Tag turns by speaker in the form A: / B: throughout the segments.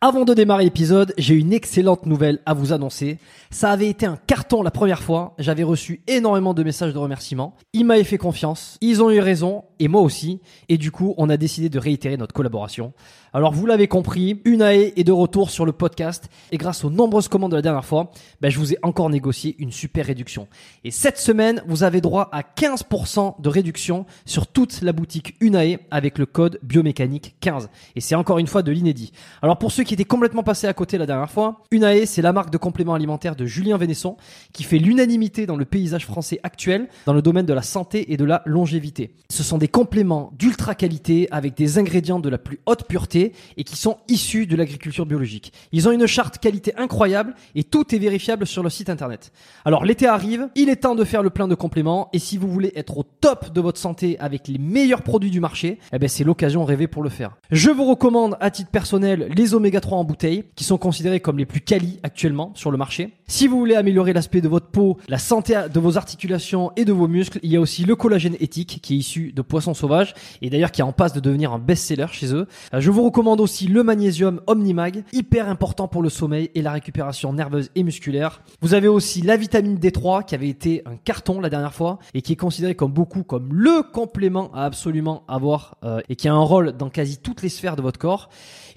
A: Avant de démarrer l'épisode, j'ai une excellente nouvelle à vous annoncer. Ça avait été un carton la première fois. J'avais reçu énormément de messages de remerciements. Ils m'avaient fait confiance. Ils ont eu raison. Et moi aussi. Et du coup, on a décidé de réitérer notre collaboration. Alors, vous l'avez compris, Unae est de retour sur le podcast. Et grâce aux nombreuses commandes de la dernière fois, ben, je vous ai encore négocié une super réduction. Et cette semaine, vous avez droit à 15% de réduction sur toute la boutique Unae avec le code biomécanique 15. Et c'est encore une fois de l'inédit. Alors, pour ceux qui étaient complètement passés à côté la dernière fois, Unae, c'est la marque de compléments alimentaires de Julien Vénesson qui fait l'unanimité dans le paysage français actuel dans le domaine de la santé et de la longévité. Ce sont des compléments d'ultra qualité avec des ingrédients de la plus haute pureté et qui sont issus de l'agriculture biologique. Ils ont une charte qualité incroyable et tout est vérifiable sur le site internet. Alors l'été arrive, il est temps de faire le plein de compléments et si vous voulez être au top de votre santé avec les meilleurs produits du marché, eh ben c'est l'occasion rêvée pour le faire. Je vous recommande à titre personnel les oméga 3 en bouteille qui sont considérés comme les plus quali actuellement sur le marché. Si vous voulez améliorer l'aspect de votre peau, la santé de vos articulations et de vos muscles, il y a aussi le collagène éthique qui est issu de poissons sauvages et d'ailleurs qui est en passe de devenir un best-seller chez eux. Euh, Je vous recommande aussi le magnésium Omnimag, hyper important pour le sommeil et la récupération nerveuse et musculaire. Vous avez aussi la vitamine D3 qui avait été un carton la dernière fois et qui est considéré comme beaucoup comme le complément à absolument avoir euh, et qui a un rôle dans quasi toutes les sphères de votre corps.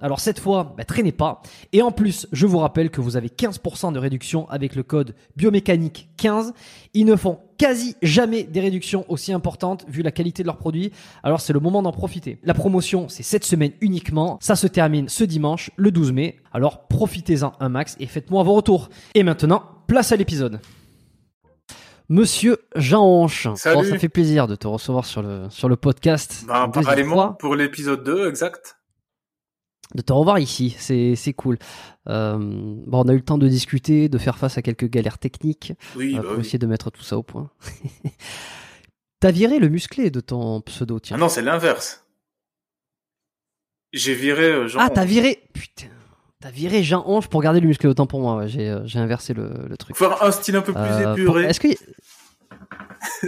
A: Alors cette fois, bah, traînez pas. Et en plus, je vous rappelle que vous avez 15% de réduction avec le code biomécanique 15. Ils ne font quasi jamais des réductions aussi importantes vu la qualité de leurs produits. Alors c'est le moment d'en profiter. La promotion, c'est cette semaine uniquement. Ça se termine ce dimanche, le 12 mai. Alors profitez-en un max et faites-moi vos retours. Et maintenant, place à l'épisode. Monsieur Jean Hanche,
B: Salut.
A: Oh, ça fait plaisir de te recevoir sur le, sur le podcast.
B: Bah,
A: Une deuxième
B: pareillement pour l'épisode 2, exact.
A: De te revoir ici, c'est c'est cool. Euh, bon, on a eu le temps de discuter, de faire face à quelques galères techniques,
B: Oui,
A: euh,
B: bah
A: pour
B: oui.
A: essayer de mettre tout ça au point. T'as viré le musclé de ton pseudo, tiens.
B: Ah non, c'est l'inverse. J'ai viré euh, Jean.
A: Ah, t'as viré, putain, t'as viré Jean Ange pour garder le musclé autant pour moi. ouais, j'ai inversé le, le truc.
B: Faut faire un style un peu plus
A: Euh, pour-
B: épuré.
A: Est-ce que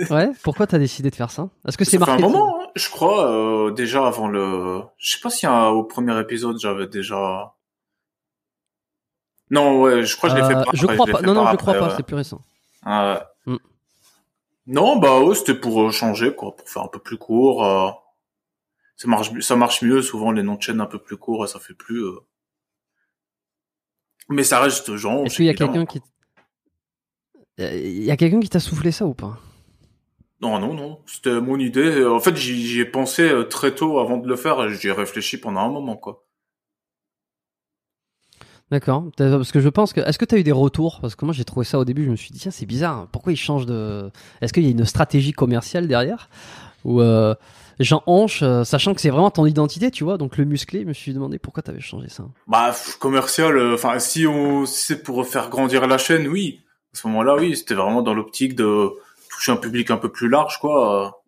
A: ouais, pourquoi t'as décidé de faire ça? Est-ce que c'est
B: fait un moment, hein, je crois, euh, déjà avant le... Je sais pas si hein, au premier épisode, j'avais déjà... Non, ouais, je crois que je l'ai fait
A: Euh,
B: par
A: Je
B: après,
A: crois pas. Non, non, je crois
B: après,
A: pas.
B: ouais.
A: C'est plus récent.
B: Ah, ouais.
A: Mm.
B: Non, bah ouais, c'était pour euh, changer, quoi, pour faire un peu plus court. euh, Ça marche, ça marche mieux, souvent les noms de chaînes un peu plus courts, ça fait plus... euh, Mais ça reste Jean.
A: Est-ce qu'il y a quelqu'un qui il y a quelqu'un qui t'a soufflé ça ou pas?
B: Non, non, non. C'était mon idée. En fait, j'y ai pensé euh, très tôt avant de le faire j'y ai réfléchi pendant un moment, quoi.
A: D'accord. Parce que je pense que. Est-ce que tu as eu des retours? Parce que moi j'ai trouvé ça au début, je me suis dit, tiens, c'est bizarre. Pourquoi il change de. Est-ce qu'il y a une stratégie commerciale derrière? Ou euh, Jean Hanche, euh, sachant que c'est vraiment ton identité, tu vois, donc le musclé, je me suis demandé pourquoi t'avais changé ça.
B: Bah, commercial, euh, enfin, si on, si c'est pour faire grandir la chaîne, oui. À ce moment-là, oui, c'était vraiment dans l'optique de toucher un public un peu plus large, quoi.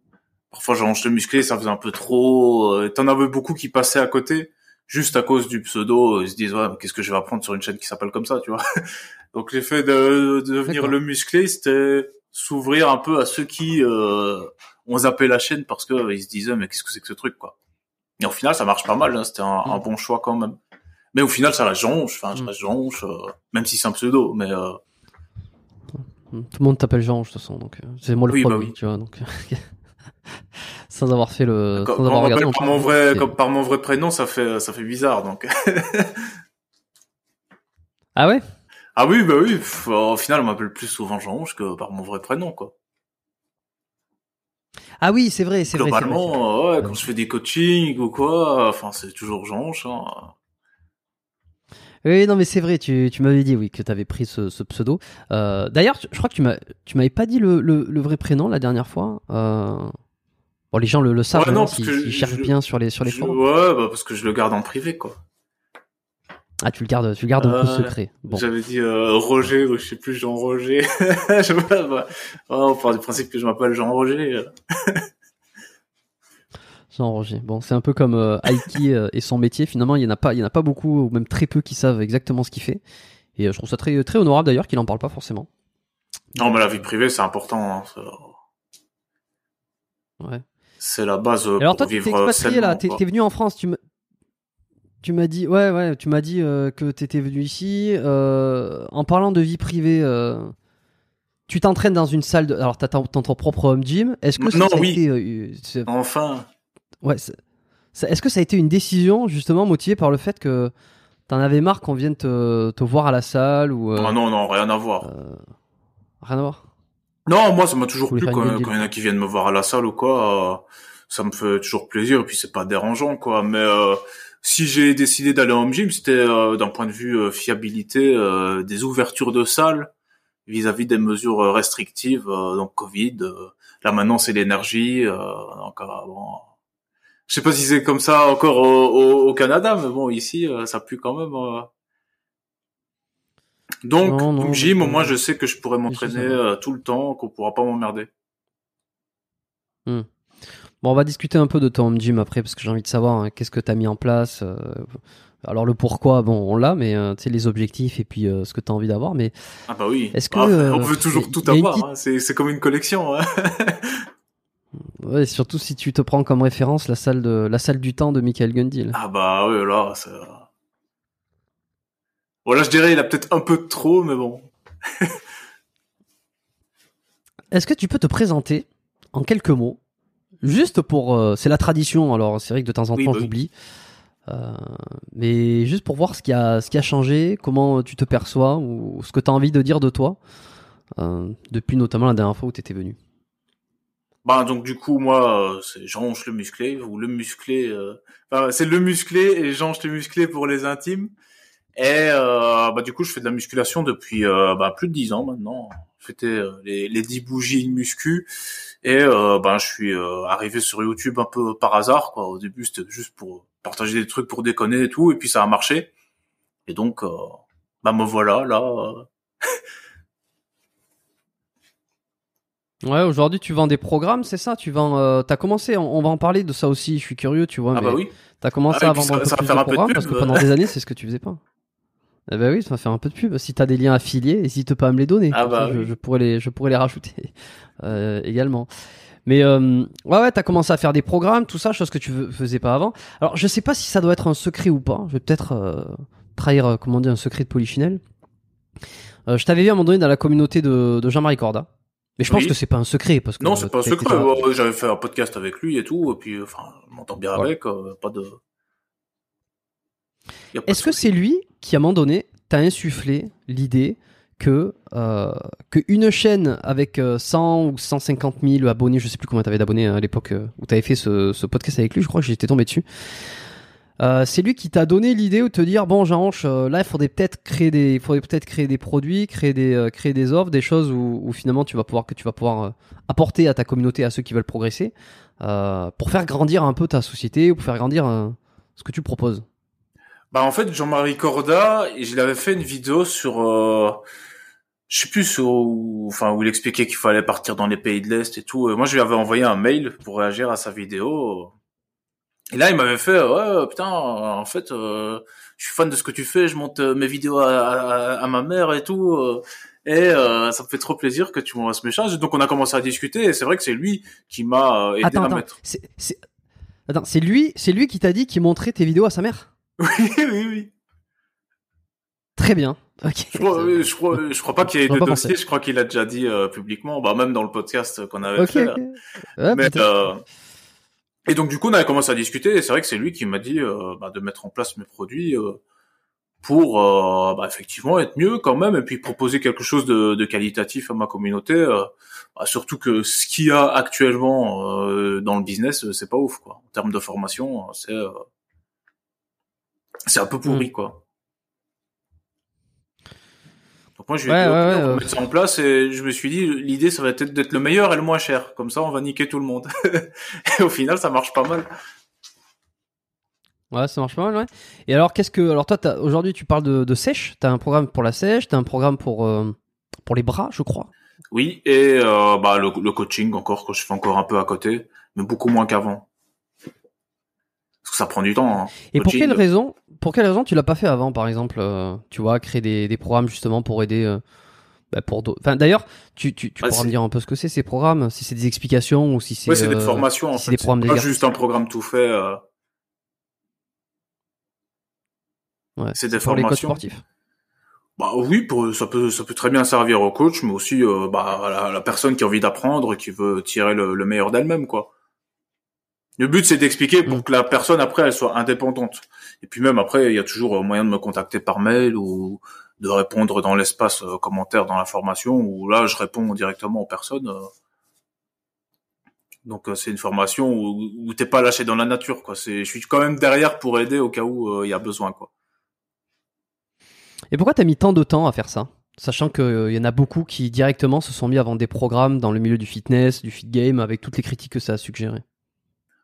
B: Parfois, Jean le musclé, ça faisait un peu trop. euh, T'en avais beaucoup qui passaient à côté. juste à cause du pseudo, ils se disent ouais, qu'est-ce que je vais apprendre sur une chaîne qui s'appelle comme ça, tu vois? Donc fait de, de devenir le musclé, c'était s'ouvrir un peu à ceux qui euh, ont zappé la chaîne parce que ils se disaient mais qu'est-ce que c'est que ce truc quoi? Et au final ça marche pas mal, hein, c'était un, un, mm. bon choix quand même. Mais au final ça la jonche, enfin je mm. jonche, euh, même si c'est un pseudo, mais euh...
A: tout le monde t'appelle Jean de toute façon, donc euh, c'est moi le
B: oui,
A: premier,
B: bah oui.
A: tu vois donc. sans avoir fait le
B: quand,
A: sans avoir regardé
B: par mon vrai comme par mon vrai prénom ça fait ça fait bizarre donc
A: ah ouais?
B: Ah oui bah oui au final on m'appelle plus souvent Jean que par mon vrai prénom quoi
A: ah oui c'est vrai c'est vrai
B: globalement vrai, ouais, quand je fais des coachings ou quoi enfin c'est toujours Jean hein.
A: Oui, non, mais c'est vrai, tu, tu m'avais dit, oui, que tu avais pris ce, ce pseudo. Euh, D'ailleurs, je crois que tu m'avais pas dit le, le, le, vrai prénom la dernière fois. Euh... Bon, les gens le, le savent,
B: ouais, non,
A: hein, s'ils cherchent bien sur les sur les forums.
B: Ouais, bah parce que je le garde en privé, quoi.
A: Ah, tu le gardes, tu le gardes euh, un peu secret. Bon.
B: J'avais dit euh, Roger, ou je sais plus Jean Roger. je vois, bah, on part du principe que je m'appelle Jean Roger.
A: Jean Roger. Bon, c'est un peu comme euh, Aiki euh, et son métier. Finalement, il y en a pas, il y en a pas beaucoup, ou même très peu, qui savent exactement ce qu'il fait. Et euh, je trouve ça très très honorable d'ailleurs qu'il en parle pas forcément.
B: Non, mais la vie privée, c'est important. Hein, ça...
A: Ouais.
B: C'est la base euh,
A: Alors
B: pour
A: toi, tu t'es
B: vivre
A: expatrié là, t'es t'es venu en France, tu m'as tu m'as dit ouais ouais, tu m'as dit euh, que t'étais venu ici euh, en parlant de vie privée euh, tu t'entraînes dans une salle de alors t'as ton, ton propre home gym, est-ce que ça,
B: Non,
A: ça
B: oui.
A: été c'est-
B: Enfin,
A: ouais, est-ce que ça a été une décision justement motivée par le fait que t'en avais marre qu'on vienne te, te voir à la salle ou euh,
B: ah non, non, rien à voir.
A: euh, rien à voir?
B: Non, moi, ça m'a toujours plu quand il y en a qui viennent me voir à la salle ou quoi. euh, ça me fait toujours plaisir et puis c'est pas dérangeant, quoi. Mais si j'ai décidé d'aller en home gym, c'était d'un point de vue fiabilité des ouvertures de salles vis-à-vis des mesures restrictives, donc Covid. là maintenant, c'est l'énergie. Donc, bon, je sais pas si c'est comme ça encore au, au- au Canada, mais bon, ici, euh, ça pue quand même. euh. Donc,
A: Non, non,
B: gym, au moins, je sais que je pourrais m'entraîner euh, tout le temps, qu'on pourra pas m'emmerder.
A: Bon, on va discuter un peu de ton home gym après parce que j'ai envie de savoir hein, qu'est-ce que tu as mis en place. euh, alors le pourquoi, bon, on l'a, mais euh, tu sais les objectifs et puis euh, ce que tu as envie d'avoir. Mais
B: Ah bah oui.
A: Est-ce que,
B: Ah,
A: euh,
B: on veut toujours tout avoir.
A: petite-
B: hein. C'est c'est comme une collection. Hein.
A: ouais, surtout si tu te prends comme référence la salle de la salle du temps de Michael Gundy. là.
B: ah bah oui, là, c'est. Voilà, je dirais, il a peut-être un peu de trop, mais bon.
A: Est-ce que tu peux te présenter en quelques mots, juste pour, euh, c'est la tradition. Alors c'est vrai que de temps en
B: Oui,
A: temps
B: bah oui.
A: j'oublie, Euh, mais juste pour voir ce qui a ce qui a changé, comment tu te perçois ou ce que tu as envie de dire de toi euh, depuis notamment la dernière fois où tu étais venu.
B: Bah donc du coup, moi, euh, c'est Jean-Ange le musclé ou le musclé. euh, Enfin, c'est le musclé et Jean-Ange le musclé pour les intimes. Et euh, bah du coup, je fais de la musculation depuis euh, bah, plus de 10 ans maintenant. C'était euh, les, les 10 bougies de muscu. Et bah, je suis arrivé sur YouTube un peu par hasard. Quoi. Au début, c'était juste pour partager des trucs pour déconner et tout. Et puis ça a marché. Et donc, bah me voilà là. euh.
A: Ouais, aujourd'hui tu vends des programmes, c'est ça? Tu vends, euh, t'as commencé, on, on va en parler de ça aussi. Je suis curieux, tu vois.
B: Ah
A: mais
B: bah oui.
A: T'as commencé
B: Ah, et
A: à vendre un
B: ça-
A: peu
B: ça va
A: plus
B: faire
A: de
B: un peu de
A: programmes
B: pub.
A: parce que pendant des années c'est ce que tu faisais pas. Eh ben oui, ça va faire un peu de pub. Si t'as des liens affiliés, n'hésite pas à me les donner.
B: Ah
A: ça,
B: bah
A: je,
B: oui.
A: je pourrais les, je pourrais les rajouter euh, également. Mais euh, ouais, ouais, t'as commencé à faire des programmes, tout ça, chose que tu fais- faisais pas avant. Alors, je sais pas si ça doit être un secret ou pas. Je vais peut-être euh, trahir, euh, comment dire, un secret de Polichinelle. Euh, je t'avais vu à un moment donné dans la communauté de, de Jean-Marie Corda. Mais je pense
B: Oui.
A: que c'est pas un secret parce que
B: Non,
A: euh,
B: c'est pas un secret. Ouais, J'avais fait un podcast avec lui et tout, et puis euh, enfin, je m'entends bien avec, euh, pas de.
A: Est-ce que c'est lui qui, à un moment donné, t'a insufflé l'idée que, euh, que une chaîne avec euh, 100 ou 150 000 abonnés, je sais plus combien t'avais d'abonnés hein, à l'époque euh, où t'avais fait ce, ce podcast avec lui, je crois que j'étais tombé dessus. Euh, c'est lui qui t'a donné l'idée ou te dire bon jean là il faudrait peut-être créer des faudrait peut-être créer des produits créer des euh, créer des offres des choses où, finalement tu vas pouvoir que tu vas pouvoir euh, apporter à ta communauté à ceux qui veulent progresser euh, pour faire grandir un peu ta société ou pour faire grandir euh, ce que tu proposes
B: Bah en fait, Jean-Marie Corda, il avait fait une vidéo sur, euh, je sais plus où, enfin où il expliquait qu'il fallait partir dans les pays de l'est et tout. Euh, Moi, je lui avais envoyé un mail pour réagir à sa vidéo. Et là, il m'avait fait, ouais, putain, en fait, euh, je suis fan de ce que tu fais, je monte mes vidéos à, à, à ma mère et tout, euh, et euh, ça me fait trop plaisir que tu m'envoies ce message. Donc on a commencé à discuter, et c'est vrai que c'est lui qui m'a aidé
A: attends,
B: à
A: attends.
B: mettre.
A: C'est, c'est... Attends, c'est lui, c'est lui qui t'a dit qu'il montrait tes vidéos à sa mère?
B: Oui, oui, oui.
A: Très bien.
B: Je crois, je crois, je crois pas qu'il y ait
A: J'aurais
B: de
A: pas
B: dossier.
A: pensé.
B: Je crois qu'il a déjà dit euh, publiquement, bah même dans le podcast qu'on avait fait.
A: ok. Ouais,
B: Mais, euh, et donc du coup, on avait commencé à discuter. Et c'est vrai que c'est lui qui m'a dit euh, bah, de mettre en place mes produits euh, pour euh, bah, effectivement être mieux quand même, et puis proposer quelque chose de, de qualitatif à ma communauté. euh, bah, surtout que ce qu'il y a actuellement euh, dans le business, c'est pas ouf quoi. En termes de formation, c'est euh, c'est un peu pourri
A: Mm.
B: quoi. Donc moi, je lui ai
A: Ouais,
B: dit,
A: ouais,
B: ok,
A: ouais,
B: on va mettre ça en place et je me suis dit, l'idée, ça va être d'être le meilleur et le moins cher. Comme ça, on va niquer tout le monde. et au final, ça marche pas mal.
A: Ouais, ça marche pas mal, ouais. Et alors, qu'est-ce que. Alors, toi, aujourd'hui, tu parles de, de sèche. T'as un programme pour la sèche, t'as un programme pour, euh, pour les bras, je crois.
B: Oui, et euh, bah, le, le coaching encore, que je fais encore un peu à côté, mais beaucoup moins qu'avant. Ça prend du temps. hein.
A: Et pour quelle raison Pour quelle raison tu l'as pas fait avant, par exemple euh, Tu vois, créer des, des programmes justement pour aider. euh, bah, pour d'autres- enfin, d'ailleurs, tu, tu, tu
B: Ah,
A: pourras me dire un peu ce que c'est ces programmes, si c'est des explications ou si c'est.
B: Ouais, c'est des
A: euh,
B: formations en
A: si
B: fait.
A: des programmes
B: pas juste un programme tout fait. euh,
A: Ouais,
B: c'est des
A: pour les coachs
B: formations.
A: sportifs.
B: Bah oui, pour, ça peut ça peut très bien servir au coach, mais aussi euh, bah, à la, à la personne qui a envie d'apprendre et qui veut tirer le, le meilleur d'elle-même, quoi. Le but c'est d'expliquer pour
A: Mm.
B: que la personne après elle soit indépendante. Et puis même après, il y a toujours euh, moyen de me contacter par mail ou de répondre dans l'espace euh, commentaire dans la formation où là je réponds directement aux personnes. euh. Donc c'est une formation où, où t'es pas lâché dans la nature, quoi. C'est, je suis quand même derrière pour aider au cas où euh, il y a besoin, quoi.
A: Et pourquoi t'as mis tant de temps à faire ça? Sachant qu'il y en a beaucoup qui directement se sont mis à vendre des programmes dans le milieu du fitness, du fit game, avec toutes les critiques que ça a suggéré.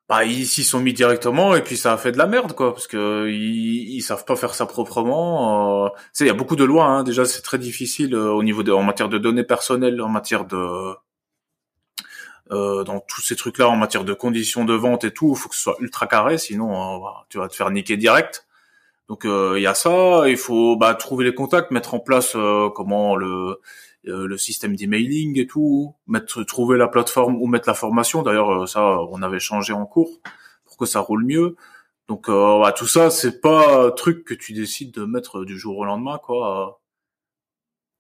B: Bah, ils s'y sont mis directement et puis ça a fait de la merde, quoi, parce que ils, savent pas faire ça proprement. Euh, il y a beaucoup de lois. Hein. Déjà, c'est très difficile euh, au niveau de, en matière de données personnelles, en matière de, euh, dans tous ces trucs-là, en matière de conditions de vente et tout, il faut que ce soit ultra carré, sinon euh, bah, tu vas te faire niquer direct. Donc il y a ça. Il faut bah, trouver les contacts, mettre en place comment le euh, le système d'emailing et tout, mettre trouver la plateforme ou mettre la formation. D'ailleurs, euh, ça, on avait changé en cours pour que ça roule mieux. Donc, euh, bah, tout ça, c'est pas un truc que tu décides de mettre du jour au lendemain, quoi.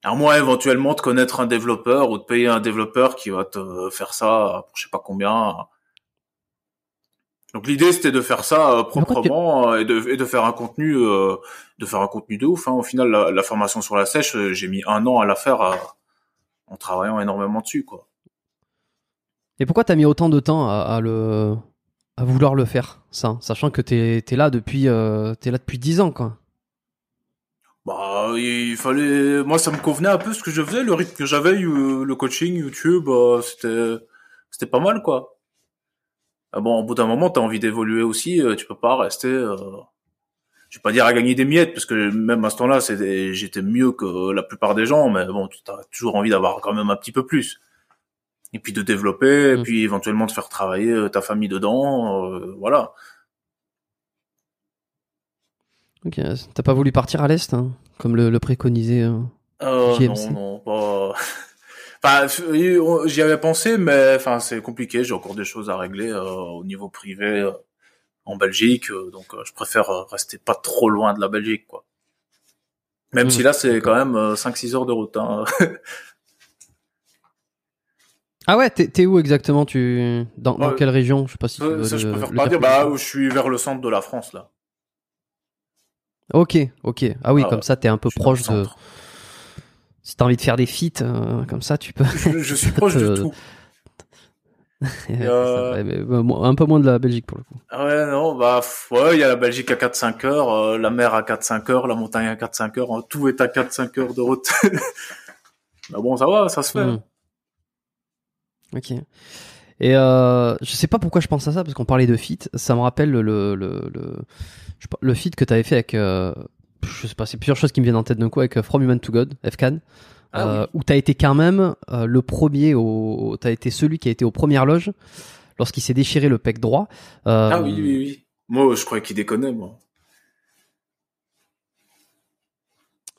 B: À moins éventuellement de connaître un développeur ou de payer un développeur qui va te faire ça pour je sais pas combien. Donc l'idée c'était de faire ça euh,
A: tu-
B: proprement euh, et, de, et de faire un contenu, euh, de faire un contenu de ouf. Hein. Au final, la, la formation sur la sèche, j'ai mis un an à la faire en travaillant énormément dessus, quoi.
A: Et pourquoi t'as mis autant de temps à, à le à vouloir le faire, ça, sachant que t'es es là depuis euh, t'es là depuis 10 ans, quoi?
B: Bah, il fallait. Moi, ça me convenait un peu ce que je faisais, le rythme que j'avais, le coaching, YouTube, c'était, c'était pas mal, quoi. Ah bon, au bout d'un moment, t'as envie d'évoluer aussi. euh, tu peux pas rester. Euh... Je vais pas dire à gagner des miettes, parce que même à ce temps-là, j'étais mieux que la plupart des gens, mais bon, t'as toujours envie d'avoir quand même un petit peu plus. Et puis de développer, et
A: Mm.
B: puis éventuellement de faire travailler euh, ta famille dedans, euh, voilà.
A: Ok, t'as pas voulu partir à l'est, hein, comme le, le préconisait. euh.
B: Euh, non, non, pas. F- on- j'y avais pensé, mais enfin, c'est compliqué. J'ai encore des choses à régler euh, au niveau privé euh, en Belgique, euh, donc euh, je préfère euh, rester pas trop loin de la Belgique, quoi. Même
A: Mm,
B: si là, c'est quand même euh, 5-6 heures de route. Hein.
A: Ah ouais, t'es où exactement Tu dans, quelle région? Je sais pas si tu
B: ça, je préfère
A: le
B: pas dire. Bah, je suis vers le centre de la France là.
A: Ok, ok. Ah oui,
B: Ah
A: comme ça, t'es un peu proche de.
B: centre.
A: Si t'as envie de faire des feats, euh, comme ça, tu peux.
B: Je, je suis proche de
A: Euh,
B: tout. Euh,
A: un peu moins de la Belgique pour le coup.
B: Ah Ouais, non, bah, ouais, il y a la Belgique à 4-5 heures, euh, la mer à 4-5 heures, la montagne à 4-5 heures, hein, tout est à 4-5 heures de route. bah bon, ça va, ça se fait.
A: Hmm. Ok. Et euh, je sais pas pourquoi je pense à ça parce qu'on parlait de fit. Ça me rappelle le le le le, le fit que t'avais fait avec. euh, je sais pas, c'est plusieurs choses qui me viennent en tête d'un coup avec euh, From Human to God, FCAN,
B: Ah
A: euh, où t'as été quand même euh, le premier au, t'as été celui qui a été aux premières loges lorsqu'il s'est déchiré le pec droit. Euh,
B: Ah oui, oui, oui. Moi, je croyais qu'il déconnait, moi.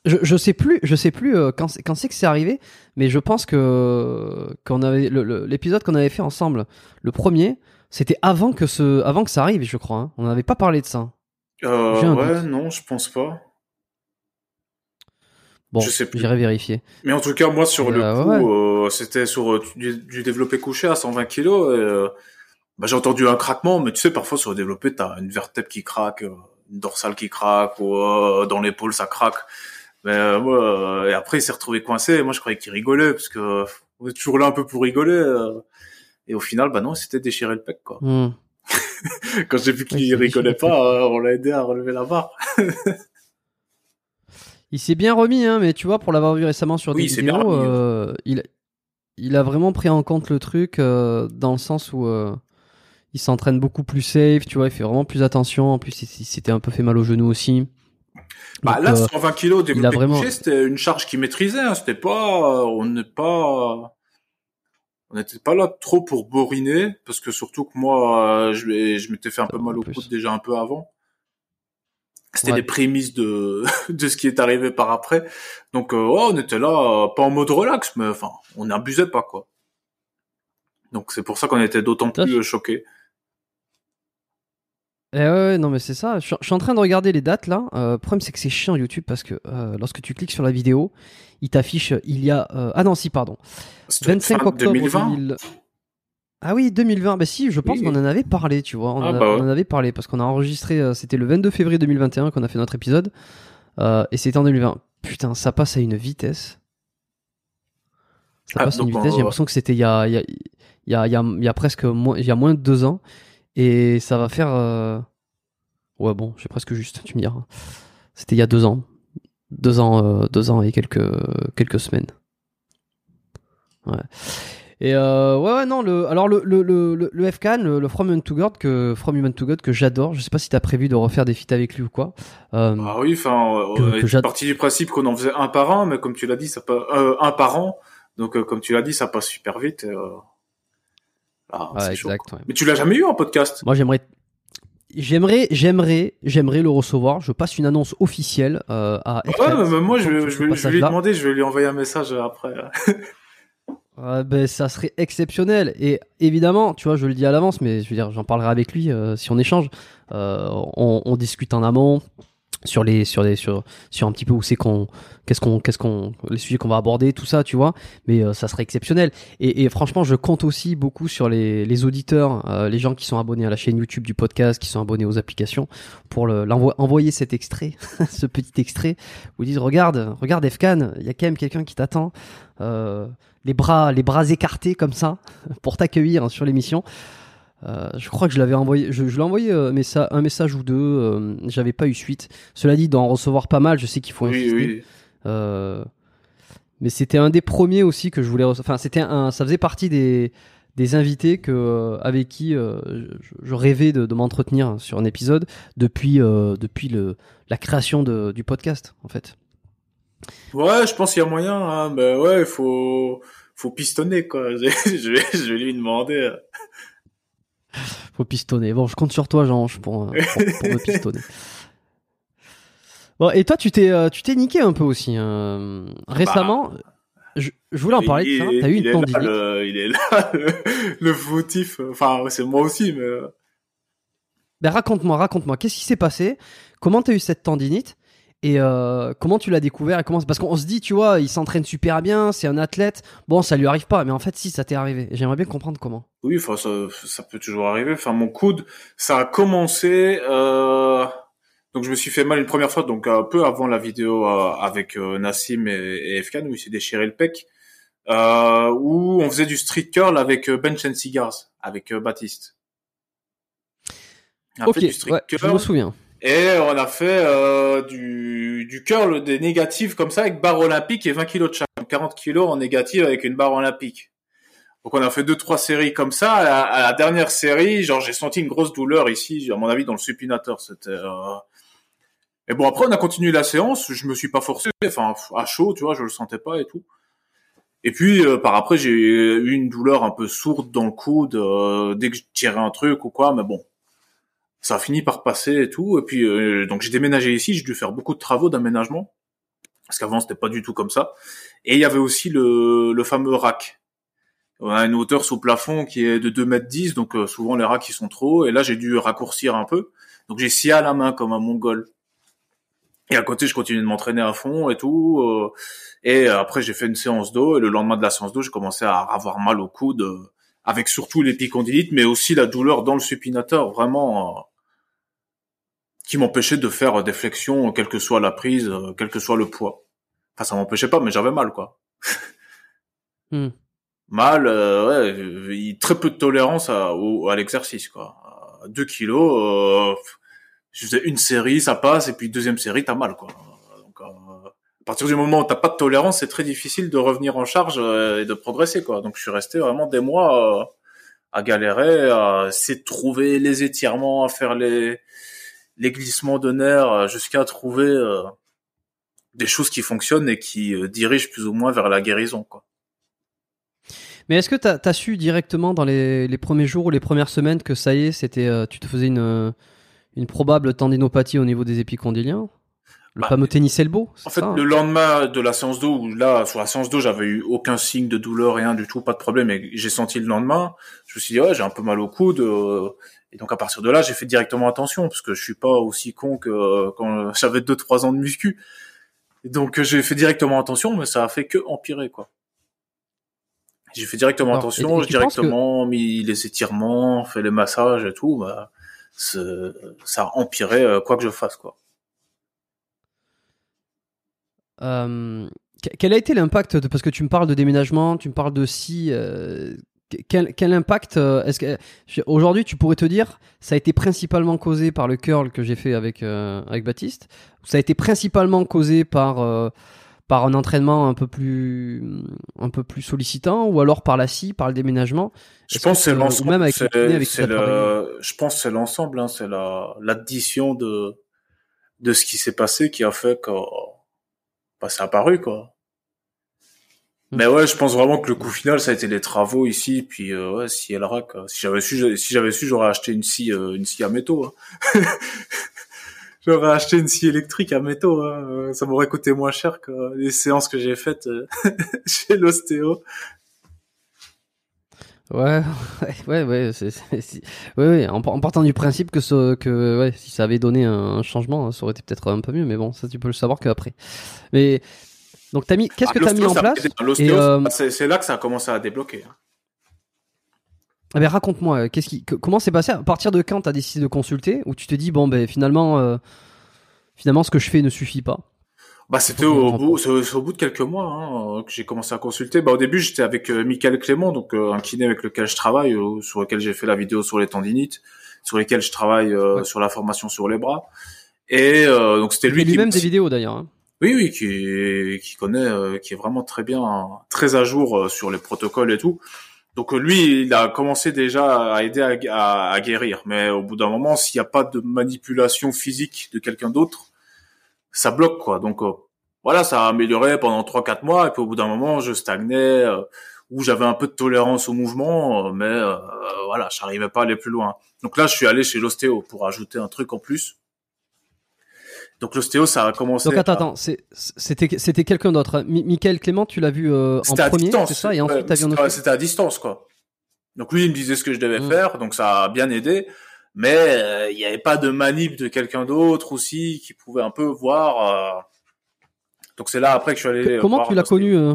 A: Je, je sais plus, je sais plus quand, c'est- quand c'est que c'est arrivé, mais je pense que qu'on avait l'épisode qu'on avait fait ensemble, le premier, c'était avant que ce, avant que ça arrive, je crois. hein. On n'avait pas parlé de ça.
B: Ouais,
A: doute.
B: non, je pense pas.
A: Bon,
B: Je sais plus.
A: j'irai vérifier.
B: Mais en tout cas, moi, sur le
A: euh,
B: coup,
A: ouais.
B: euh, c'était sur euh, du, du développé couché à 120 kilos. Et, euh, bah, j'ai entendu un craquement, mais tu sais, parfois sur le développé, t'as une vertèbre qui craque, euh, une dorsale qui craque, ou euh, dans l'épaule, ça craque. Mais et après, il s'est retrouvé coincé. Et moi, je croyais qu'il rigolait, parce que on est toujours là un peu pour rigoler. euh. et au final, bah non, c'était déchiré le pec, quoi.
A: Hmm.
B: Quand j'ai vu qu'il rigolait pas, on l'a aidé à relever la barre.
A: Il s'est bien remis, hein, mais tu vois, pour l'avoir vu récemment sur
B: Oui,
A: des
B: il
A: vidéos,
B: remis, ouais.
A: euh, il, il a vraiment pris en compte le truc euh, dans le sens où euh, il s'entraîne beaucoup plus safe, tu vois, il fait vraiment plus attention. En plus, il, il s'était un peu fait mal au genou aussi.
B: Bah,
A: Donc,
B: là,
A: euh,
B: 120 kilos développé
A: vraiment-
B: couché, c'était une charge qu'il maîtrisait. Hein. C'était pas, on n'est pas, on n'était pas là trop pour boriner, parce que surtout que moi, je, m'étais fait un peu
A: En
B: mal au coude déjà un peu avant. C'était
A: Ouais.
B: les prémices de de ce qui est arrivé par après. Donc, euh, on était là, euh, pas en mode relax, mais enfin, on n'abusait pas quoi. Donc c'est pour ça qu'on était d'autant plus choqués.
A: Eh ouais, non mais c'est ça. Je, suis- en train de regarder les dates là. Euh, le problème c'est que c'est chiant YouTube parce que euh, lorsque tu cliques sur la vidéo, il t'affiche il y a euh, ah non si pardon
B: C'était
A: 25
B: fin
A: octobre
B: 2020.
A: 2000. Ah oui 2020. Bah si, je pense
B: Oui.
A: qu'on en avait parlé, tu vois. On,
B: Ah
A: en a-
B: bah ouais.
A: on en avait parlé parce qu'on a enregistré. euh, c'était le 22 février 2021 qu'on a fait notre épisode Euh, et c'était en 2020. Putain, ça passe à une vitesse. Ça
B: Ah,
A: passe à une vitesse. J'ai l'impression que c'était il y a il y a il y a, il y a, presque moins il y a moins de deux ans et ça va faire. euh, Ouais, bon, j'ai presque juste, tu me diras. C'était il y a deux ans. Deux ans, deux ans et quelques, quelques semaines. Ouais. Et euh, ouais, ouais, non, le, alors le, le, le, le, le FKN, le, le From Human to God, que, From Human to God, que j'adore. Je sais pas si t'as prévu de refaire des feats avec lui ou quoi. Euh,
B: Ah oui, enfin, euh, on est parti du principe qu'on en faisait un par an, mais comme tu l'as dit, ça passe euh, un par an. Donc, euh, comme tu l'as dit, ça passe super vite. euh, ah,
A: ouais,
B: chaud,
A: exact,
B: quoi.
A: ouais.
B: Mais tu l'as jamais eu en podcast?
A: Moi, j'aimerais, j'aimerais, j'aimerais, j'aimerais le recevoir. Je passe une annonce officielle euh, à
B: Ouais,
A: FKN.
B: mais moi, je je, je vais lui
A: passage-là.
B: demander, je vais lui envoyer un message après.
A: Ouais, ben, ça serait exceptionnel. Et évidemment, tu vois, je le dis à l'avance, mais je veux dire, j'en parlerai avec lui euh, si on échange. Euh, on, discute en amont sur les, sur les, sur, sur un petit peu où c'est qu'on, qu'est-ce qu'on, qu'est-ce qu'on, les sujets qu'on va aborder, tout ça, tu vois. Mais euh, ça serait exceptionnel. Et, franchement, je compte aussi beaucoup sur les, les auditeurs, les gens qui sont abonnés à la chaîne YouTube du podcast, qui sont abonnés aux applications, pour le, l'envo- envoyer cet extrait, ce petit extrait, ils disent, regarde, regarde Fkan, il y a quand même quelqu'un qui t'attend. Euh, les bras, les bras écartés comme ça pour t'accueillir hein, sur l'émission. Euh, je crois que je l'avais envoyé, je, je l'ai envoyé euh, un message ou deux. euh, J'avais pas eu suite. Cela dit, d'en recevoir pas mal, je sais qu'il faut insister.
B: oui.
A: Mais c'était un des premiers aussi que je voulais. Enfin, c'était un, ça faisait partie des des invités que avec qui je, je rêvais de, de m'entretenir sur un épisode depuis depuis le la création de, du podcast en fait.
B: Ouais, je pense qu'il y a moyen, hein, mais ouais, il faut, faut pistonner, quoi. je, vais, je vais lui demander.
A: Faut pistonner. Bon, je compte sur toi, Jean, pour, euh, pour, pour me pistonner. Bon, et toi, tu t'es, euh, tu t'es niqué un peu aussi. hein. Récemment, je, je voulais en parler de ça. T'as eu une tendinite.
B: le- il est là, le, le fautif. Enfin, c'est moi aussi, mais. euh,
A: Ben, raconte-moi, raconte-moi. Qu'est-ce qui s'est passé? Comment t'as eu cette tendinite? Et euh, comment tu l'as découvert et comment... Parce qu'on se dit, tu vois, il s'entraîne super bien, c'est un athlète. Bon, ça lui arrive pas, mais en fait, si, ça t'est arrivé. J'aimerais bien comprendre comment.
B: Oui, enfin, ça, ça peut toujours arriver. Enfin, mon coude, ça a commencé. Euh... Donc, je me suis fait mal une première fois, donc un peu avant la vidéo euh, avec euh, Nassim et, et Efkan, où il s'est déchiré le pec, euh, où on faisait du street curl avec euh, Bench and Cigars, avec euh, Baptiste. On a
A: ok,
B: fait du street
A: ouais, je me souviens.
B: Et on a fait euh, du, du curl des négatifs comme ça avec barre olympique et 20 kilos de chaque. Donc 40 kilos en négatif avec une barre olympique. Donc on a fait deux trois séries comme ça. À la dernière série, genre j'ai senti une grosse douleur ici, à mon avis dans le supinateur. C'était. Euh... Et bon après on a continué la séance. Je me suis pas forcé, enfin à chaud, tu vois, je le sentais pas et tout. Et puis euh, par après j'ai eu une douleur un peu sourde dans le coude euh, dès que je tirais un truc ou quoi, mais bon. Ça a fini par passer et tout. Et puis euh, donc j'ai déménagé ici, j'ai dû faire beaucoup de travaux d'aménagement parce qu'avant c'était pas du tout comme ça. Et il y avait aussi le, le fameux rack. On a une hauteur sous plafond qui est de 2 mètres 10, donc euh, souvent les racks ils sont trop. Et là j'ai dû raccourcir un peu. Donc j'ai scié à la main comme un mongol. Et à côté je continue de m'entraîner à fond et tout. euh, et après j'ai fait une séance d'eau. Et le lendemain de la séance d'eau j'ai commencé à avoir mal au coude. euh, avec surtout l'épicondylite, mais aussi la douleur dans le supinateur, vraiment, euh, qui m'empêchait de faire des flexions, quelle que soit la prise, euh, quel que soit le poids. Enfin, ça m'empêchait pas, mais j'avais mal, quoi.
A: Hmm.
B: Mal, euh, ouais, euh, très peu de tolérance à, l'exercice, quoi. À 2 kilos, euh, je faisais une série, ça passe, et puis deuxième série, t'as mal, quoi. Donc, euh, à partir du moment où t'as pas de tolérance, c'est très difficile de revenir en charge euh, et de progresser, quoi. Donc, je suis resté vraiment des mois euh, à galérer, à essayer de trouver les étirements, à faire les les glissements de nerfs, euh, jusqu'à trouver euh, des choses qui fonctionnent et qui euh, dirigent plus ou moins vers la guérison, quoi.
A: Mais est-ce que t'as as su directement dans les, les premiers jours ou les premières semaines que ça y est, c'était, euh, tu te faisais une, une probable tendinopathie au niveau des épicondyliens Le
B: Bah,
A: fameux tennis elbow
B: En fait,
A: ça, hein?
B: le lendemain de la séance d'eau, où là, sur la séance d'eau, j'avais eu aucun signe de douleur, rien du tout, pas de problème, et j'ai senti le lendemain, je me suis dit, ouais, j'ai un peu mal au coude, et donc à partir de là, j'ai fait directement attention, parce que je suis pas aussi con que euh, quand j'avais deux, trois ans de muscu. Et donc, euh, j'ai fait directement attention, mais ça a fait que empirer, quoi. J'ai fait directement
A: Alors,
B: attention, j'ai
A: que-
B: directement mis les étirements, fait les massages et tout, bah, ça a empiré euh, quoi que je fasse, quoi.
A: Euh, que- quel a été l'impact de parce que tu me parles de déménagement, tu me parles de si euh, quel, quel impact euh, est-ce que aujourd'hui tu pourrais te dire ça a été principalement causé par le curl que j'ai fait avec euh, avec Baptiste, ça a été principalement causé par euh, par un entraînement un peu plus un peu plus sollicitant ou alors par la scie, par le déménagement?
B: Je pense c'est
A: c'est-
B: l'ensemble.
A: même avec le
B: c'est-
A: avec
B: c'est Je pense c'est l'ensemble. Hein, c'est la l'addition de de ce qui s'est passé qui a fait que bah, ça a apparu quoi. Mais ouais, je pense vraiment que le coup final, ça a été les travaux ici, puis euh, ouais, si elle rack. euh, Si j'avais su, si j'avais su, j'aurais acheté une scie, euh, une scie à métaux. hein. j'aurais acheté une scie électrique à métaux. Hein. euh, Ça m'aurait coûté moins cher que les séances que j'ai faites chez l'ostéo.
A: Ouais, ouais, ouais, c'est, c'est- ouais, en, partant du principe que, ce, que ouais, si ça avait donné un, changement, ça aurait été peut-être un peu mieux, mais bon, ça tu peux le savoir qu'après. Mais donc t'as mis, qu'est-ce
B: Ah,
A: que t'as mis en place euh,
B: c'est là que ça a commencé à débloquer. hein.
A: Ah ben raconte-moi, euh, qu'est-ce qui, que- comment c'est passé? À partir de quand t'as décidé de consulter? Ou tu te dis bon ben finalement, euh, finalement ce que je fais ne suffit pas?
B: Bah, c'était
A: que
B: au bout, au de quelques mois hein, que j'ai commencé à consulter. Bah, au début, j'étais avec euh, Michael Clément, donc euh, un kiné avec lequel je travaille, euh, sur lequel j'ai fait la vidéo sur les tendinites, sur lesquels je travaille
A: Ouais.
B: sur la formation sur les bras. Et donc c'était lui
A: fait
B: qui
A: lui-même
B: me-
A: des vidéos d'ailleurs. hein.
B: Oui, oui, qui qui connaît, euh, qui est vraiment très bien, hein, très à jour euh, sur les protocoles et tout. Donc euh, lui, il a commencé déjà à aider à, à- à guérir, mais au bout d'un moment, s'il n'y a pas de manipulation physique de quelqu'un d'autre, ça bloque quoi. Donc voilà, ça a amélioré pendant trois quatre mois, et puis au bout d'un moment, je stagnais, euh, j'avais un peu de tolérance au mouvement, euh, mais voilà, j'arrivais pas à aller plus loin. Donc là, je suis allé chez l'ostéo pour ajouter un truc en plus. Donc l'ostéo, ça a commencé.
A: Donc attends,
B: à-
A: attends, c'était, c'était quelqu'un d'autre. hein. Mi- Michael Clément, tu l'as vu euh, en
B: à
A: premier, c'est ça Et ensuite t'as vu un
B: c'était-
A: autre.
B: C'était à distance, quoi. Donc lui, il me disait ce que je devais
A: Mm.
B: faire, donc ça a bien aidé. Mais euh, il n'y avait pas de manip de quelqu'un d'autre aussi qui pouvait un peu voir. euh. Donc c'est là après que je suis allé.
A: Comment tu l'as connu euh,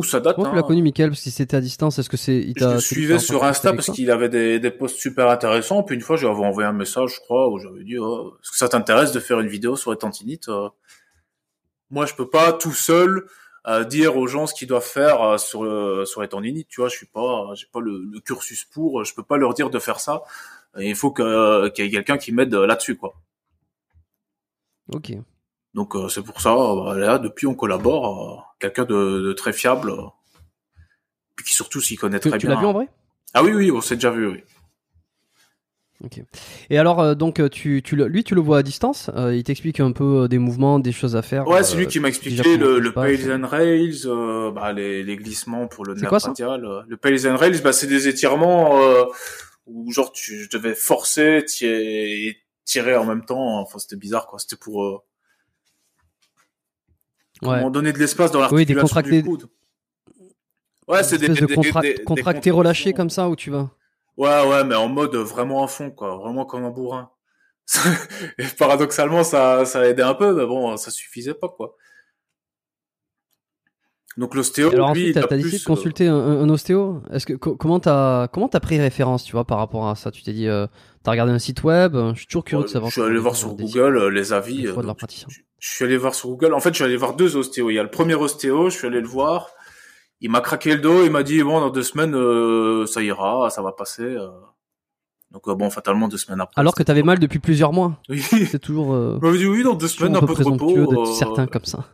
B: Où ça date.
A: Comment tu
B: hein.
A: l'as connu, Michael Parce que si c'était à distance, est-ce que c'est il
B: Je le suivais sur Insta parce qu'il avait des, des posts super intéressants. Puis une fois, je lui avais envoyé un message, je crois, où j'avais dit oh, Est-ce que ça t'intéresse de faire une vidéo sur les tendinites Euh, Moi, je peux pas tout seul euh, dire aux gens ce qu'ils doivent faire euh, sur le, sur les tendinites. Tu vois, je suis pas, j'ai pas le, le cursus pour. Je peux pas leur dire de faire ça. Et il faut qu'il y ait quelqu'un qui m'aide là-dessus, quoi.
A: Ok.
B: Donc euh, c'est pour ça. euh, bah, là, depuis, on collabore. euh, quelqu'un de, de très fiable. euh, puis qui surtout s'y connaît
A: Tu,
B: très
A: tu
B: bien.
A: l'as vu en vrai?
B: Ah oui, oui, on s'est déjà vu. Oui.
A: Ok. Et alors, euh, donc, euh, tu, tu le, lui, tu le vois à distance. euh, il t'explique un peu des mouvements, des choses à faire.
B: Ouais, c'est lui qui m'a expliqué le, le. Pales and Rails, euh, bah, les, les glissements pour le nerf
A: quoi ça
B: radial. Le Pales and Rails, bah, c'est des étirements euh, où genre tu, je devais forcer, tirer, et tirer en même temps. Enfin, c'était bizarre, quoi. C'était pour euh,
A: Ouais.
B: comment donner de l'espace dans
A: Oui, des
B: l'articulation
A: contractés-
B: du coude. Ouais, c'est des,
A: de
B: des-
A: contract-
B: des- des
A: contracté relâché
B: contractions.
A: comme ça où tu vas.
B: Ouais, ouais, mais en mode vraiment à fond, quoi. Vraiment comme un bourrin. Et paradoxalement, ça, ça aidait un peu, mais bon, ça suffisait pas, quoi. Donc l'ostéo,
A: alors
B: lui,
A: ensuite, t'as décidé de
B: euh,
A: consulter un, un- ostéo. Est-ce que co- comment t'as comment t'as pris référence, tu vois, par rapport à ça? Tu t'es dit, euh, t'as regardé un site web Je suis toujours curieux de savoir.
B: Je suis allé voir sur Google euh, les avis. euh,
A: de leur
B: je, je suis allé voir sur Google. En fait, je suis allé voir deux ostéos. Il y a le premier ostéo, je suis allé le voir. Il m'a craqué le dos. Il m'a dit bon, dans deux semaines, euh, ça ira, ça va passer. euh. Donc euh, bon, fatalement, deux semaines après.
A: Alors que t'avais mal depuis plusieurs mois.
B: Oui.
A: C'est toujours. Euh,
B: Il m'avait dit oui, dans deux semaines,
A: un peu
B: peu de repos. euh,
A: certain comme ça.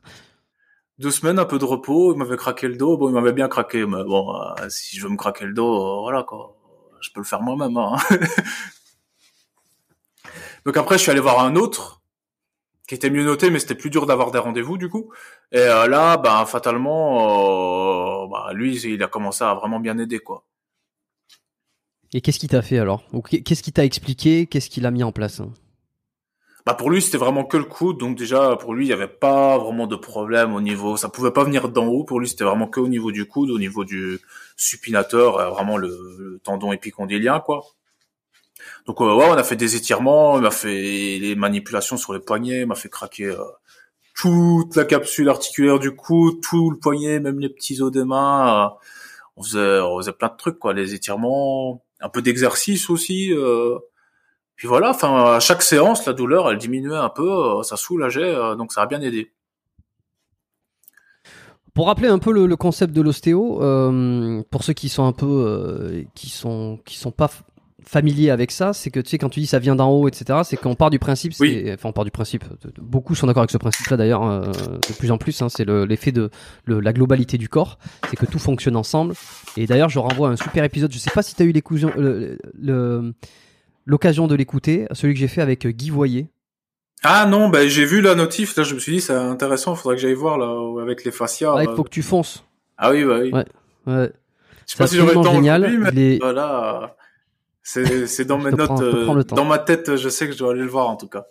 B: Deux semaines, un peu de repos. Il m'avait craqué le dos. Bon, il m'avait bien craqué. Mais bon, euh, si je veux me craquer le dos, euh, voilà quoi. Je peux le faire moi-même. Hein. Donc après, je suis allé voir un autre qui était mieux noté, mais c'était plus dur d'avoir des rendez-vous du coup. Et euh, là, ben fatalement, euh, bah, lui, il a commencé à vraiment bien aider quoi.
A: Et qu'est-ce qu'il t'a fait alors? Qu'est-ce qu'il t'a expliqué? Qu'est-ce qu'il a mis en place hein?
B: Bah pour lui, c'était vraiment que le coude, donc déjà pour lui, il y avait pas vraiment de problème au niveau, ça pouvait pas venir d'en haut. Pour lui, c'était vraiment que au niveau du coude, au niveau du supinateur, euh, vraiment le, le tendon épicondylien quoi. Donc euh, ouais, on a fait des étirements, il m'a fait les manipulations sur les poignets, il m'a fait craquer euh, toute la capsule articulaire du coude, tout le poignet, même les petits os des mains. euh, on faisait, on faisait plein de trucs quoi, les étirements, un peu d'exercice aussi. Puis voilà, enfin à chaque séance, la douleur elle diminuait un peu, euh, ça soulageait, euh, donc ça a bien aidé.
A: Pour rappeler un peu le, le concept de l'ostéo, euh, pour ceux qui sont un peu, euh, qui sont, qui sont pas familiers avec ça, c'est que tu sais quand tu dis ça vient d'en haut, etc. C'est qu'on part du principe, c'est-
B: Oui.
A: enfin on part du principe. Beaucoup sont d'accord avec ce principe-là d'ailleurs, euh, de plus en plus. hein, c'est le- l'effet de le- la globalité du corps, c'est que tout fonctionne ensemble. Et d'ailleurs, je renvoie à un super épisode. Je sais pas si tu as eu l'écousion- le- le- l'occasion de l'écouter, celui que j'ai fait avec Guy Voyer.
B: Ah non, ben j'ai vu la notif, là je me suis dit c'est intéressant, faudrait que j'aille voir là avec les fascias.
A: Ah, il
B: euh.
A: faut que tu fonces.
B: Ah oui, bah oui.
A: Ouais. Ouais.
B: Je sais pas si j'aurai le temps
A: génial.
B: mais
A: Il est-
B: voilà, c'est c'est dans mes
A: te
B: notes,
A: prends-
B: euh, dans ma tête, je sais que je dois aller le voir en tout cas.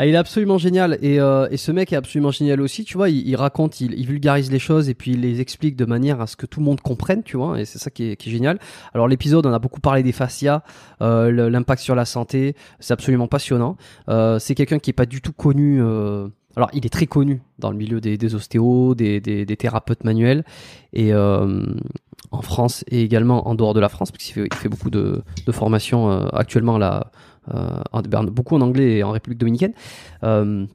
A: Ah, il est absolument génial et, euh, et ce mec est absolument génial aussi, tu vois, il, raconte, il, vulgarise les choses et puis il les explique de manière à ce que tout le monde comprenne, tu vois, et c'est ça qui est, génial. Alors l'épisode, on a beaucoup parlé des fascias, euh, l'impact sur la santé, c'est absolument passionnant. Euh, c'est quelqu'un qui est pas du tout connu. alors il est très connu dans le milieu des, ostéos, des, des, thérapeutes manuels et en France et également en dehors de la France, parce qu'il fait, fait beaucoup de, de formations actuellement là, en- ben, beaucoup en anglais et en République dominicaine. Euh,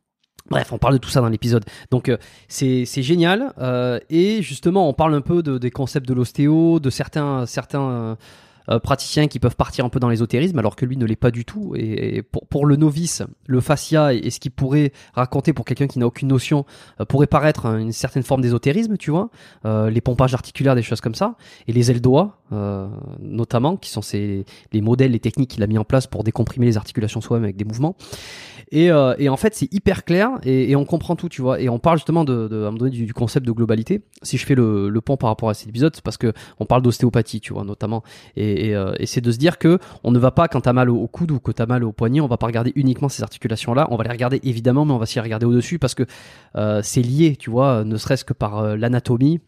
A: Bref, on parle de tout ça dans l'épisode. Donc euh, c'est génial euh, et justement on parle un peu de, des concepts de l'ostéo, de certains certains euh, praticiens qui peuvent partir un peu dans l'ésotérisme alors que lui ne l'est pas du tout. Et, et pour, pour le novice, le fascia et, et ce qu'il pourrait raconter pour quelqu'un qui n'a aucune notion euh, pourrait paraître une certaine forme d'ésotérisme, tu vois, euh, les pompages articulaires, des choses comme ça, et les ailes doigts euh, notamment, qui sont ces les modèles, les techniques qu'il a mis en place pour décomprimer les articulations soi-même avec des mouvements. Et, euh, et en fait, c'est hyper clair et, et on comprend tout, tu vois. Et on parle justement de, de, à un moment donné, du, concept de globalité. Si je fais le, le pont par rapport à cet épisode, c'est parce que on parle d'ostéopathie, tu vois, notamment. Et, et, euh, c'est de se dire que on ne va pas, quand t'as mal au, au coude ou que t'as mal au poignet, on va pas regarder uniquement ces articulations-là. On va les regarder évidemment, mais on va s'y regarder au-dessus parce que euh, c'est lié, tu vois, ne serait-ce que par euh, l'anatomie.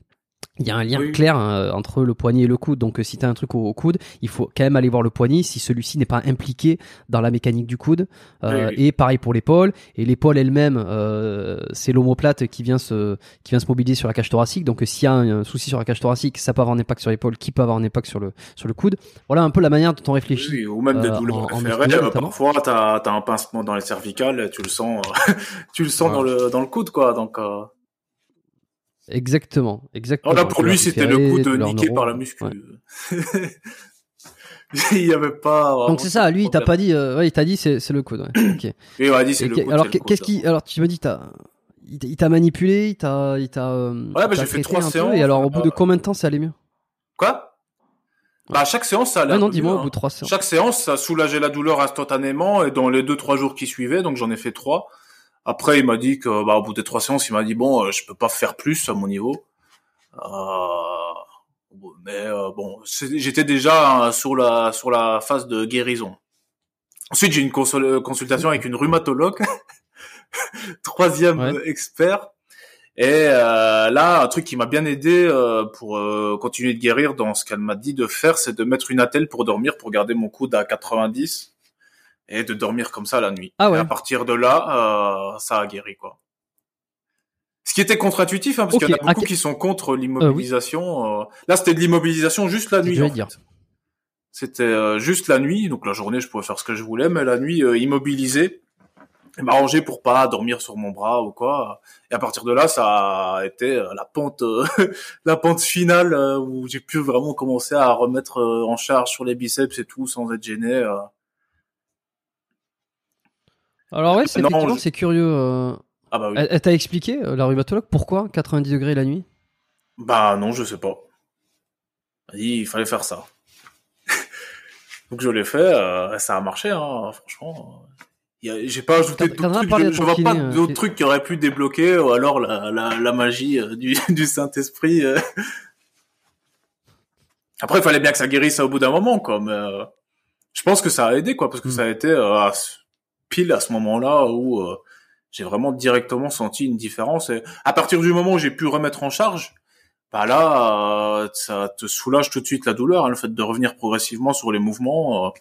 A: Il y a un lien
B: Oui.
A: clair euh, entre le poignet et le coude. Donc, euh, si tu as un truc au, au coude, il faut quand même aller voir le poignet si celui-ci n'est pas impliqué dans la mécanique du coude. Euh,
B: Oui, oui.
A: Et pareil pour l'épaule. Et l'épaule elle-même, euh, c'est l'omoplate qui vient se qui vient se mobiliser sur la cage thoracique. Donc, euh, s'il y a un, un souci sur la cage thoracique, ça peut avoir un impact sur l'épaule, qui peut avoir un impact sur le sur le coude. Voilà un peu la manière dont on réfléchit.
B: Oui, ou même des douleurs euh,
A: notamment.
B: parfois, t'as as un pincement dans les cervicales, tu le sens, tu le sens
A: Ouais.
B: dans le dans le coude, quoi. Donc,
A: Exactement, exactement.
B: voilà, pour lui, c'était le
A: douleur
B: niqué
A: neuro,
B: par la
A: ouais.
B: muscu. il y avait pas.
A: Donc c'est ça, lui il t'a
B: de
A: pas dit, euh, ouais, il t'a dit c'est c'est le coude. Ouais.
B: Et dit c'est le coude.
A: alors qu'est-ce qui, alors tu me dis t'as, il t'a- manipulé, il t'a, il t'a. euh,
B: Ouais, bah, j'ai fait trois
A: peu,
B: séances,
A: Et alors au bout de
B: euh,
A: combien de temps ça allait mieux?
B: Quoi? Bah, à chaque séance, ça allait un
A: non, dis-moi au bout
B: hein.
A: de trois séances.
B: Chaque séance, ça soulageait la douleur instantanément et dans les deux trois jours qui suivaient, donc j'en ai fait trois. Après, il m'a dit que, bah, au bout des trois séances, il m'a dit bon, euh, je peux pas faire plus à mon niveau. Euh, Mais euh, bon, j'étais déjà sur la sur la phase de guérison. Ensuite, j'ai une consultation avec une rhumatologue, troisième expert. Et euh, là, un truc qui m'a bien aidé euh, pour euh, continuer de guérir dans ce qu'elle m'a dit de faire, c'est de mettre une attelle pour dormir, pour garder mon coude à 90 et de dormir comme ça la nuit.
A: Ah ouais.
B: Et à partir de là, ça a guéri quoi. Ce qui était contre-intuitif, hein, parce qu'il y en a beaucoup qui sont contre l'immobilisation. Là, c'était de l'immobilisation juste la nuit. C'était juste la nuit, donc la journée, je pouvais faire ce que je voulais, mais la nuit, immobilisé m'arranger pour pas dormir sur mon bras ou quoi. Et à partir de là, ça a été euh, la pente, euh, la pente finale euh, où j'ai pu vraiment commencer à remettre en charge sur les biceps et tout sans être gêné.
A: Alors ouais, c'est effectivement c'est curieux.
B: Ah bah oui.
A: Elle, t'a expliqué la rhumatologue pourquoi 90 degrés la nuit?
B: Bah non, je sais pas. Elle dit il fallait faire ça. Donc je l'ai fait, ça a marché, hein, franchement j'ai pas ajouté d'autres trucs. Je, vois pas euh, d'autres trucs qui auraient pu débloquer, ou alors la, la, la magie euh, du, du Saint-Esprit. Euh. Après, il fallait bien que ça guérisse au bout d'un moment, quoi. Mais je pense que ça a aidé, quoi, parce que mm. ça a été à ce moment-là où j'ai vraiment directement senti une différence. Et à partir du moment où j'ai pu remettre en charge, bah là, ça te soulage tout de suite la douleur, hein, le fait de revenir progressivement sur les mouvements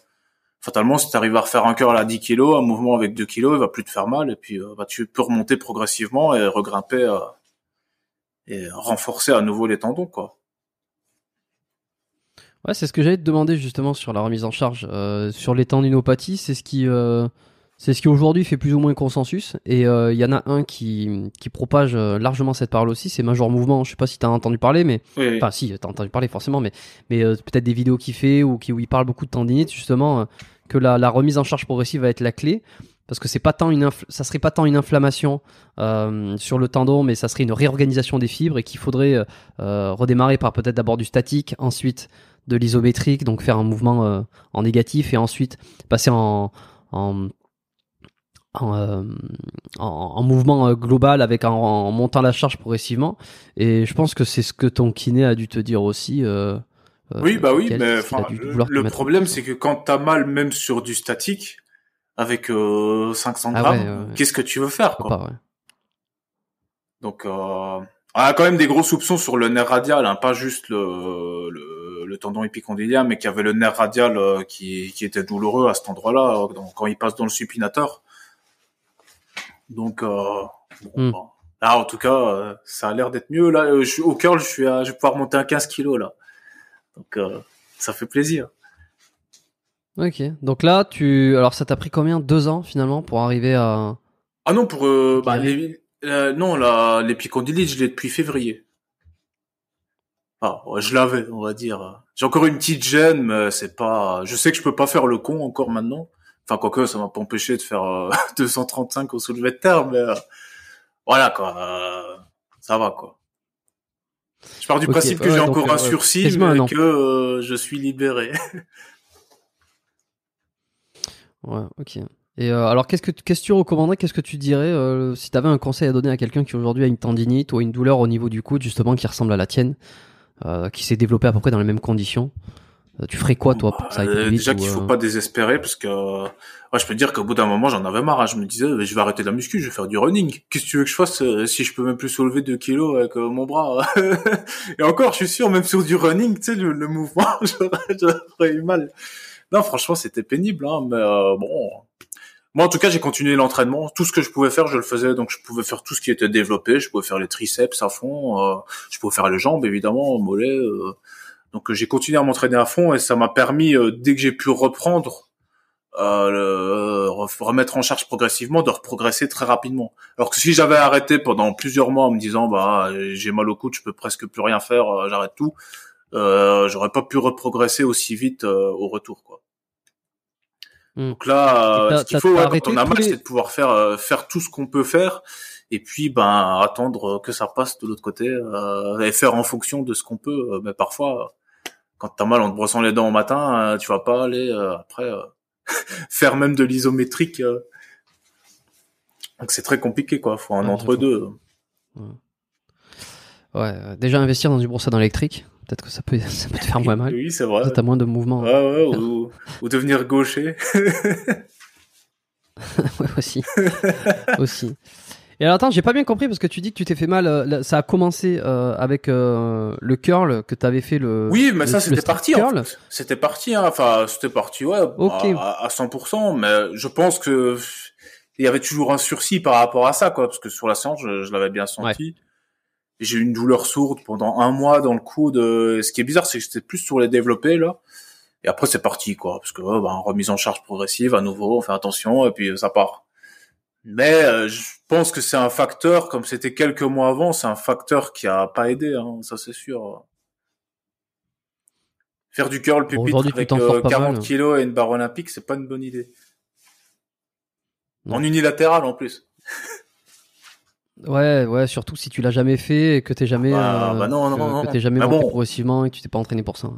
B: fatalement, si tu arrives à refaire un cœur à 10 kilos, un mouvement avec 2 kilos, il va plus te faire mal, et puis euh, bah, tu peux remonter progressivement et regrimper euh, et renforcer à nouveau les tendons, quoi.
A: Ouais, c'est ce que j'allais te demander justement sur la remise en charge, euh, sur les tendinopathies, c'est ce qui c'est ce qui aujourd'hui fait plus ou moins consensus. Et il y en a un qui, qui propage largement cette parole aussi, c'est Major Mouvement. Je sais pas si tu as entendu parler, mais enfin si, tu as entendu parler forcément, mais mais peut-être des vidéos qu'il fait ou qui où il parle beaucoup de tendinite justement que la, remise en charge progressive va être la clé parce que c'est pas tant une ça serait pas tant une inflammation euh, sur le tendon mais ça serait une réorganisation des fibres et qu'il faudrait euh, euh, redémarrer par peut-être d'abord du statique ensuite de l'isométrique donc faire un mouvement en négatif et ensuite passer en en, en, mouvement global avec en, montant la charge progressivement. Et je pense que c'est ce que ton kiné a dû te dire aussi
B: euh, oui, bah oui, mais le, problème, c'est que quand t'as mal, même sur du statique, avec euh, 500 ah grammes, qu'est-ce que tu veux faire, quoi Donc, euh, on a quand même des gros soupçons sur le nerf radial, hein, pas juste le, le, le, tendon épicondylien, mais qu'il y avait le nerf radial euh, qui, qui était douloureux à cet endroit-là, quand il passe dans le supinateur. Donc, euh, bon, hmm. bah, là, en tout cas, ça a l'air d'être mieux. Là, je suis au curl, je suis à, je vais pouvoir monter à 15 kilos là. Donc euh, ça fait plaisir.
A: Ok. Donc là, tu, alors ça t'a pris combien? Deux ans finalement pour arriver à.
B: Ah non, pour euh, bah, les... euh, non, la l'épicondylite, je l'ai depuis février. Ah, je l'avais, on va dire. J'ai encore une petite gêne, mais c'est pas. Je sais que je peux pas faire le con encore maintenant. Enfin, quoique, ça m'a pas empêché de faire 235 euh, au soulevé de terre, mais voilà quoi. ça va quoi. Je pars du principe que j'ai encore un euh, sursis, mais que euh, je suis libéré.
A: ouais, ok. Et euh, alors, qu'est-ce que, qu'est-ce que tu recommanderais Qu'est-ce que tu dirais si tu avais un conseil à donner à quelqu'un qui aujourd'hui a une tendinite ou une douleur au niveau du coude, justement, qui ressemble à la tienne, qui s'est développée à peu près dans les mêmes conditions? euh, tu ferais quoi toi pour ça
B: euh, Déjà qu'il faut euh, pas désespérer parce que ouais, je peux te dire qu'au bout d'un moment j'en avais marre. Hein. Je me disais je vais arrêter la muscu, je vais faire du running. Qu'est-ce que tu veux que je fasse si je peux même plus soulever 2 kilos avec mon bras? Et encore, je suis sûr même sur du running, tu sais le, mouvement, j'aurais eu mal. Non, franchement c'était pénible, hein, mais bon. Moi en tout cas j'ai continué l'entraînement. Tout ce que je pouvais faire je le faisais, donc je pouvais faire tout ce qui était développé. Je pouvais faire les triceps à fond, je pouvais faire les jambes évidemment, mollets. Donc euh, j'ai continué à m'entraîner à fond et ça m'a permis, euh, dès que j'ai pu reprendre, euh, remettre en charge progressivement, de reprogresser très rapidement. Alors que si j'avais arrêté pendant plusieurs mois en me disant bah j'ai mal au coude, je peux presque plus rien faire, j'arrête tout, euh, j'aurais pas pu reprogresser aussi vite au retour quoi. Hmm. Donc là, ce qu'il faut quand on a mal, c'est de pouvoir faire faire tout ce qu'on peut faire et puis ben attendre que ça passe de l'autre côté et faire en fonction de ce qu'on peut. Mais parfois quand t'as mal en te brossant les dents au matin, euh, tu vas pas aller euh, après euh, faire même de l'isométrique. Donc c'est très compliqué quoi. Faut un entre deux.
A: Ouais. déjà investir dans du dents électrique Peut-être que ça peut, ça peut te faire moins mal.
B: Oui, c'est vrai.
A: T'as moins de.
B: Ouais, ouais, ou, ou devenir gaucher.
A: ouais, aussi. aussi. Et alors attends, j'ai pas bien compris parce que tu dis que tu t'es fait mal. euh, ça a commencé euh, avec euh, le curl que t'avais fait le.
B: Oui, mais
A: le-
B: ça c'était parti. En fait. C'était parti. Hein. Enfin, c'était parti. Ouais,
A: Ok.
B: à, à 100%. Mais je pense que il y avait toujours un sursis par rapport à ça, quoi. Parce que sur la séance, je, je l'avais bien senti. J'ai eu une douleur sourde pendant un mois dans le coude. Ce qui est bizarre, c'est que j'étais plus sur les développés là. Et après c'est parti, quoi. Parce que ben, remise en charge progressive, à nouveau, on fait attention et puis ça part. Mais euh, je pense que c'est un facteur, comme c'était quelques mois avant, c'est un facteur qui a pas aidé, hein, ça c'est sûr. Faire du curl pupitre
A: tu
B: avec euh,
A: pas
B: 40
A: mal.
B: kilos et une barre olympique, c'est pas une bonne idée.
A: Non.
B: En unilatéral en plus.
A: Ouais, ouais, surtout si tu l'as jamais fait et que t'es jamais,
B: Bah,
A: euh,
B: bah non, non,
A: que,
B: non.
A: que t'es jamais
B: bon.
A: progressivement et que tu t'es pas entraîné pour ça.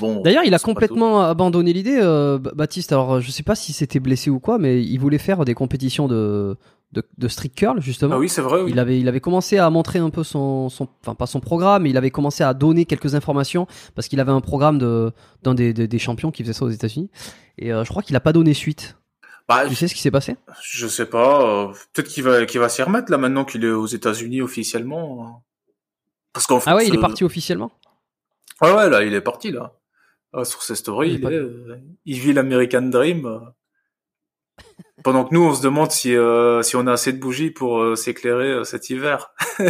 B: Bon,
A: D'ailleurs, il a complètement abandonné l'idée, euh, Baptiste. Alors, je sais pas si c'était blessé ou quoi, mais il voulait faire des compétitions de de, de street curl justement.
B: Ah oui, c'est vrai, oui.
A: Il avait, il avait commencé à montrer un peu son, son, enfin pas son programme, mais il avait commencé à donner quelques informations parce qu'il avait un programme de d'un des, des, des champions qui faisait ça aux États-Unis. Et euh, je crois qu'il a pas donné suite.
B: Bah,
A: Tu sais ce qui s'est passé?
B: je sais pas. euh, Peut-être qu'il va, qu'il va s'y remettre là maintenant qu'il est aux États-Unis officiellement. Parce qu'en fait,
A: Ah ouais, il est
B: euh,
A: parti officiellement?
B: Ouais, ouais, là, il est parti, là. Ah, sur ses stories, il, est, euh, il vit l'American Dream. euh. Pendant que nous, on se demande si, euh, si on a assez de bougies pour euh, s'éclairer cet hiver.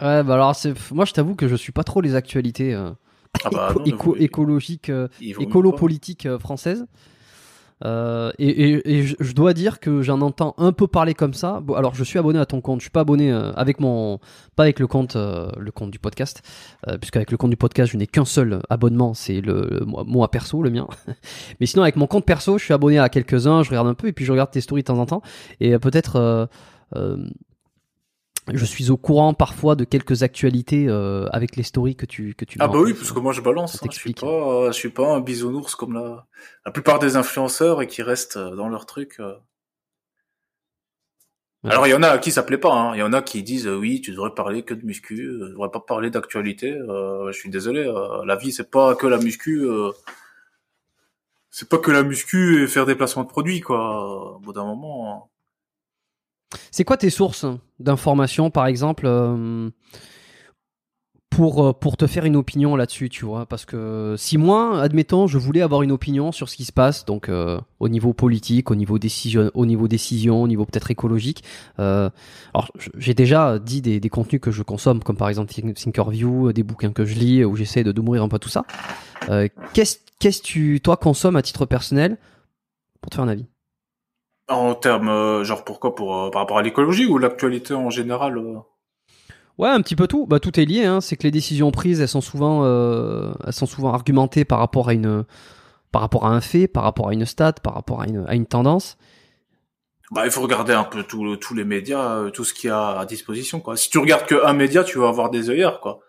A: Ouais, bah alors moi je t'avoue que je suis pas trop les actualités
B: Ah bah,
A: éco-
B: non,
A: éco-
B: mais-
A: écologiques, écolo-politiques françaises. Euh, et et, et je, je dois dire que j'en entends un peu parler comme ça. Bon, alors je suis abonné à ton compte, je suis pas abonné euh, avec mon, pas avec le compte, euh, le compte du podcast, euh, puisqu'avec le compte du podcast je n'ai qu'un seul abonnement, c'est le, le- moi, perso, le mien. Mais sinon avec mon compte perso, je suis abonné à quelques uns, je regarde un peu et puis je regarde tes stories de temps en temps et euh, peut-être. Je suis au courant parfois de quelques actualités euh, avec les stories que tu que tu.
B: Ah bah oui, parce que moi je balance. Hein. Je suis pas, euh, je suis pas un bisounours comme la, la plupart des influenceurs et qui restent euh, dans leur truc. euh.
A: Ouais.
B: Alors il y en a à qui ça plaît pas. hein. Il y en a qui disent oui, tu devrais parler que de muscu, tu devrais pas parler d'actualité. Euh, je suis désolé, euh, la vie c'est pas que la muscu. euh, c'est pas que la muscu et faire des placements de produits quoi. Au bout d'un moment. hein.
A: C'est quoi tes sources d'informations, par exemple, euh, pour, euh, pour te faire une opinion là-dessus, tu vois? Parce que si moi, admettons, je voulais avoir une opinion sur ce qui se passe, donc euh, au niveau politique, au niveau décision, au niveau décision, au niveau peut-être écologique. alors, j'ai déjà dit des, des contenus que je consomme, comme par exemple Think- Thinkerview, des bouquins que je lis, où j'essaie de, de mourir un peu tout ça. Qu'est-ce que tu, toi, consommes à titre personnel pour te faire un avis?
B: En termes, euh, genre pourquoi pour euh, par rapport à l'écologie ou l'actualité en général. euh
A: Ouais, un petit peu tout. Bah, tout est lié. Hein. C'est que les décisions prises, elles sont souvent, euh, elles sont souvent argumentées par rapport à une, par rapport à un fait, par rapport à une stat, par rapport à une, à une tendance.
B: Bah, il faut regarder un peu tous tous les médias, tout ce qu'il y a à disposition, quoi. Si tu regardes que un média, tu vas avoir des œillères, quoi.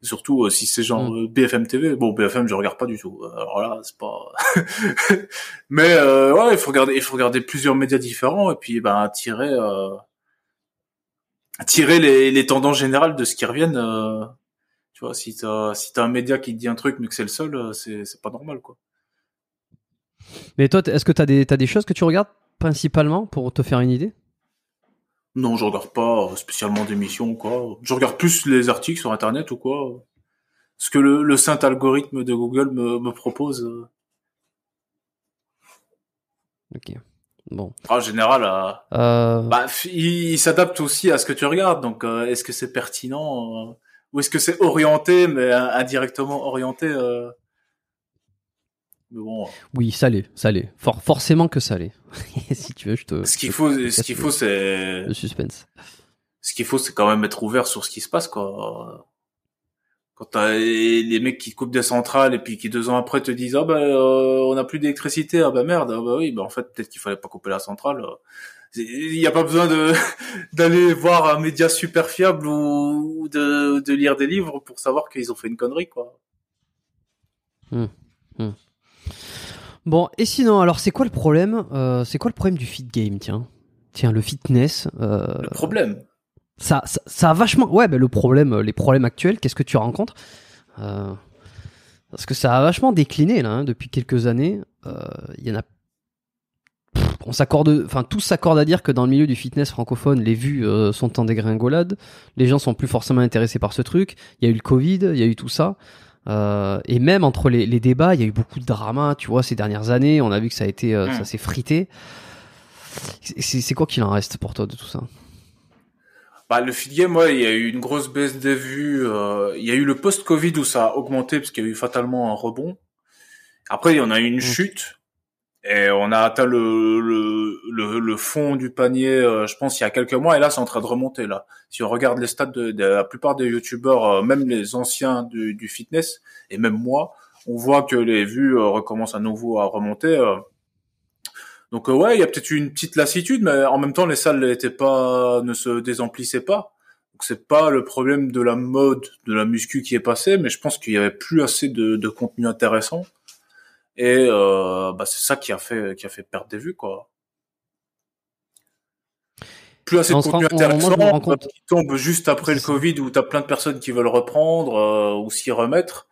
B: Surtout euh, si c'est genre
A: Mm.
B: euh, BFM TV. Bon, BFM, je regarde pas du tout. Alors là, c'est pas. Mais euh, ouais, il faut regarder, il faut regarder plusieurs médias différents et puis ben tirer, euh, tirer les, les tendances générales de ce qui reviennent. euh, tu vois, si t'as si t'as un média qui te dit un truc mais que c'est le seul, euh, c'est c'est pas normal, quoi.
A: Mais toi, est-ce que t'as des, t'as des choses que tu regardes principalement pour te faire une idée?
B: Non, je regarde pas spécialement d'émissions quoi. Je regarde plus les articles sur internet ou quoi. Ce que le, le saint algorithme de Google me, me propose.
A: Ok. Bon.
B: En général, euh,
A: Euh,
B: bah, il, il s'adapte aussi à ce que tu regardes. Donc, euh, est-ce que c'est pertinent euh, ou est-ce que c'est orienté, mais indirectement orienté Mais bon, euh,
A: oui, ça l'est, ça l'est. For- forcément que ça l'est. si tu veux, je te.
B: ce qu'il
A: te
B: faut, ce qu'il faut, c'est
A: Le suspense.
B: ce qu'il faut, c'est quand même être ouvert sur ce qui se passe, quoi. Quand t'as les les mecs qui coupent des centrales et puis qui deux ans après te disent ah ben euh, on n'a plus d'électricité ah ben merde ah bah oui bah en fait peut-être qu'il fallait pas couper la centrale il n'y a pas besoin de d'aller voir un média super fiable ou de, de lire des livres pour savoir qu'ils ont fait une connerie quoi
A: Bon, et sinon, alors c'est quoi le problème euh, C'est quoi le problème du fit game, tiens? Tiens, le fitness. euh,
B: le problème?
A: ça, ça, ça a vachement. Ouais, ben le problème, les problèmes actuels, qu'est-ce que tu rencontres? Euh, Parce que ça a vachement décliné là hein, depuis quelques années. Euh, Il y en a. Pff, on s'accorde, enfin tous s'accordent à dire que dans le milieu du fitness francophone, les vues euh, sont en dégringolade. Les gens sont plus forcément intéressés par ce truc. Il y a eu le Covid, il y a eu tout ça. Euh, et même entre les, les débats, il y a eu beaucoup de drama, tu vois, ces dernières années. On a vu que ça a été, euh,
B: Mm.
A: ça s'est frité. C'est quoi qu'il en reste pour toi de tout ça?
B: Bah, le feed game, ouais, il y a eu une grosse baisse des vues. euh, il y a eu le post-Covid où ça a augmenté parce qu'il y a eu fatalement un rebond. Après, il y en a eu une chute et on a atteint le, le, le, le fond du panier, euh, je pense, il y a quelques mois. Et là, c'est en train de remonter. Là, si on regarde les stats de, la plupart des youtubeurs, euh, même les anciens du, du fitness et même moi, on voit que les vues euh, recommencent à nouveau à remonter. Donc ouais, il y a peut-être eu une petite lassitude, mais en même temps, les salles n'étaient pas, ne se désemplissaient pas. Donc c'est pas le problème de la mode de la muscu qui est passé, mais je pense qu'il y avait plus assez de, de contenu intéressant. Et euh, bah, c'est ça qui a fait qui a fait perdre des vues quoi. Plus assez
A: On
B: de contenu
A: rend- on- moi,
B: intéressant qui tombe juste après le. Covid où t'as plein de personnes qui veulent reprendre euh, ou s'y remettre.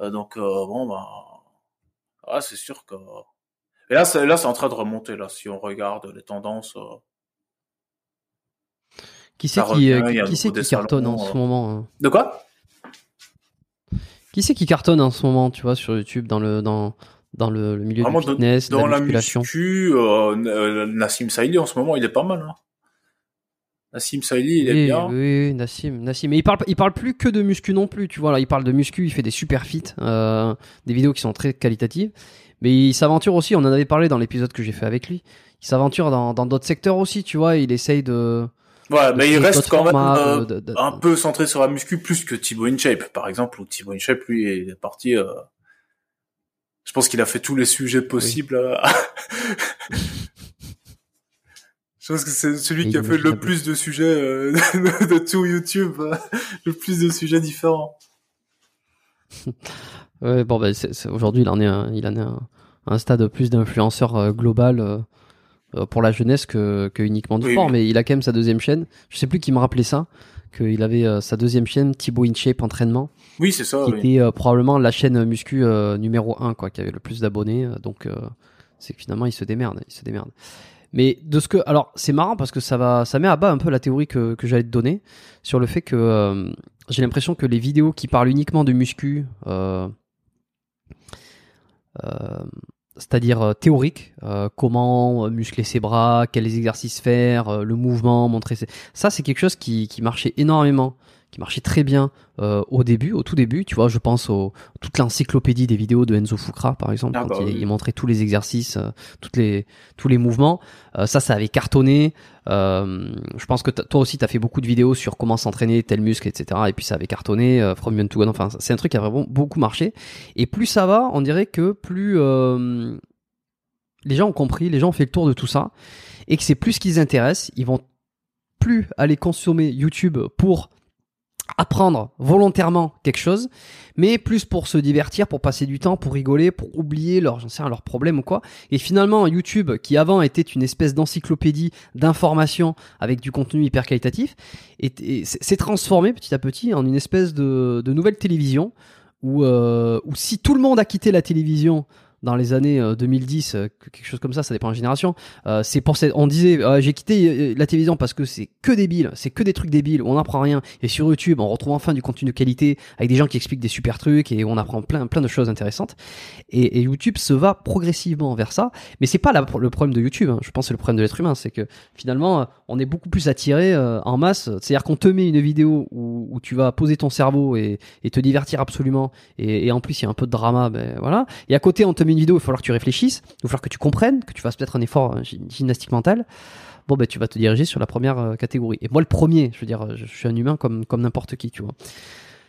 B: Euh, donc euh, bon bah ah, c'est sûr que et là c'est là c'est en train de remonter là si on regarde les tendances. euh.
A: Qui c'est qui, euh, qui, qui
B: des
A: cartonne en ce moment hein?
B: De quoi?
A: Qui c'est qui cartonne en ce moment, tu vois, sur YouTube dans le dans dans le, le milieu
B: Vraiment,
A: du fitness, de
B: Dans
A: la
B: la
A: musculation
B: muscu, euh, euh, Nassim Saïli en ce moment il est pas mal. Hein. Nassim Saïli il est bien.
A: oui, Nassim, Nassim. Mais il parle, il parle plus que de muscu non plus, tu vois. Là, il parle de muscu, il fait des super feats, euh, des vidéos qui sont très qualitatives. Mais il s'aventure aussi, on en avait parlé dans l'épisode que j'ai fait avec lui. Il s'aventure dans dans d'autres secteurs aussi, tu vois. Il essaye de. De
B: mais il reste quand même euh,
A: de- de-
B: un peu centré sur la muscu plus que Thibaut InShape par exemple où Thibaut InShape lui est parti. euh, Je pense qu'il a fait tous les sujets possibles. euh. Je pense que c'est celui
A: Et
B: qui a fait le plus de sujets euh, de, de tout YouTube, euh, le plus de sujets différents.
A: Ouais, bon, bah, c'est- c'est- aujourd'hui, il en est, un, il en est un, un stade plus d'influenceur euh, global euh, euh, pour la jeunesse que, que uniquement du
B: Oui,
A: sport.
B: oui.
A: Mais il a quand même sa deuxième chaîne. Je sais plus qui me rappelait ça, qu'il avait euh, sa deuxième chaîne, Thibaut InShape Entraînement,
B: Oui, c'est ça.
A: qui
B: oui.
A: était euh, probablement la chaîne muscu euh, numéro 1, quoi, qui avait le plus d'abonnés. euh, donc, euh, c'est que finalement, il se démerde, il se démerde. Mais de ce que, alors, c'est marrant parce que ça va, ça met à bas un peu la théorie que, que j'allais te donner sur le fait que euh, j'ai l'impression que les vidéos qui parlent uniquement de muscu, euh, euh, c'est-à-dire euh, théorique, euh, comment euh, muscler ses bras, quels exercices faire, euh, le mouvement, montrer ses... Ça, c'est quelque chose qui, qui marchait énormément, qui marchait très bien euh, au début, au tout début. Tu vois, je pense au toute l'encyclopédie des vidéos de Enzo Fukra, par exemple,
B: Ah
A: quand
B: bah
A: il,
B: oui.
A: il montrait tous les exercices, euh, toutes les, tous les mouvements. Euh, ça, ça avait cartonné. Euh, je pense que toi aussi, tu as fait beaucoup de vidéos sur comment s'entraîner tel muscle, etc. Et puis ça avait cartonné, From Young to Gone. Enfin, c'est un truc qui a vraiment beaucoup marché. Et plus ça va, on dirait que plus les gens ont compris, les gens ont fait le tour de tout ça, et que c'est plus ce qui les intéresse. Ils vont plus aller consommer YouTube pour apprendre volontairement quelque chose, mais plus pour se divertir, pour passer du temps, pour rigoler, pour oublier leurs, j'en sais rien, leurs problèmes ou quoi. Et finalement, YouTube, qui avant était une espèce d'encyclopédie d'informations avec du contenu hyper qualitatif, est- est- s'est transformé petit à petit en une espèce de, de nouvelle télévision où, euh, où si tout le monde a quitté la télévision dans les années euh, 2010, euh, que- quelque chose comme ça, ça dépend de la génération. Euh, c'est pour cette, on disait, euh, j'ai quitté euh, la télévision parce que c'est que débile, c'est que des trucs débiles, on n'apprend rien. Et sur YouTube, on retrouve enfin du contenu de qualité avec des gens qui expliquent des super trucs et on apprend plein, plein de choses intéressantes. Et, YouTube se va progressivement vers ça, mais c'est pas le problème de YouTube. hein. Je pense que c'est le problème de l'être humain, c'est que finalement, euh, on est beaucoup plus attiré euh, en masse. C'est-à-dire qu'on te met une vidéo où, tu vas poser ton cerveau et, te divertir absolument. Et, et en plus, il y a un peu de drama, ben voilà. Et à côté, on te met une vidéo, il va falloir que tu réfléchisses, il va falloir que tu comprennes, que tu fasses peut-être un effort euh, gy- gymnastique mental. Bon, ben tu vas te diriger sur la première euh, catégorie. Et moi, le premier, je veux dire, je, je suis un humain comme, comme n'importe qui, tu vois.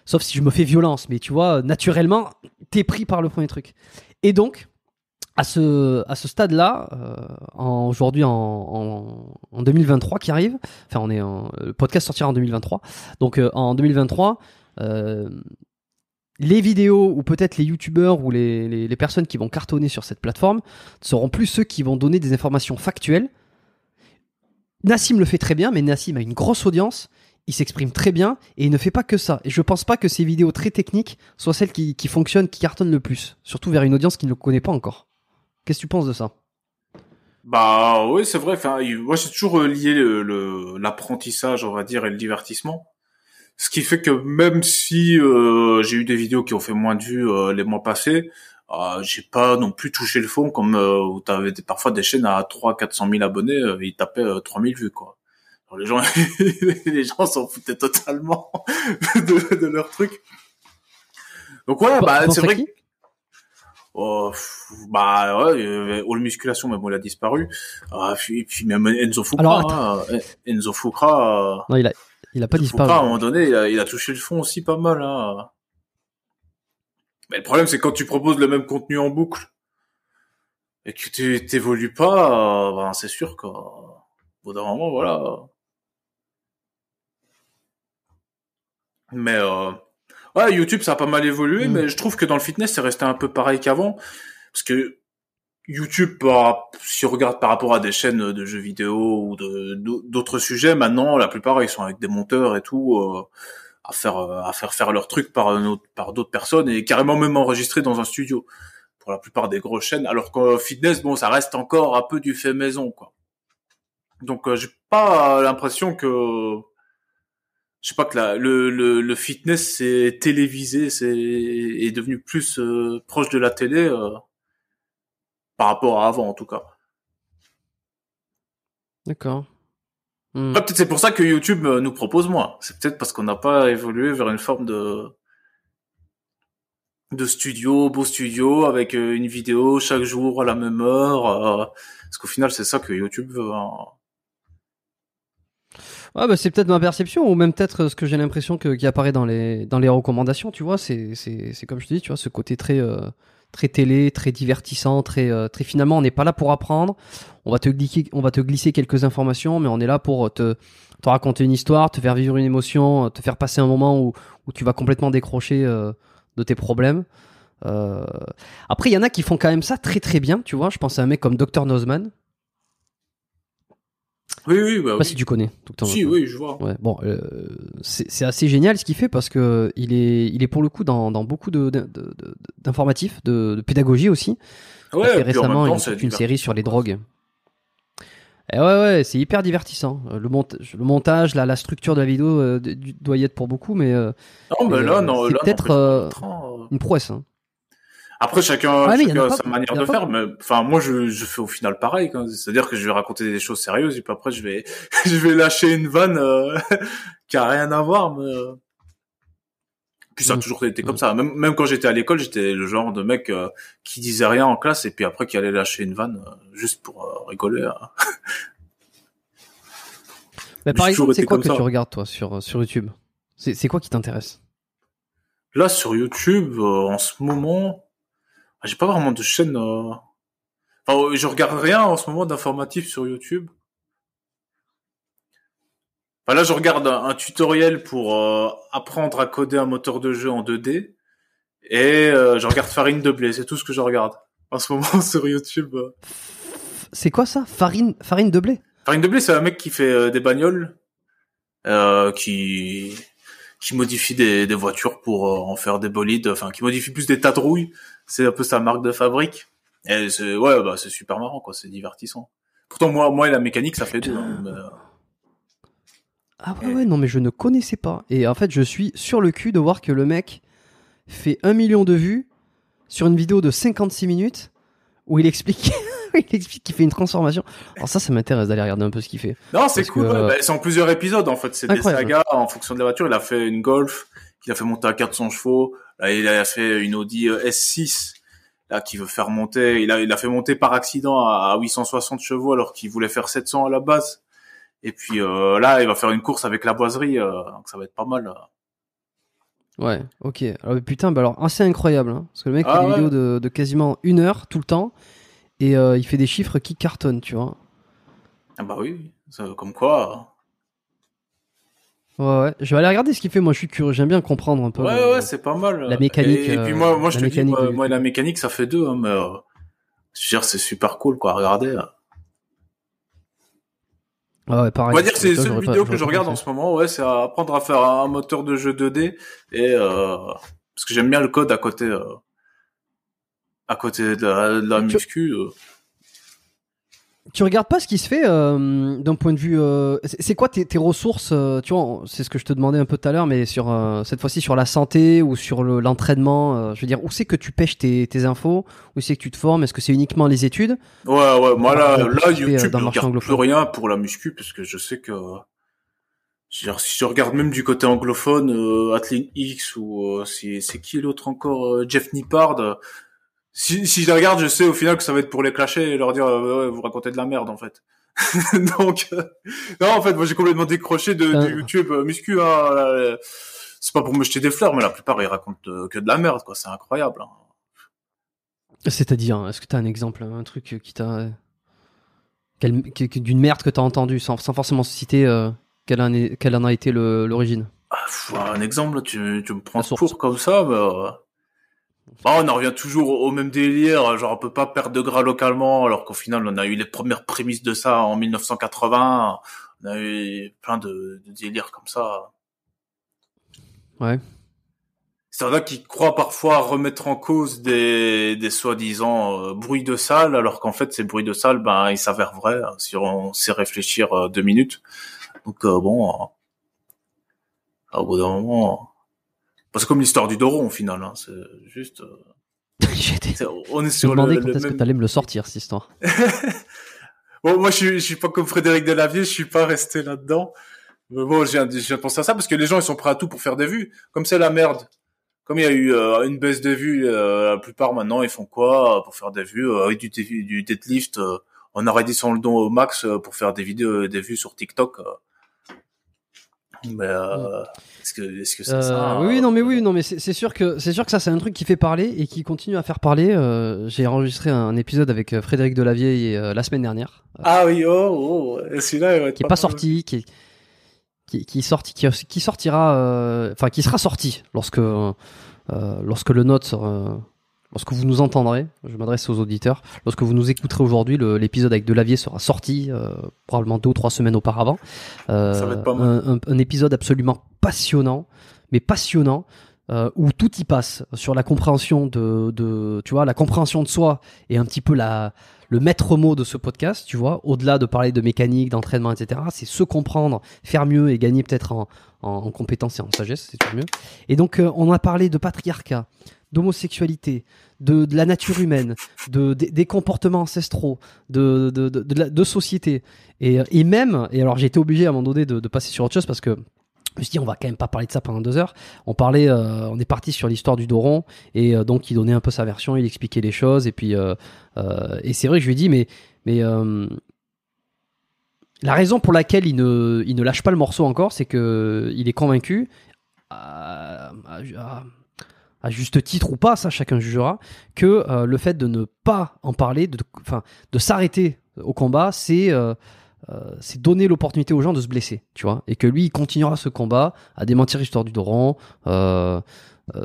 A: Sauf si je me fais violence, mais tu vois, naturellement, t'es pris par le premier truc. Et donc, à ce, à ce stade-là, euh, aujourd'hui en, en, en 2023 qui arrive, enfin on est en, le podcast sortira en 2023, donc euh, en 2023, euh, les vidéos ou peut-être les youtubeurs ou les, les, les personnes qui vont cartonner sur cette plateforme seront plus ceux qui vont donner des informations factuelles, Nassim le fait très bien, mais Nassim a une grosse audience, il s'exprime très bien et il ne fait pas que ça. Et je pense pas que ces vidéos très techniques soient celles qui, qui fonctionnent, qui cartonnent le plus, surtout vers une audience qui ne le connaît pas encore. Qu'est-ce que tu penses de ça?
B: Bah oui, c'est vrai. Enfin, moi j'ai toujours euh, lié l'apprentissage, on va dire, et le divertissement. Ce qui fait que même si euh, j'ai eu des vidéos qui ont fait moins de vues euh, les mois passés, euh, j'ai pas non plus touché le fond comme euh, où t'avais des, parfois des chaînes à 3 400 000 abonnés, euh, ils tapaient 3000 vues quoi. Alors, les gens les gens s'en foutaient totalement de, de, leur truc. Donc ouais, bah c'est vrai. Que... Oh, bah ouais, All Musculation même il a disparu. Ah, puis, puis même Enzo Fukra, Alors, hein, Enzo Fukra.
A: Non, il a il a pas disparu.
B: à un moment donné, il a, il a, touché le fond aussi pas mal. Hein. Mais le problème, c'est quand tu proposes le même contenu en boucle et que tu t'évolues pas, ben c'est sûr qu'au bout d'un moment, voilà. Mais euh, ouais, YouTube, ça a pas mal évolué, mm. mais je trouve que dans le fitness, c'est resté un peu pareil qu'avant, parce que YouTube, si on regarde par rapport à des chaînes de jeux vidéo ou d'autres sujets, maintenant la plupart ils sont avec des monteurs et tout euh, à faire à faire faire leurs trucs par par d'autres personnes et carrément même enregistrés dans un studio pour la plupart des grosses chaînes. Alors que fitness, bon, ça reste encore un peu du fait maison quoi. Donc euh, j'ai pas l'impression que je sais pas que la, le, le, fitness c'est télévisé, c'est est devenu plus euh, proche de la télé par rapport à avant en tout cas.
A: D'accord.
B: Hmm. peut-être c'est pour ça que YouTube euh, nous propose moins. C'est peut-être parce qu'on n'a pas évolué vers une forme de de studio, beau studio, avec euh, une vidéo chaque jour à la même heure. Euh, parce qu'au final, c'est ça que YouTube veut. Hein.
A: Ouais, bah c'est peut-être ma perception ou même peut-être ce que j'ai l'impression que qui apparaît dans les dans les recommandations. Tu vois, c'est c'est c'est comme je te dis, tu vois, ce côté très très télé, très divertissant, très, euh, très finalement, on n'est pas là pour apprendre. On va te glisser, quelques informations, mais on est là pour te, te raconter une histoire, te faire vivre une émotion, te faire passer un moment où, tu vas complètement décrocher euh, de tes problèmes. Euh... Après, il y en a qui font quand même ça très très bien, tu vois. Je pense à un mec comme Dr Nozman,
B: oui, oui, bah,
A: pas si tu connais.
B: Si, oui, je vois.
A: Ouais, bon, euh, c'est assez génial ce qu'il fait parce que il est, il est pour le coup dans, dans beaucoup de d'informatifs, de, de, pédagogie aussi.
B: Ouais,
A: il récemment une, une série sur les drogues. Et ouais, ouais, c'est hyper divertissant. Euh, le, montage, le montage, la, la structure de la vidéo euh, doit y être pour beaucoup, mais. Euh,
B: non, mais là, non,
A: c'est peut-être euh, une prouesse. Hein.
B: Après, chacun, chacun a, sa manière de faire, mais enfin, moi, je, je fais au final pareil. C'est-à-dire que je vais raconter des choses sérieuses et puis après, je vais, je vais lâcher une vanne euh, qui a rien à voir. Mais euh. puis ça a mm. toujours été comme mm. ça. Même, même quand j'étais à l'école, j'étais le genre de mec euh, qui disait rien en classe et puis après qui allait lâcher une vanne juste pour rigoler. Hein.
A: Mais par exemple, c'est quoi que tu regardes toi sur sur YouTube? C'est quoi qui t'intéresse?
B: Là, sur YouTube, en ce moment j'ai pas vraiment de chaîne. Euh... Enfin, je regarde rien en ce moment d'informatif sur YouTube. Enfin, là, je regarde un, tutoriel pour euh, apprendre à coder un moteur de jeu en 2D. Et euh, je regarde Farine de blé, c'est tout ce que je regarde en ce moment sur YouTube.
A: C'est quoi ça? Farine, farine de blé?
B: Farine de blé, c'est un mec qui fait euh, des bagnoles, qui qui modifie des, des voitures pour en faire des bolides, enfin qui modifie plus des tas de rouilles c'est un peu sa marque de fabrique. Et c'est, ouais, bah, c'est super marrant, quoi. C'est divertissant. Pourtant, moi, moi et la mécanique, ça fait deux. Hein, euh.
A: Ah ouais, ouais, non, mais je ne connaissais pas. Et en fait, je suis sur le cul de voir que le mec fait un million de vues sur une vidéo de 56 minutes où il explique il explique qu'il fait une transformation. Alors ça, ça m'intéresse d'aller regarder un peu ce qu'il fait.
B: Non, c'est cool. Bah, c'est en plusieurs épisodes en fait. C'est des sagas en fonction de la voiture. Il a fait une Golf, qu'il a fait monter à 400 chevaux. Là, il a fait une Audi euh, S6 là qui veut faire monter. Il a, il a fait monter par accident à 860 chevaux alors qu'il voulait faire 700 à la base. Et puis euh, là, il va faire une course avec la boiserie, euh, donc ça va être pas mal.
A: Ouais, ok. Alors, putain, bah alors assez incroyable, hein, parce que le mec ah fait des vidéos de, de, quasiment une heure tout le temps, et il fait des chiffres qui cartonnent, tu vois.
B: Ah bah oui, comme quoi.
A: Ouais, ouais, je vais aller regarder ce qu'il fait. Moi, je suis curieux. J'aime bien comprendre un peu.
B: Ouais, ouais, c'est pas mal.
A: La mécanique.
B: Et, puis moi, moi, je te dis, moi, la mécanique, ça fait deux. Hein, mais euh, je veux dire, c'est super cool, quoi. Regardez.
A: Ouais, pareil.
B: On va dire que c'est les seules
A: pas-
B: vidéos que je regarde en ce moment, ouais, c'est à apprendre à faire un moteur de jeu 2D et euh, parce que j'aime bien le code à côté euh, à côté de la, de la
A: Tu-
B: muscu.
A: Tu regardes pas ce qui se fait euh, d'un point de vue. euh, c'est quoi tes, tes ressources euh, Tu vois, c'est ce que je te demandais un peu tout à l'heure, mais sur euh, cette fois-ci sur la santé ou sur le- l'entraînement. euh, je veux dire, où c'est que tu pêches tes, tes infos? Où c'est que tu te formes? Est-ce que c'est uniquement les études?
B: Ouais, ouais, moi là, là
A: euh,
B: YouTube, je regarde plus rien pour la muscu parce que je sais que si je regarde même du côté anglophone, euh, Athlete X ou euh, c'est qui l'autre encore, euh, Jeff Nippard. Si, si je les regarde, je sais au final que ça va être pour les clasher et leur dire euh, ouais, vous racontez de la merde en fait. Donc euh, non, en fait, moi j'ai complètement décroché de, YouTube euh, muscu. Hein, c'est pas pour me jeter des fleurs, mais la plupart ils racontent euh, que de la merde, quoi. C'est incroyable. hein.
A: C'est-à-dire, est-ce que tu as un exemple, un truc qui t'a. d'une merde que tu as entendu sans, sans forcément citer euh, quelle, en est- quelle en a été l'origine?
B: Ah, un exemple, tu, tu me prends
A: La
B: court comme ça, euh, bah, on en revient toujours au même délire, genre on peut pas perdre de gras localement, alors qu'au final on a eu les premières prémices de ça en 1980, on a eu plein de, de délires comme ça.
A: Ouais.
B: C'est vrai qui croient parfois remettre en cause des, des soi-disant euh, bruits de salle, alors qu'en fait ces bruits de salle, ben ils s'avèrent vrais hein, si on sait réfléchir euh, deux minutes. Donc euh, bon, euh, au bout d'un moment, c'est comme l'histoire du Doron au final. Hein, c'est juste, euh, c'est- on est
A: Je me
B: sur le,
A: demandais
B: le
A: quand est-ce que
B: même.
A: tu allais me le sortir, cette histoire.
B: Bon, moi je suis, je suis pas comme Frédéric Delavier, je suis pas resté là-dedans. Mais bon, de penser à ça parce que les gens ils sont prêts à tout pour faire des vues. Comme c'est la merde. Comme il y a eu euh, une baisse de vues, euh, la plupart maintenant ils font quoi euh, pour faire des vues euh, avec du, du deadlift. euh, on a redescendu le don au max pour faire des vidéos, des vues sur TikTok. Euh. Mais euh, est-ce que, est-ce que c'est
A: Euh,
B: ça
A: oui,
B: euh,
A: non, mais oui, non, mais c'est sûr que c'est sûr que ça, c'est un truc qui fait parler et qui continue à faire parler. Euh, J'ai enregistré un épisode avec euh, Frédéric Delavier euh, la semaine dernière,
B: Ah oui, oh, oh, celui-là
A: qui est pas sorti, qui est qui, sorti, qui, qui sortira, euh, enfin qui sera sorti lorsque euh, lorsque le note, sera- lorsque vous nous entendrez. Je m'adresse aux auditeurs. Lorsque vous nous écouterez aujourd'hui, l'épisode avec Delavier sera sorti euh, probablement deux ou trois semaines auparavant. Euh,
B: Ça va être pas mal.
A: un, un- un épisode absolument passionnant, mais passionnant. euh, où tout y passe sur la compréhension de, de, tu vois, la compréhension de soi et un petit peu la, le maître mot de ce podcast, tu vois, au-delà de parler de mécanique, d'entraînement, etc., c'est se comprendre, faire mieux et gagner peut-être en, en, en compétences et en sagesse, c'est toujours mieux. Et donc, euh, on a parlé de patriarcat, d'homosexualité, de, la nature humaine, de, des, comportements ancestraux, de, de, de, société. Et, et même, et alors j'ai été obligé à un moment donné de, passer sur autre chose parce que je me suis dit, on va quand même pas parler de ça pendant deux heures. On parlait, euh, on est parti sur l'histoire du Doron et euh, donc il donnait un peu sa version, il expliquait les choses et puis euh, et c'est vrai que je lui ai dit, mais mais la raison pour laquelle il ne il ne lâche pas le morceau encore, c'est que il est convaincu à juste titre ou pas, ça chacun jugera, que euh, le fait de ne pas en parler, de, enfin, de s'arrêter au combat, c'est euh, euh, c'est donner l'opportunité aux gens de se blesser, tu vois, et que lui, il continuera ce combat à démentir l'histoire du Doron euh,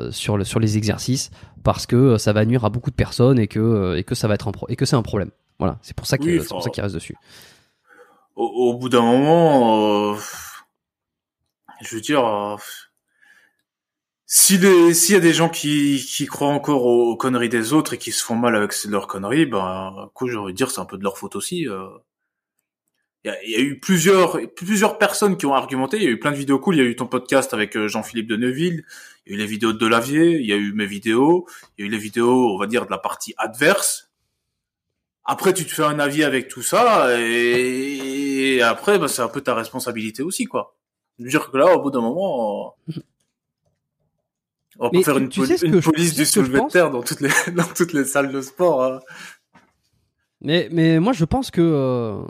A: sur, le, sur les exercices, parce que ça va nuire à beaucoup de personnes et que, et que ça va être un pro- et que c'est un problème. Voilà, c'est pour ça qu'il
B: Oui,
A: ça qu'il reste dessus.
B: au, au bout d'un moment, je veux dire, si s'il y a des gens qui, qui croient encore aux, aux conneries des autres et qui se font mal avec leurs conneries, ben, coup, j'ai envie dire, c'est un peu de leur faute aussi. euh. Il y, a, y a eu plusieurs, plusieurs personnes qui ont argumenté. Il y a eu plein de vidéos cool. Il y a eu ton podcast avec euh, Jean-Philippe de Neuville. Il y a eu les vidéos de Delavier. Il y a eu mes vidéos. Il y a eu les vidéos, on va dire, de la partie adverse. Après, tu te fais un avis avec tout ça, et, et après, bah, c'est un peu ta responsabilité aussi, quoi. Je veux dire que là, au bout d'un moment, euh, on
A: Mais
B: pas faire
A: tu-
B: une,
A: tu
B: poli-
A: sais ce
B: une
A: que je-
B: police du soulevé de terre dans toutes les dans toutes les salles de sport. hein.
A: Mais, mais moi, je pense que euh,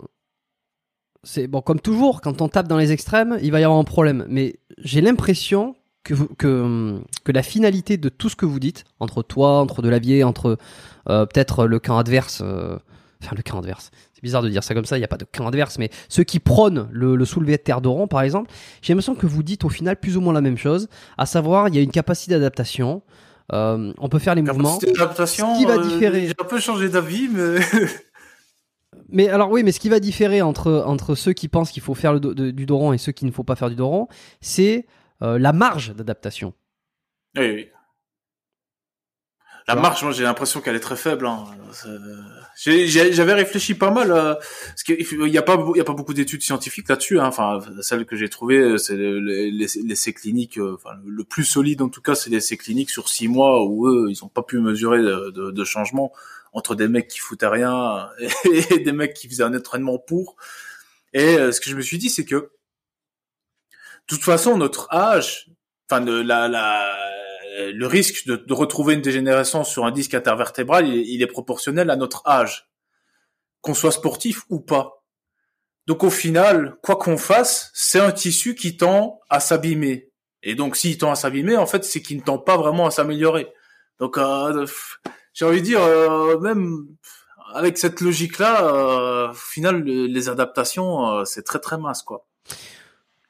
A: c'est bon, comme toujours, quand on tape dans les extrêmes, il va y avoir un problème. Mais j'ai l'impression que, que, que la finalité de tout ce que vous dites, entre toi, entre Delavier, entre euh, peut-être le camp adverse, euh, enfin le camp adverse, c'est bizarre de dire ça comme ça, il n'y a pas de camp adverse, mais ceux qui prônent le, le soulevé de terre d'Oran, par exemple, j'ai l'impression que vous dites au final plus ou moins la même chose, à savoir, il y a une capacité d'adaptation. euh, on peut faire les mouvements. Ce qui va
B: euh,
A: différer-
B: J'ai un peu changé d'avis, mais
A: Mais alors oui, mais ce qui va différer entre entre ceux qui pensent qu'il faut faire le do- de- du dos rond et ceux qui ne faut pas faire du dos rond, c'est euh, la marge d'adaptation.
B: Oui, oui. La marche, moi j'ai l'impression qu'elle est très faible. Hein. J'avais réfléchi pas mal, euh, parce qu'il y a pas, il y a pas beaucoup d'études scientifiques là-dessus. Hein. Enfin, celle que j'ai trouvée, c'est le- le- les- l'essai clinique. euh, Enfin, le plus solide en tout cas, c'est l'essai clinique sur six mois où eux, ils ont pas pu mesurer de, de, de changement entre des mecs qui foutaient rien et des mecs qui faisaient un entraînement pour. Et euh, ce que je me suis dit, c'est que de toute façon, notre âge, enfin la, la le risque de, retrouver une dégénérescence sur un disque intervertébral, il, est- proportionnel à notre âge, qu'on soit sportif ou pas. Donc au final, quoi qu'on fasse, c'est un tissu qui tend à s'abîmer. Et donc s'il tend à s'abîmer, en fait, c'est qu'il ne tend pas vraiment à s'améliorer. Donc euh, j'ai envie de dire, euh, même avec cette logique-là, euh, au final, le- les adaptations, euh, c'est très très mince, quoi.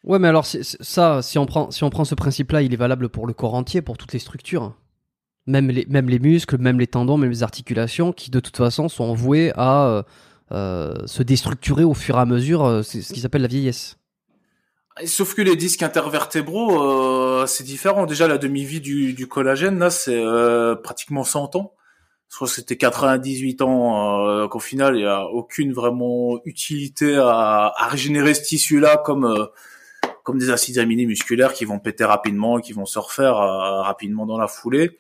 A: Ouais, mais alors ça, si on prend si on prend ce principe-là, il est valable pour le corps entier, pour toutes les structures, même les même les muscles, même les tendons, même les articulations, qui de toute façon sont voués à euh, euh, se déstructurer au fur et à mesure. euh, c'est ce qui s'appelle la vieillesse.
B: Sauf que les disques intervertébraux, euh, c'est différent. Déjà, la demi-vie du, du collagène, là, c'est euh, pratiquement 100 ans. Je crois que c'était 98 ans, euh, qu'au final, il n'y a aucune vraiment utilité à, à régénérer ce tissu-là comme euh, comme des acides aminés musculaires qui vont péter rapidement et qui vont se refaire euh, rapidement dans la foulée.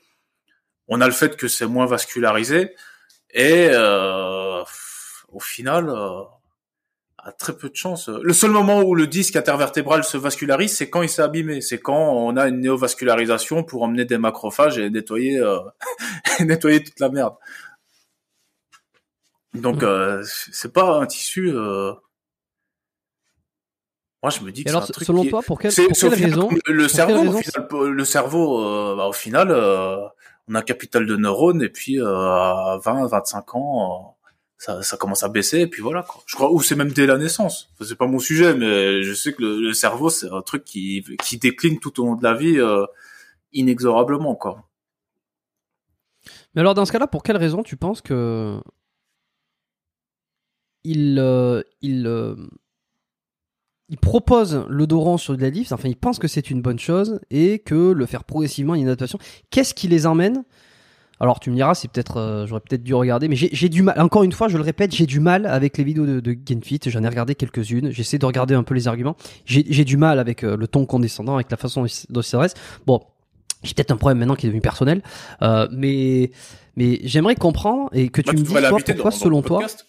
B: On a le fait que c'est moins vascularisé et euh, au final... euh, a très peu de chance. Le seul moment où le disque intervertébral se vascularise, c'est quand il s'est abîmé. C'est quand on a une néovascularisation pour emmener des macrophages et nettoyer, euh, nettoyer toute la merde. Donc, euh, c'est pas un tissu. Moi, je me dis que c'est un truc
A: selon
B: qui
A: toi, pour quelle, pour raison
B: le, le
A: pour
B: cerveau,
A: quelle
B: au
A: raison
B: final, pour- le cerveau, euh, bah, au final, euh, on a un capital de neurones et puis euh, à 20, 25 ans, ça, ça commence à baisser et puis voilà quoi. Je crois ou c'est même dès la naissance. Enfin, c'est pas mon sujet, mais je sais que le, le cerveau c'est un truc qui qui décline tout au long de la vie inexorablement quoi.
A: Mais alors, dans ce cas-là, pour quelle raison tu penses que il il il propose rond sur de la enfin il pense que c'est une bonne chose et que le faire progressivement une adaptation. Qu'est-ce qui les emmène? Alors tu me diras, c'est peut-être, euh, j'aurais peut-être dû regarder, mais j'ai du mal. Encore une fois, je le répète, j'ai du mal avec les vidéos de, de Genfit. J'en ai regardé quelques-unes. J'essaie de regarder un peu les arguments. J'ai du mal avec euh, le ton condescendant, avec la façon dont il s'adresse. Bon, j'ai peut-être un problème maintenant qui est devenu personnel, euh, mais mais j'aimerais comprendre et que tu
B: Bah,
A: me dises toi, pourquoi selon toi.
B: podcast.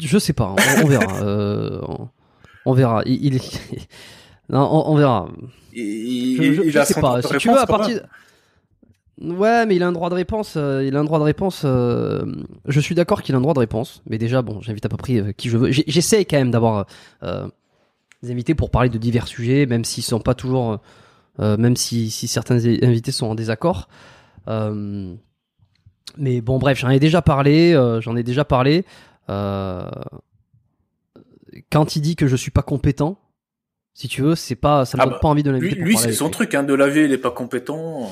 A: Je sais pas, on, on verra. euh, on, on verra. Il, il est... non, on, on verra.
B: Il,
A: Je, je-
B: il
A: je
B: a
A: sais
B: son
A: pas. Si tu veux, à partir. Ouais, mais il a un droit de réponse. euh, il a un droit de réponse. euh, je suis d'accord qu'il a un droit de réponse, mais déjà, bon, j'invite à peu près euh, qui je veux. J'essaie quand même d'avoir euh, des invités pour parler de divers sujets, même s'ils sont pas toujours, même si, si certains invités sont en désaccord. Euh, mais bon, bref, j'en ai déjà parlé. euh, j'en ai déjà parlé. Euh, quand il dit que je suis pas compétent, si tu veux, c'est pas, ça me
B: Ah
A: donne
B: bah,
A: pas envie de
B: Lui,
A: l'inviter.
B: lui
A: parler
B: c'est son
A: lui.
B: truc, hein, de laver, il est pas compétent. euh,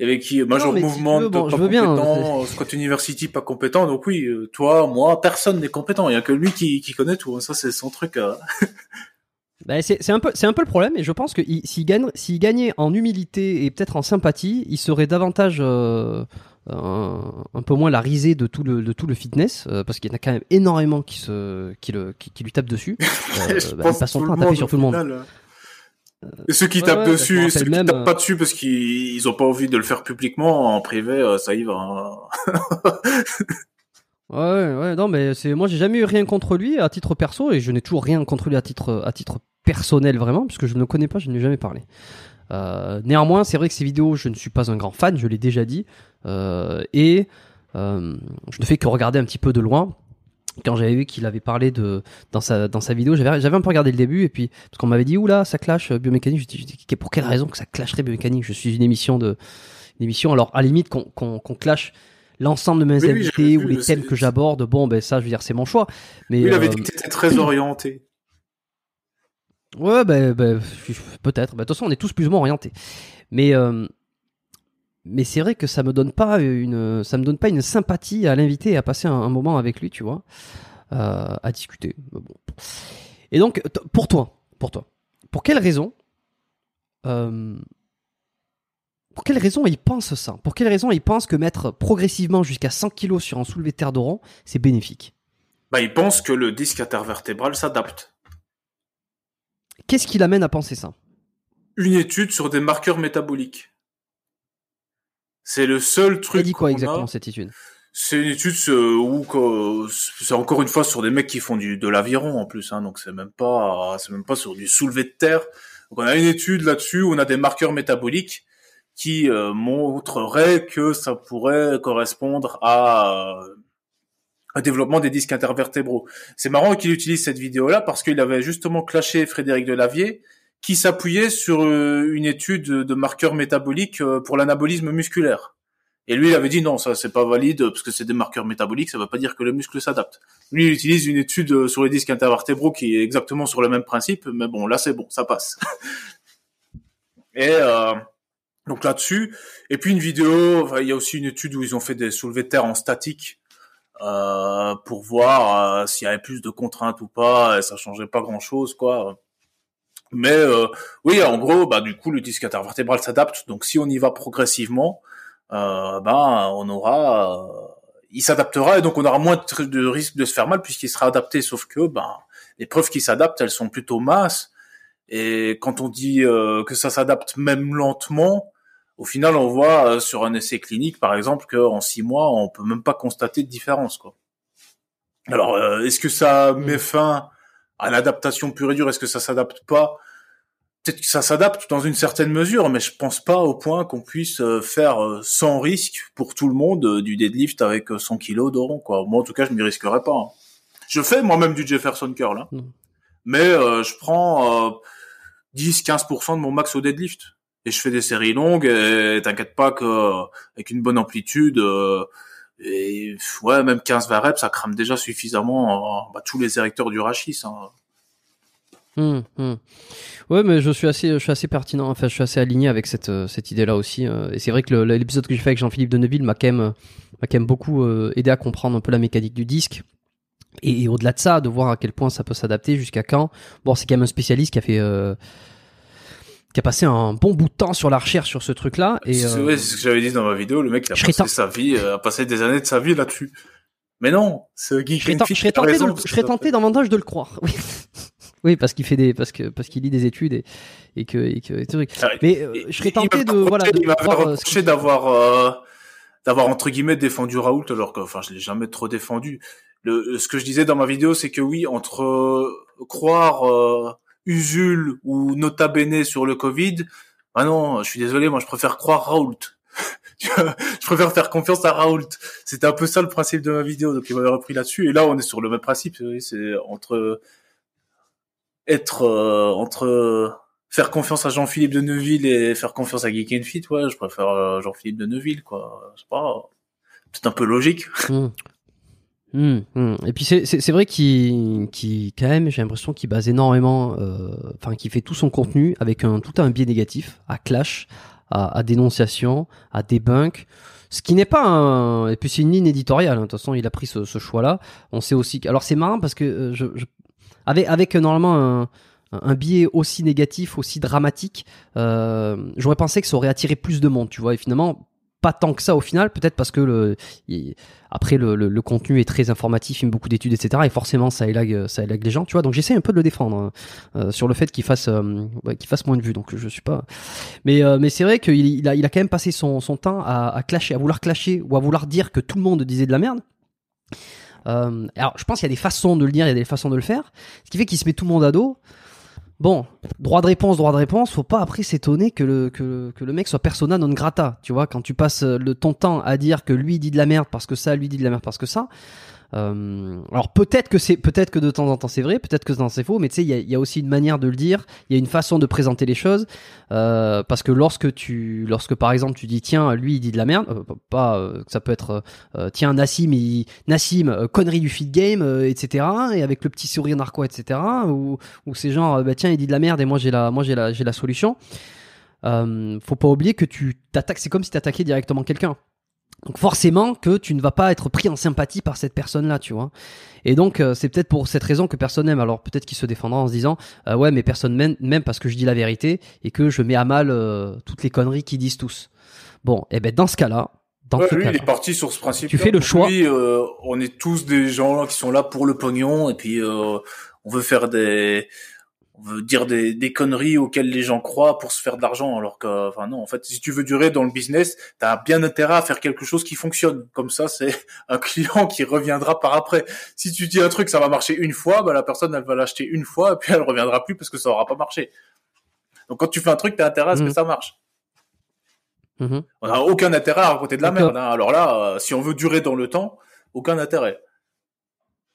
B: Et avec qui, Major
A: si tu
B: Mouvement,
A: veux, bon,
B: pas
A: je veux bien,
B: compétent, Scott University, pas compétent. Donc oui, euh, toi, moi, personne n'est compétent. Il y a que lui qui, qui connaît tout. hein. Ça, c'est son truc. euh.
A: Bah, c'est un peu c'est un peu le problème et je pense que il- s'il gagne s'il gagnait en humilité et peut-être en sympathie, il serait davantage euh, un, un peu moins la risée de tout le de tout le fitness euh, parce qu'il y en a quand même énormément qui se qui le qui, qui lui tapent dessus. Euh,
B: Je
A: bah,
B: pense
A: il passe son
B: tout
A: temps à taper sur tout le monde.
B: euh. Et ceux qui
A: Ouais,
B: tapent
A: ouais, bah,
B: dessus,
A: rappelle
B: ceux qui
A: même,
B: tapent
A: euh,
B: pas dessus parce qu'ils ils ont pas envie de le faire publiquement, en privé, ça y va. hein.
A: Ouais ouais non mais c'est moi j'ai jamais eu rien contre lui à titre perso et je n'ai toujours rien contre lui à titre à titre personnel vraiment puisque je ne le connais pas, je ne lui ai jamais parlé. Euh, néanmoins, c'est vrai que ces vidéos, je ne suis pas un grand fan, je l'ai déjà dit, et euh, je ne fais que regarder un petit peu de loin. Quand j'avais vu qu'il avait parlé de dans sa dans sa vidéo, j'avais j'avais un peu regardé le début et puis parce qu'on m'avait dit oula ça clash euh, biomécanique, je dis, pour quelle raison que ça clasherait biomécanique? Je suis une émission de une émission alors à la limite qu'on qu'on qu'on clash l'ensemble de mes
B: Oui,
A: invités ou les thèmes que j'aborde, bon ben ça je veux dire c'est mon choix. Mais
B: il avait
A: euh,
B: dit que t'étais très orienté.
A: Ouais, bah, bah, peut-être. Bah, de toute façon, on est tous plus ou moins orientés. Mais, euh, mais c'est vrai que ça me donne pas une, ça me donne pas une sympathie à l'inviter et à passer un, moment avec lui, tu vois, euh, à discuter. Bon. Et donc, pour toi, pour toi, pour quelle raison, euh, pour quelle raison il pense ça? Pour quelle raison il pense que mettre progressivement jusqu'à 100 kg sur un soulevé de terre de rond, c'est bénéfique?
B: Bah, il pense que le disque intervertébral s'adapte.
A: Qu'est-ce qui l'amène à penser ça?
B: Une étude sur des marqueurs métaboliques. C'est le seul truc.
A: Elle dit quoi exactement cette étude?
B: C'est une étude où c'est encore une fois sur des mecs qui font du de l'aviron en plus, hein, donc c'est même pas c'est même pas sur du soulevé de terre. Donc on a une étude là-dessus où on a des marqueurs métaboliques qui euh, montreraient que ça pourrait correspondre à un développement des disques intervertébraux. C'est marrant qu'il utilise cette vidéo-là parce qu'il avait justement clashé Frédéric Delavier qui s'appuyait sur euh, une étude de marqueurs métaboliques euh, pour l'anabolisme musculaire. Et lui, il avait dit non, ça c'est pas valide parce que c'est des marqueurs métaboliques, ça veut pas dire que le muscle s'adapte. Lui, il utilise une étude euh, sur les disques intervertébraux qui est exactement sur le même principe, mais bon, là c'est bon, ça passe. et euh, donc là-dessus, et puis une vidéo, il y a aussi une étude où ils ont fait des soulevés de terre en statique euh, pour voir s'il y avait plus de contraintes ou pas, et ça changeait pas grand-chose, quoi. Mais euh, oui, en gros, bah du coup, le disque intervertébral s'adapte. Donc, si on y va progressivement, euh, bah, on aura, euh, il s'adaptera et donc on aura moins de, risque de se faire mal puisqu'il sera adapté. Sauf que, bah, les preuves qui s'adaptent, elles sont plutôt masses. Et quand on dit euh, que ça s'adapte même lentement, au final, on voit sur un essai clinique, par exemple, qu'en six mois, on peut même pas constater de différence, quoi. Alors, est-ce que ça met fin à l'adaptation pure et dure, est-ce que ça s'adapte pas? Peut-être que ça s'adapte dans une certaine mesure, mais je pense pas au point qu'on puisse euh, faire euh, sans risque pour tout le monde euh, du deadlift avec 100 kilos d'oron, quoi. Moi, en tout cas, je m'y risquerais pas. Hein. Je fais moi-même du Jefferson curl. Hein. mais je prends 10-15% de mon max au deadlift et je fais des séries longues. Et t'inquiète pas que avec une bonne amplitude, et ouais, même 15-20 reps, ça crame déjà suffisamment bah, tous les érecteurs du rachis. Hein.
A: Hum, hum. Ouais, mais je suis assez, je suis assez pertinent. Enfin, je suis assez aligné avec cette, euh, cette idée-là aussi. Euh. Et c'est vrai que l'épisode que j'ai fait avec Jean-Philippe Deneville m'a quand même, m'a quand même beaucoup euh, aidé à comprendre un peu la mécanique du disque. Et, au-delà de ça, de voir à quel point ça peut s'adapter, jusqu'à quand. Bon, c'est quand même un spécialiste qui a fait, qui a passé un bon bout de temps sur la recherche sur ce truc-là. Et
B: c'est euh, ce que j'avais dit dans ma vidéo. Le mec il a passé sa vie, euh, a passé des années de sa vie là-dessus. Mais non, c'est Guy
A: Je serais tenté, de, je serais tenté davantage de le croire. Oui. oui, parce qu'il fait des, parce que parce qu'il lit des études et et que et que ah, Mais euh, je serais tenté de voilà de
B: il reproché d'avoir d'avoir entre guillemets défendu Raoult alors que enfin je l'ai jamais trop défendu. Le, ce que je disais dans ma vidéo, c'est que oui, entre croire Usul ou Nota Bene sur le Covid, ah non, je suis désolé, moi je préfère croire Raoult. je préfère faire confiance à Raoult. C'était un peu ça le principe de ma vidéo, donc il m'avait repris là-dessus. Et là, on est sur le même principe. C'est entre être euh, entre faire confiance à Jean-Philippe de Neuville et faire confiance à Geek and Fit. Ouais, je préfère euh, Jean-Philippe de Neuville, quoi. C'est pas c'est un peu logique.
A: Mmh. Mmh, mmh. Et puis c'est vrai qu'il qui quand même j'ai l'impression qu'il base énormément, euh, enfin qu'il fait tout son contenu avec un tout un biais négatif, à clash, à, à dénonciation, à debunk. Ce qui n'est pas un et puis c'est une ligne éditoriale. Hein. De toute façon, il a pris ce, ce choix-là. On sait aussi. Alors c'est marrant parce que euh, je, je... avec avec normalement un un biais aussi négatif, aussi dramatique, euh, j'aurais pensé que ça aurait attiré plus de monde, tu vois. Et finalement, pas tant que ça au final, peut-être parce que le, après le, le, contenu est très informatif, il y a beaucoup d'études, etc. Et forcément ça élague, ça élague les gens, tu vois. Donc j'essaie un peu de le défendre hein, euh, sur le fait qu'il fasse, euh, qu'il fasse moins de vues. Donc je suis pas. Mais euh, mais c'est vrai qu'il il a, il a quand même passé son, son temps à, à clasher, à vouloir clasher ou à vouloir dire que tout le monde disait de la merde. alors je pense qu'il y a des façons de le dire, il y a des façons de le faire, ce qui fait qu'il se met tout le monde à dos. Bon, droit de réponse, droit de réponse, faut pas après s'étonner que le, que, que, le mec soit persona non grata. Tu vois, quand tu passes le, ton temps à dire que lui dit de la merde parce que ça, lui dit de la merde parce que ça, euh, alors peut-être que c'est peut-être que de temps en temps c'est vrai, peut-être que c'est faux, mais tu sais il y a, aussi une manière de le dire, il y a une façon de présenter les choses, euh, parce que lorsque tu lorsque par exemple tu dis tiens lui il dit de la merde, euh, pas euh, ça peut être tiens Nassim Nassim connerie du feed game etc et avec le petit sourire narquois etc ou ou c'est genre bah tiens il dit de la merde et moi j'ai la moi j'ai la j'ai la solution. faut pas oublier que tu t'attaques, c'est comme si tu attaquais directement quelqu'un. Donc forcément que tu ne vas pas être pris en sympathie par cette personne-là, tu vois. Et donc euh, c'est peut-être pour cette raison que personne n'aime. Alors peut-être qu'il se défendra en se disant euh, ouais mais personne m'aime même parce que je dis la vérité et que je mets à mal euh, toutes les conneries qu'ils disent tous. Bon, et eh ben dans ce cas-là, dans
B: Ouais,
A: ce
B: lui, il
A: cas-là,
B: est parti sur ce principe.
A: Tu fais le choix.
B: on est tous des gens qui sont là pour le pognon et puis euh, on veut faire des, on veut dire des, des conneries auxquelles les gens croient pour se faire de l'argent. Alors que, enfin non, en fait, si tu veux durer dans le business, t'as bien intérêt à faire quelque chose qui fonctionne. Comme ça, c'est un client qui reviendra par après. Si tu dis un truc, ça va marcher une fois, bah la personne elle va l'acheter une fois et puis elle reviendra plus parce que ça aura pas marché. Donc quand tu fais un truc, t'as intérêt à ce
A: Mhm.
B: que ça marche.
A: Mhm.
B: On n'a aucun intérêt à raconter de la merde. hein. Alors là, euh, si on veut durer dans le temps, aucun intérêt.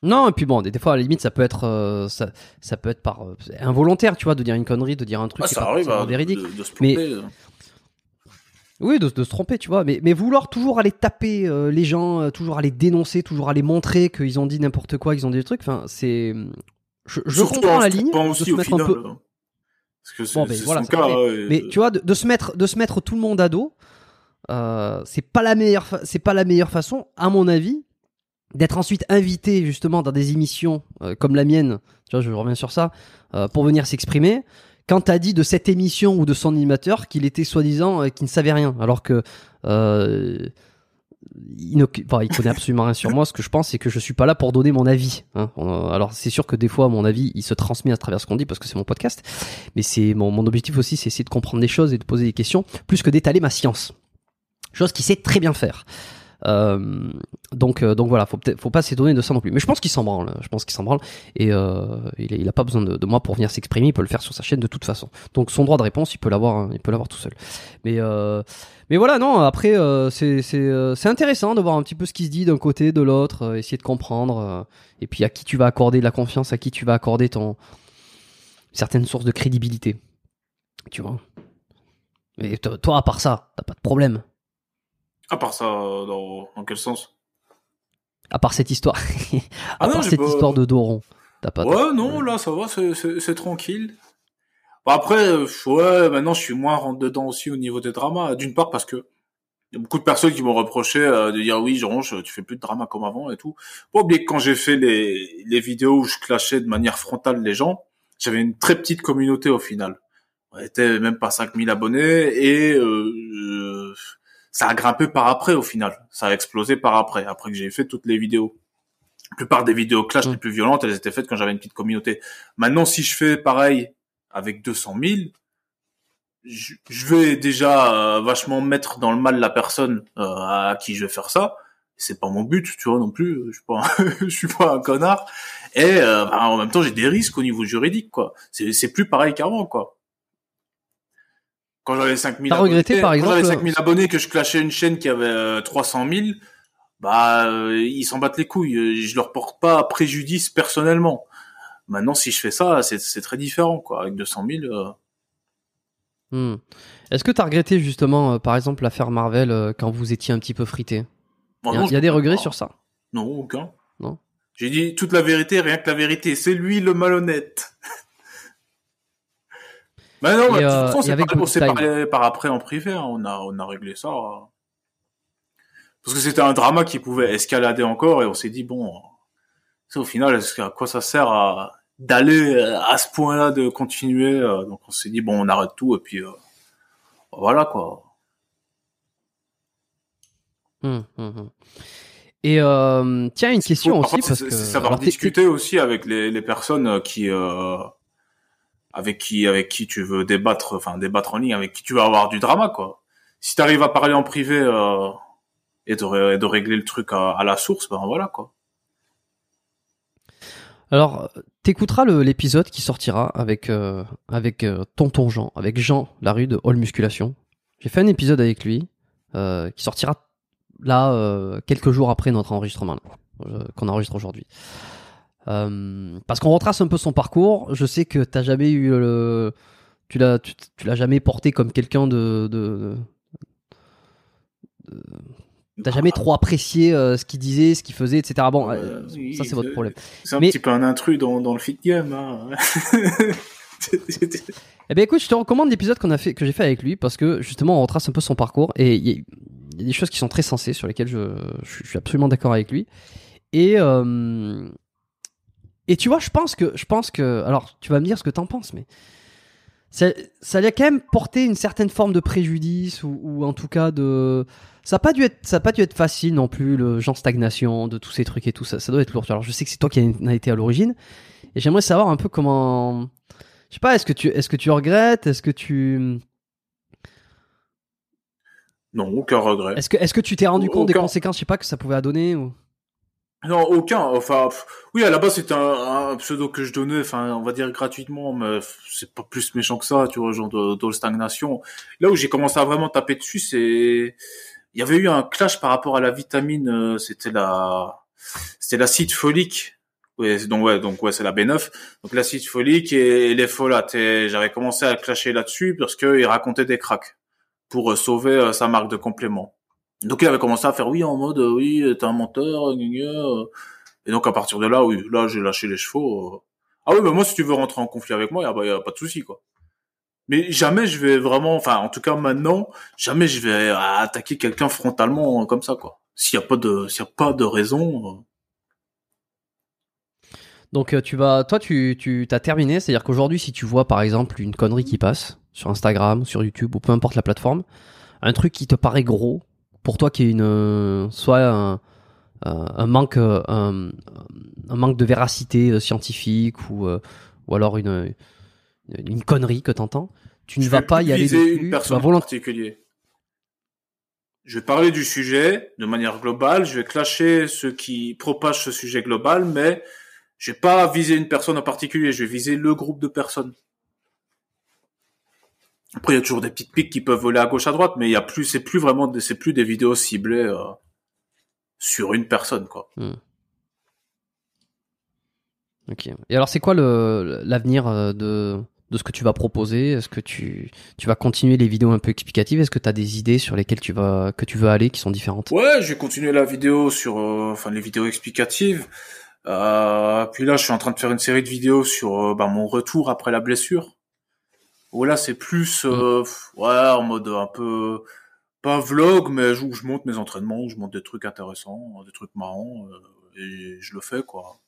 A: Non, et puis bon, des, des fois, à la limite, ça peut être, euh, ça, ça peut être par euh, involontaire, tu vois, de dire une connerie, de dire un truc
B: Ah,
A: qui est
B: ça
A: pas
B: arrive hein, de,
A: véridique.
B: de- de se
A: Mais-
B: euh.
A: Oui, de, de se tromper, tu vois. Mais, mais vouloir toujours aller taper euh, les gens, toujours aller dénoncer, toujours aller montrer qu'ils ont dit n'importe quoi, qu'ils ont dit des trucs, enfin, c'est. Je, comprends
B: en
A: la ligne.
B: trompant
A: de
B: aussi
A: se mettre
B: final.
A: un peu.
B: euh. Parce que
A: Bon, ben, voilà,
B: son
A: c'est
B: cas.
A: vrai.
B: ouais,
A: Mais tu vois, de, de se mettre, de se mettre tout le monde à dos, c'est pas la meilleure, fa- c'est pas la meilleure façon, à mon avis, d'être ensuite invité justement dans des émissions euh, comme la mienne. Tu vois, je reviens sur ça euh, pour venir s'exprimer. Quand t'as dit de cette émission ou de son animateur qu'il était soi-disant euh, qu'il ne savait rien, alors que il, ne- enfin, il connaît absolument rien sur moi. Ce que je pense, c'est que je suis pas là pour donner mon avis. hein. Alors c'est sûr que des fois, mon avis, il se transmet à travers ce qu'on dit parce que c'est mon podcast. Mais c'est mon, objectif aussi, c'est essayer de comprendre des choses et de poser des questions, plus que d'étaler ma science. Chose qu'il sait très bien faire. Euh, donc, euh, donc voilà, faut faut pas s'étonner de ça non plus. Mais je pense qu'il s'en branle. Je pense qu'il s'en branle et euh, il, il a pas besoin de, moi pour venir s'exprimer. Il peut le faire sur sa chaîne de toute façon. Donc son droit de réponse, il peut l'avoir, hein, il peut l'avoir tout seul. Mais mais voilà, non. Après, c'est intéressant de voir un petit peu ce qui se dit d'un côté, de l'autre, essayer de comprendre. et puis à qui tu vas accorder de la confiance, à qui tu vas accorder ton certaines sources de crédibilité. Tu vois. Mais to- toi, à part ça, t'as pas de problème.
B: À part ça, euh, dans, dans quel sens?
A: À part cette histoire. à
B: Ah non,
A: part
B: j'ai
A: cette
B: pas-
A: histoire de Doron. T'as pas
B: Ouais, non, là, ça va, c'est- tranquille. Bon, après, euh, ouais, maintenant, je suis moins rentre dedans aussi au niveau des dramas. D'une part, parce que il y a beaucoup de personnes qui m'ont reproché euh, de dire oui, Jean, tu fais plus de drama comme avant et tout. Pas oublier que quand j'ai fait les, les vidéos où je clashais de manière frontale les gens, j'avais une très petite communauté au final. On était même pas 5000 abonnés et euh, ça a grimpé par après au final. Ça a explosé par après, après que j'ai fait toutes les vidéos. La plupart des vidéos clash les plus violentes, elles étaient faites quand j'avais une petite communauté. Maintenant, si je fais pareil avec 200 000, je, je vais déjà euh, vachement mettre dans le mal la personne euh, à qui je vais faire ça. C'est pas mon but, tu vois non plus. Je suis pas, un- je suis pas un connard. Et euh, bah, en même temps, j'ai des risques au niveau juridique, quoi. C'est c'est plus pareil qu'avant, quoi. Quand j'avais 5000
A: T'as regretté,
B: abonnés, quand j'avais
A: exemple,
B: 5000 abonnés, que je clashais une chaîne qui avait euh, 300 000, bah euh, ils s'en battent les couilles. Euh, Je leur porte pas préjudice personnellement. Maintenant, si je fais ça, c'est très différent, quoi. Avec 200 000, euh,
A: Hmm. Est-ce que t'as regretté justement, euh, par exemple, l'affaire Marvel euh, quand vous étiez un petit peu frité? Il y a,
B: non,
A: il y a
B: je
A: des regrets
B: pas.
A: sur ça?
B: Non, aucun.
A: Non?
B: J'ai dit toute la vérité, rien que la vérité. C'est lui le malhonnête. Mais non, mais de
A: euh,
B: toute façon,
A: avec
B: parlé- on s'est parlé par après en privé. hein. On a, on a réglé ça. euh. Parce que c'était un drama qui pouvait escalader encore et on s'est dit, bon, au final, à quoi ça sert à, d'aller euh, à ce point-là, de continuer euh, Donc on s'est dit, bon, on arrête tout et puis euh, voilà quoi.
A: Hmm, hmm. Et euh, tiens, une question aussi parce que
B: savoir discuter aussi avec les, les personnes euh, qui euh, avec qui avec qui tu veux débattre enfin débattre en ligne avec qui tu vas avoir du drama quoi si tu arrives à parler en privé euh, et, de, régler le truc à, la source ben voilà quoi
A: Alors, t'écouteras l'épisode qui sortira avec euh, avec euh, Tonton Jean, avec Jean Larue de All Musculation. J'ai fait un épisode avec lui euh, qui sortira là euh, quelques jours après notre enregistrement qu'on enregistre aujourd'hui. Euh, parce qu'on retrace un peu son parcours. Je sais que t'as jamais eu le, tu l'as, tu, tu l'as jamais porté comme quelqu'un de, de, de- t'as jamais trop apprécié euh, ce qu'il disait, ce qu'il faisait, etc. Bon, euh,
B: oui,
A: ça c'est votre problème.
B: c'est un
A: Mais-
B: petit peu un intrus dans, dans le fit game hein.
A: Eh ben écoute, je te recommande l'épisode qu'on a fait, que j'ai fait avec lui parce que justement on retrace un peu son parcours et il y, a des choses qui sont très sensées sur lesquelles je, je suis absolument d'accord avec lui. Et euh, et tu vois, je pense que je pense que alors tu vas me dire ce que t'en penses, mais ça, ça a quand même porté une certaine forme de préjudice ou, ou en tout cas de ça n'a pas dû être ça a pas dû être facile non plus le genre stagnation de tous ces trucs et tout ça. Ça doit être lourd alors je sais que c'est toi qui en a été à l'origine et j'aimerais savoir un peu comment je sais pas est-ce que tu est-ce que tu regrettes? Est-ce que tu
B: non aucun regret.
A: Est-ce que est-ce que tu t'es rendu compte des conséquences je sais pas que ça pouvait donner ou?
B: Non, aucun. Enfin, oui, à la base, c'était un, pseudo que je donnais, enfin, on va dire gratuitement, mais c'est pas plus méchant que ça, tu vois, genre de, de stagnation. Là où j'ai commencé à vraiment taper dessus, c'est il y avait eu un clash par rapport à la vitamine, euh, c'était la, c'était l'acide folique. Ouais, donc ouais, donc ouais, c'est la B9. Donc l'acide folique et, les folates. Et j'avais commencé à clasher là-dessus parce qu'il racontait des cracks pour euh, sauver euh, sa marque de complément. Donc il avait commencé à faire oui en mode oui, t'es un menteur, et donc à partir de là, oui, là j'ai lâché les chevaux. Ah oui, bah moi si tu veux rentrer en conflit avec moi, y a, a pas de souci quoi. Mais jamais je vais vraiment, enfin, en tout cas maintenant, jamais je vais attaquer quelqu'un frontalement comme ça, quoi. S'il y a pas de, s'il y a pas de raison. Euh.
A: Donc euh, tu vas, toi tu, tu t'as terminé, c'est-à-dire qu'aujourd'hui si tu vois par exemple une connerie qui passe sur Instagram, sur YouTube ou peu importe la plateforme, un truc qui te paraît gros pour toi qui est une, euh, soit un, un manque, un, un, manque de véracité scientifique ou ou alors une une connerie que t'entends, tu ne vas pas y aller dessus.
B: une personne en particulier. Je vais parler du sujet de manière globale, je vais clasher ceux qui propagent ce sujet global, mais je vais pas viser une personne en particulier, je vais viser le groupe de personnes. Après, il y a toujours des petites piques qui peuvent voler à gauche à droite, mais il y a plus, c'est plus vraiment, c'est plus des vidéos ciblées euh, sur une personne, quoi. Hmm.
A: Ok. Et alors, c'est quoi le l'avenir euh, de de ce que tu vas proposer? Est-ce que tu, tu vas continuer les vidéos un peu explicatives? Est-ce que tu as des idées sur lesquelles tu vas que tu veux aller qui sont différentes?
B: Ouais, je vais continuer la vidéo sur euh, enfin les vidéos explicatives. Euh, puis là, je suis en train de faire une série de vidéos sur euh, bah, mon retour après la blessure. Voilà, c'est plus euh, mm. ouais en mode un peu pas vlog, mais où je monte mes entraînements, je monte des trucs intéressants, des trucs marrants et je le fais quoi.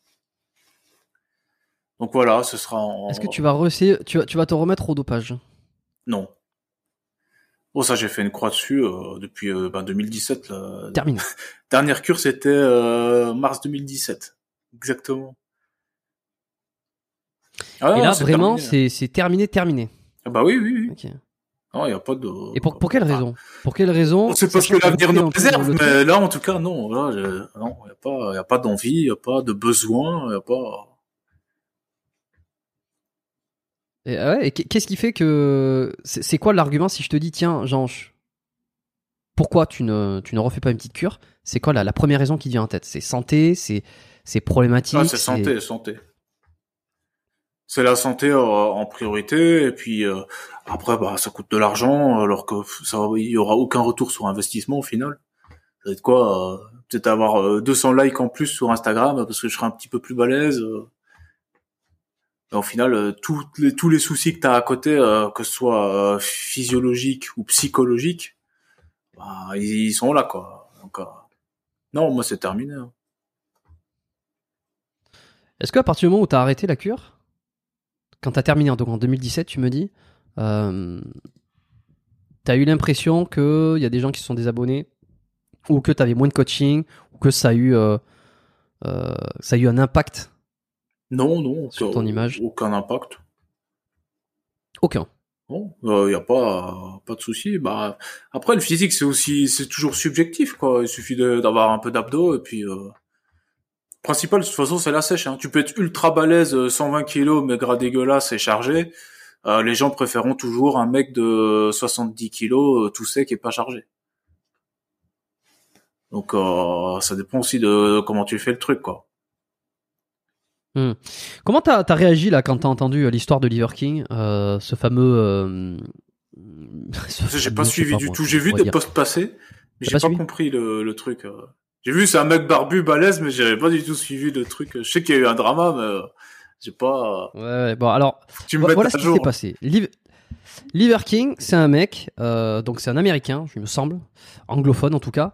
B: Donc voilà, ce sera en...
A: Est-ce que tu vas, tu, vas, tu vas te remettre au dopage?
B: Non. Bon, ça, j'ai fait une croix dessus euh, depuis euh, ben, 2017. Là.
A: Terminé.
B: Dernière cure, c'était euh, mars 2017. Exactement.
A: Ah Et là, vraiment, c'est terminé, terminé.
B: Ah bah oui, oui, oui. Non, il n'y a pas de...
A: Et pour, pour quelle raison? Pour quelle raison
B: C'est parce que l'avenir nous préserve, mais là, en tout cas, non. Là, non, il n'y a pas, y a pas d'envie, il n'y a pas de besoin, il n'y a pas...
A: Et, ah qu'est-ce qui fait que. C'est quoi l'argument si je te dis, tiens, Jean, pourquoi tu ne, tu ne refais pas une petite cure? C'est quoi la, la première raison qui vient en tête? C'est santé C'est problématique
B: ah, C'est santé, santé. C'est la santé euh, en priorité, et puis euh, après, bah, ça coûte de l'argent, alors que ça, il y aura aucun retour sur investissement au final. Ça va quoi euh, Peut-être avoir 200 likes en plus sur Instagram parce que je serai un petit peu plus balèze au final, euh, les, tous les soucis que tu as à côté, euh, que ce soit euh, physiologique ou psychologique, bah, ils, sont là, quoi. Donc, non, moi, c'est terminé. Hein.
A: Est-ce qu'à partir du moment où tu as arrêté la cure, quand tu as terminé, donc en 2017, tu me dis, euh, tu as eu l'impression qu'il y a des gens qui se sont désabonnés, ou que tu avais moins de coaching, ou que ça a eu, ça a eu un impact
B: non, non.
A: Sur ton image?
B: Aucun impact.
A: Aucun.
B: Non, il euh, n'y a pas pas de souci. Bah après le physique c'est aussi c'est toujours subjectif quoi. Il suffit d'avoir un peu d'abdos et puis euh... principal de toute façon c'est la sèche. Hein. Tu peux être ultra balèze, 120 euh, kilos mais gras dégueulasse et chargé. Euh, les gens préféreront toujours un mec de 70 kilos euh, tout sec et pas chargé. Donc ça dépend aussi de comment tu fais le truc quoi.
A: Hmm. Comment t'as as réagi là quand t'as entendu l'histoire de Liver King, euh, ce fameux. Euh,
B: j'ai pas suivi du tout. J'ai vu des posts passer, mais j'ai pas, compris le, le truc. J'ai vu c'est un mec barbu balèze, mais j'avais pas du tout suivi le truc. Je sais qu'il y a eu un drama, mais J'ai pas.
A: Ouais, ouais, bon, alors,
B: Tu me
A: voilà ce qui s'est passé. Liv- Liver King, c'est un mec, euh, donc c'est un américain, il me semble, anglophone en tout cas,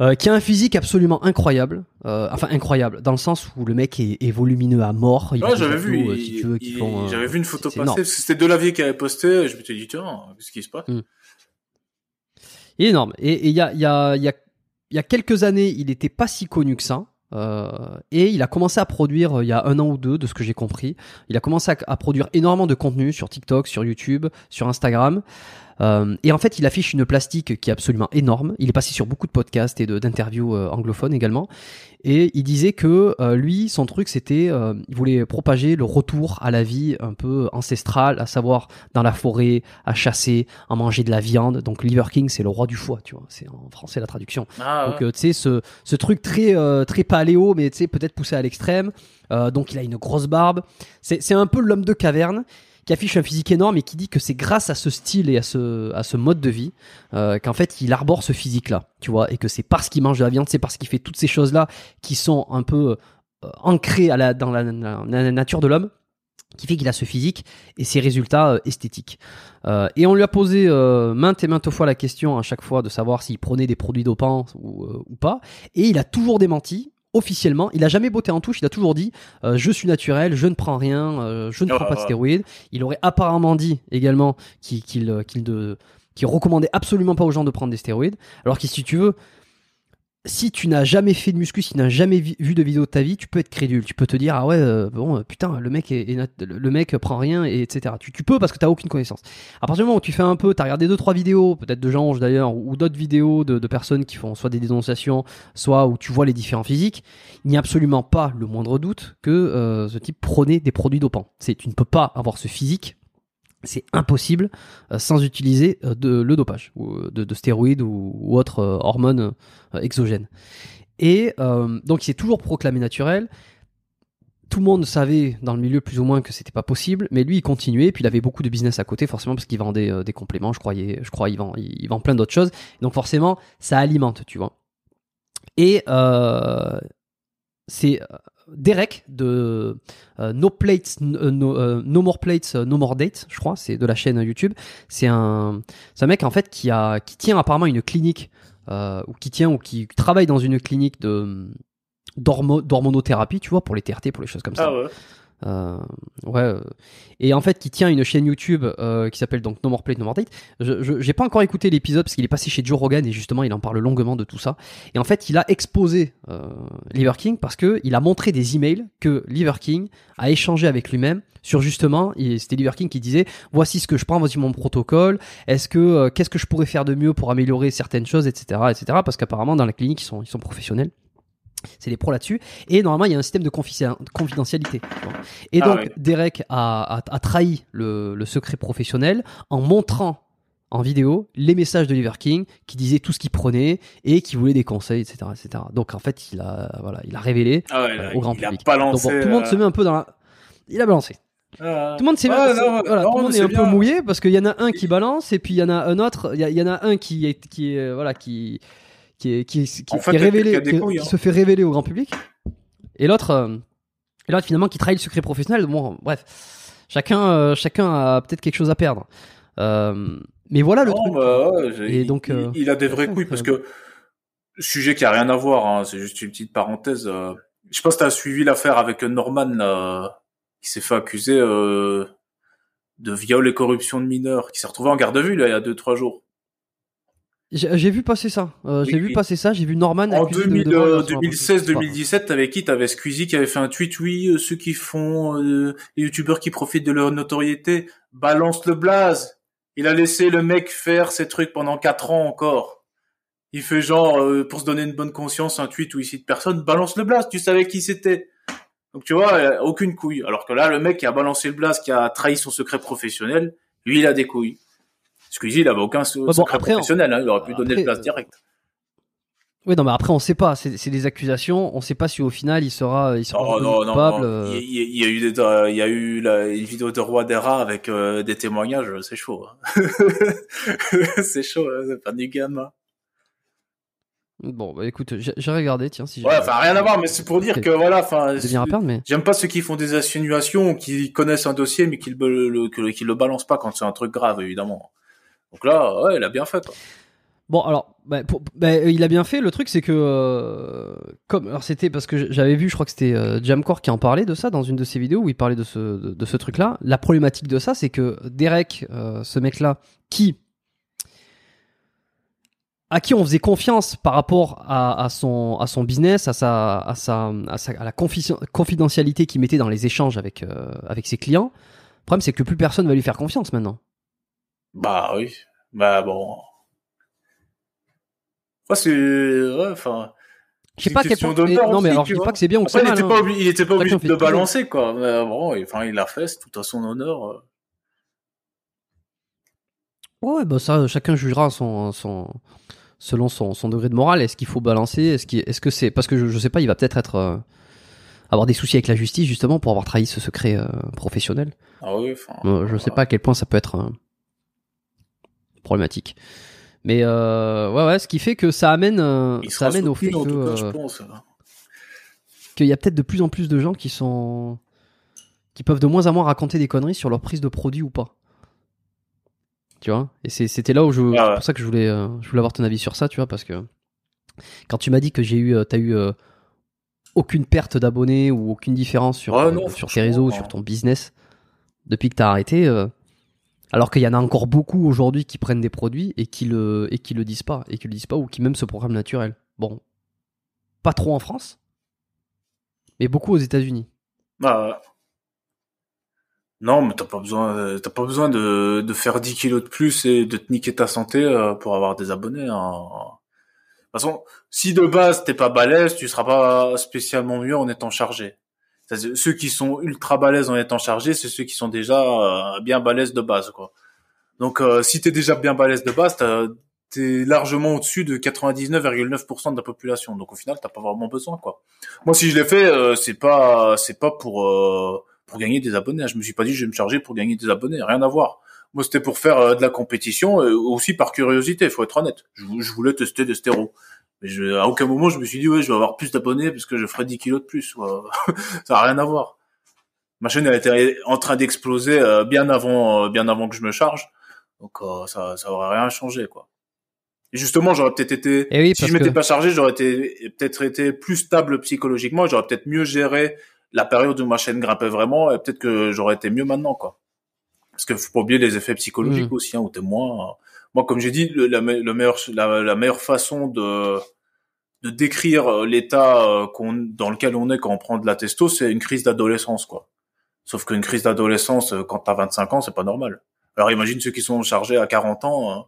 A: euh, qui a un physique absolument incroyable. euh, enfin, incroyable, dans le sens où le mec est, est volumineux à mort. Il
B: Ouais, j'avais vu.
A: euh,
B: il-
A: si tu veux, qui
B: il-
A: font, euh,
B: J'avais vu une photo passer parce que c'était Delavier qui avait posté. Et je me suis dit tiens, qu'est-ce qui se passe?
A: Il est énorme. Et il y a, y, a, il y, a, il y a quelques années, il n'était pas si connu que ça. Euh, et il a commencé à produire euh, il y a un an ou deux, de ce que j'ai compris. Il a commencé à, à produire énormément de contenu sur TikTok, sur YouTube, sur Instagram. Euh, et en fait, il affiche une plastique qui est absolument énorme. Il est passé sur beaucoup de podcasts et d'interviews euh, anglophones également. Et il disait que euh, lui, son truc, c'était, euh, il voulait propager le retour à la vie un peu ancestrale, à savoir dans la forêt, à chasser, à manger de la viande. Donc Liver King, c'est le roi du foie, tu vois. C'est en français la traduction.
B: Ah,
A: Donc
B: ouais.
A: euh, tu sais ce, ce truc très euh, très paléo mais tu sais peut-être poussé à l'extrême. Euh, donc il a une grosse barbe. C'est c'est un peu l'homme de caverne qui affiche un physique énorme et qui dit que c'est grâce à ce style et à ce à ce mode de vie euh, qu'en fait il arbore ce physique là, tu vois, et que c'est parce qu'il mange de la viande, c'est parce qu'il fait toutes ces choses là qui sont un peu euh, ancrées à la dans la, la- la nature de l'homme qui fait qu'il a ce physique et ses résultats euh, esthétiques. Euh, et on lui a posé euh, maintes et maintes fois la question à chaque fois de savoir s'il prenait des produits dopants ou, euh, ou pas. Et il a toujours démenti officiellement. Il a jamais botté en touche. Il a toujours dit euh, je suis naturel, je ne prends rien, euh, je ne prends
B: Ah,
A: pas de
B: ouais.
A: stéroïdes. Il aurait apparemment dit également qu'il qu'il euh, qu'il de qu'il recommandait absolument pas aux gens de prendre des stéroïdes. Alors que si tu veux, si tu n'as jamais fait de muscu, si tu n'as jamais vu de vidéo de ta vie, tu peux être crédule. Tu peux te dire ah ouais euh, bon euh, putain le mec est, le mec prend rien et etc. Tu, tu peux parce que t'as aucune connaissance. À partir du moment où tu fais un peu, t'as regardé deux trois vidéos, peut-être de Jean-Ange d'ailleurs, ou d'autres vidéos de, de personnes qui font soit des dénonciations, soit où tu vois les différents physiques, il n'y a absolument pas le moindre doute que euh, ce type prenait des produits dopants. Tu ne peux pas avoir ce physique. C'est impossible euh, sans utiliser euh, de, le dopage, ou euh, de, de stéroïdes ou, ou autres hormones exogènes. Et donc il s'est toujours proclamé naturel. Tout le monde savait dans le milieu plus ou moins que c'était pas possible, mais lui il continuait, puis il avait beaucoup de business à côté forcément parce qu'il vendait des compléments, je croyais, je crois, il vend, il, vend plein d'autres choses. Donc forcément ça alimente, tu vois. Et c'est Derek de euh, No Plates, euh, no, euh, no More Plates, euh, No More Dates, je crois, c'est de la chaîne YouTube. C'est un, c'est un mec en fait qui a, qui tient apparemment une clinique euh, ou qui tient ou qui travaille dans une clinique de d'hormo- d'hormonothérapie, tu vois, pour les TRT, pour les choses comme ça.
B: Ah ouais.
A: Euh, ouais. euh, et en fait, qui tient une chaîne YouTube euh, qui s'appelle donc No More Plate, No More Date. Je, j'ai pas encore écouté l'épisode parce qu'il est passé chez Joe Rogan et justement il en parle longuement de tout ça. Et en fait, il a exposé euh, Liver King parce que il a montré des emails que Liver King a échangé avec lui-même sur justement, c'était Liver King qui disait voici ce que je prends, voici mon protocole. Est-ce que qu'est-ce que je pourrais faire de mieux pour améliorer certaines choses, etc., etc. Parce qu'apparemment dans la clinique ils sont professionnels. C'est des pros là-dessus. Et normalement, il y a un système de confi- confidentialité. Et
B: Ah
A: donc,
B: ouais.
A: Derek a, a- a trahi le, le secret professionnel en montrant en vidéo les messages de Liver King qui disaient tout ce qu'il prenait et qui voulait des conseils, etc., etc. Donc, en fait, il a, voilà, il a révélé
B: Ah ouais,
A: euh, au grand
B: il a
A: public.
B: balancé,
A: donc, bon, tout le monde
B: euh,
A: se met un peu dans la... Il a balancé.
B: ah.
A: Tout le monde,
B: non,
A: voilà,
B: non,
A: tout le monde est un peu mouillé parce qu'il y en a un qui balance et puis il y en a un autre, il y, en a un qui est, qui est, euh, voilà, qui, qui est, qui, qui,
B: En
A: qui est révélé, qui,
B: couilles,
A: qui
B: hein.
A: se fait révéler au grand public. Et l'autre, euh, et l'autre finalement qui trahit le secret professionnel. Bon, bref, chacun, euh, chacun a peut-être quelque chose à perdre. Euh, mais voilà le
B: Non,
A: truc.
B: bah ouais,
A: Et
B: il,
A: donc,
B: il, il a des vraies
A: ouais,
B: couilles parce que sujet qui a rien à voir, hein, c'est juste une petite parenthèse. je pas si t'as suivi l'affaire avec Norman là, qui s'est fait accuser de viol et corruption de mineurs, qui s'est retrouvé en garde à vue là il y a deux trois jours.
A: J'ai vu passer ça. Euh,
B: Oui,
A: j'ai vu passer ça. J'ai vu Norman
B: En
A: accusé de-
B: 2000,
A: de vol
B: euh,
A: sur un
B: 2016-2017, t'avais qui T'avais Squeezie qui avait fait un tweet, oui, euh, ceux qui font, euh, les youtubeurs qui profitent de leur notoriété, balance le blaze. Il a laissé le mec faire ses trucs pendant quatre ans encore. Il fait genre, euh, pour se donner une bonne conscience, un tweet où il cite personne, balance le blaze, tu savais qui c'était. Donc tu vois, euh, aucune couille. Alors que là, le mec qui a balancé le blaze, qui a trahi son secret professionnel, lui, il a des couilles. Squeezie, il avait aucun se-
A: bon,
B: secret
A: après, on-
B: professionnel, hein, il aurait pu donner
A: après,
B: le blaze
A: euh,
B: direct.
A: Oui, non, mais après, on sait pas. C'est des accusations. On sait pas si au final il sera, il sera
B: Oh non, non,
A: coupable.
B: non.
A: euh.
B: Il, y a- il y a eu des, euh, il y a eu la, une vidéo de Roi des rats avec euh, des témoignages, c'est chaud. hein. c'est chaud, hein, c'est pas du gamin.
A: Bon, bah écoute, j'ai regardé, tiens, si j'ai-
B: Ouais, enfin rien à voir, mais c'est pour dire que voilà, enfin,
A: mais.
B: j'aime pas ceux qui font des insinuations, qui connaissent un dossier mais qui le, le, qui le balancent pas quand c'est un truc grave, évidemment. Donc là, ouais, il a bien fait.
A: Bon, alors, bah, bah, euh, il a bien fait. Le truc, c'est que, euh, comme, alors c'était parce que j'avais vu, je crois que c'était euh, Jamcore qui en parlait de ça dans une de ses vidéos où il parlait de ce, truc-là. La problématique de ça, c'est que Derek, euh, ce mec-là, qui, à qui on faisait confiance par rapport à, son, business, à sa, à sa, à la confi- confidentialité qu'il mettait dans les échanges avec, avec ses clients. Le problème, c'est que plus personne va lui faire confiance maintenant.
B: Bah oui, bah bon. Ouais, c'est, ouais, enfin.
A: Je sais pas quel point. Non, mais alors je dis pas que c'est bien ou que c'est mal.
B: était
A: hein.
B: pas obligé, il était pas obligé de
A: ce
B: balancer, quoi. Mais bon, enfin, il l'a fait, c'est tout à son honneur.
A: Ouais, bah ça, chacun jugera son, son, selon son, son degré de morale. Est-ce qu'il faut balancer? Est-ce qu'il- est-ce que c'est parce que je, je sais pas, il va peut-être être euh, avoir des soucis avec la justice justement pour avoir trahi ce secret euh, professionnel.
B: Ah oui, enfin.
A: Euh, je sais pas à quel point ça peut être euh, problématique. Mais euh, ouais, ouais, ce qui fait que ça amène, euh, ça amène au fait que, euh,
B: pense.
A: qu'il y a peut-être de plus en plus de gens qui sont qui peuvent de moins en moins raconter des conneries sur leur prise de produit ou pas. Tu vois? Et c'était là où je
B: ouais.
A: c'est pour ça que je voulais euh, je voulais avoir ton avis sur ça, tu vois parce que quand tu m'as dit que j'ai eu t'as eu aucune perte d'abonnés ou aucune différence sur
B: Ouais, non,
A: sur tes réseaux,
B: franchement,
A: sur ton business depuis que t'as arrêté alors qu'il y en a encore beaucoup aujourd'hui qui prennent des produits et qui le et qui le disent pas et qui le disent pas ou qui même se programment naturel. Bon, pas trop en France, mais beaucoup aux États-Unis.
B: Ah, ouais. Non, mais t'as pas besoin, euh, t'as pas besoin de, de faire 10 kilos de plus et de te niquer ta santé euh, pour avoir des abonnés. hein. De toute façon, si de base t'es pas balèze, tu seras pas spécialement mieux en étant chargé. Ceux qui sont ultra balèzes en étant chargés, c'est ceux qui sont déjà euh, bien balèzes de base, quoi. Donc, euh, si t'es déjà bien balèze de base, t'es largement au-dessus de 99,9% de la population. Donc, au final, t'as pas vraiment besoin, quoi. Moi, si je l'ai fait, euh, c'est pas, c'est pas pour euh, pour gagner des abonnés. Je me suis pas dit je vais me charger pour gagner des abonnés, rien à voir. Moi, c'était pour faire euh, de la compétition, euh, aussi par curiosité. Faut être honnête. Je, je voulais tester des stéros. Mais je, à aucun moment je me suis dit ouais, je vais avoir plus d'abonnés parce que je ferai 10 kilos de plus. Ça a rien à voir. Ma chaîne elle était en train d'exploser euh, bien avant, euh, bien avant que je me charge. Donc euh, ça, ça aurait rien changé quoi. Et justement, j'aurais peut-être été,
A: Eh oui,
B: si je m'étais
A: que-
B: pas chargé, j'aurais été peut-être été plus stable psychologiquement. et J'aurais peut-être mieux géré la période où ma chaîne grimpait vraiment et peut-être que j'aurais été mieux maintenant quoi. Parce que faut pas oublier les effets psychologiques
A: Mm.
B: aussi, hein, où t'es moins. Moi, comme j'ai dit, la, me- le meilleur, la, la meilleure façon de de décrire euh, l'état euh, qu'on dans lequel on est quand on prend de la testo, c'est une crise d'adolescence quoi. Sauf qu'une crise d'adolescence euh, quand t'as 25 ans, c'est pas normal. Alors imagine ceux qui sont chargés à 40 ans.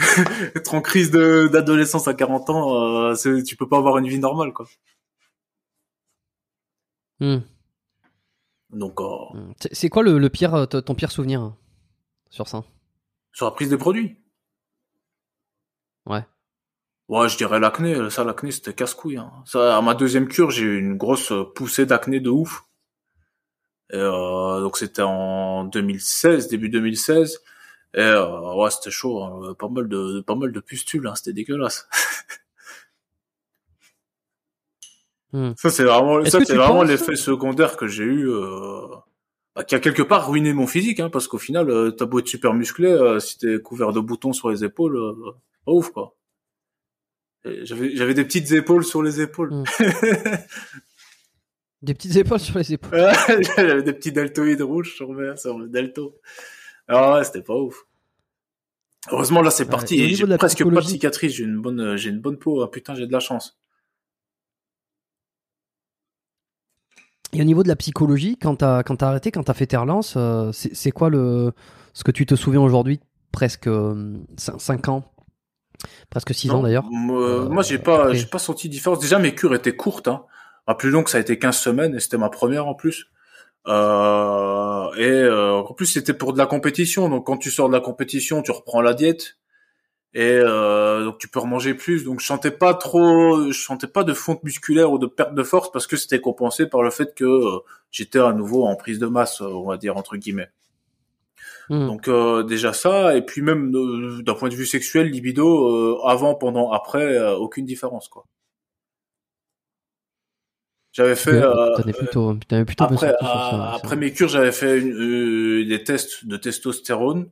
B: euh, être en crise de- d'adolescence à 40 ans, euh, tu peux pas avoir une vie normale quoi.
A: Hmm.
B: Donc euh.
A: C'est- quoi le, le pire, ton pire souvenir sur ça?
B: Sur la prise des produits?
A: Ouais.
B: Ouais, je dirais l'acné. Ça, l'acné, c'était casse-couille. Hein. Ça, à ma deuxième cure, j'ai eu une grosse poussée d'acné de ouf. Et, euh, donc c'était en 2016, début 2016. Et euh, ouais, c'était chaud. hein. Pas mal de, pas mal de pustules. Hein. C'était dégueulasse.
A: Hmm.
B: Ça, c'est vraiment,
A: Est-ce
B: ça, c'est vraiment
A: penses-
B: l'effet secondaire que j'ai eu. Euh, bah, qui a quelque part ruiné mon physique, hein, parce qu'au final, euh, t'as beau être super musclé, euh, si t'es couvert de boutons sur les épaules, euh, pas ouf quoi. Et J'avais, j'avais des petites épaules sur les épaules.
A: Hmm. Des petites épaules sur les épaules.
B: J'avais des petits deltoïdes rouges sur mes, sur mes deltos. Ah ouais, c'était pas ouf. Heureusement, là, c'est
A: Ouais,
B: parti. J'ai presque pas de cicatrices. J'ai une bonne, euh, j'ai une bonne peau. Ah, putain, j'ai de la chance.
A: Et au niveau de la psychologie, quand t'as quand t'as arrêté, quand t'as fait tes relances, euh, c'est quoi le ce que tu te souviens aujourd'hui, presque 5 ans, presque 6 ans d'ailleurs
B: Moi,
A: Euh,
B: moi, j'ai pas, j'ai pas senti de différence. Déjà, mes cures étaient courtes. Hein. La plus longue, ça a été 15 semaines et c'était ma première en plus. Euh, et euh, en plus, c'était pour de la compétition. Donc, quand tu sors de la compétition, tu reprends la diète et euh, donc tu peux remanger plus. Donc, je sentais pas trop, je sentais pas de fonte musculaire ou de perte de force parce que c'était compensé par le fait que euh, j'étais à nouveau en prise de masse, euh, on va dire entre guillemets.
A: Hmm.
B: Donc euh, déjà ça, et puis même euh, d'un point de vue sexuel, libido, euh, avant, pendant, après, euh, aucune différence quoi. J'avais fait
A: Ouais,
B: euh,
A: plutôt, plutôt bien
B: après, à-
A: ça,
B: après mes cures, j'avais fait une- euh, des tests de testostérone,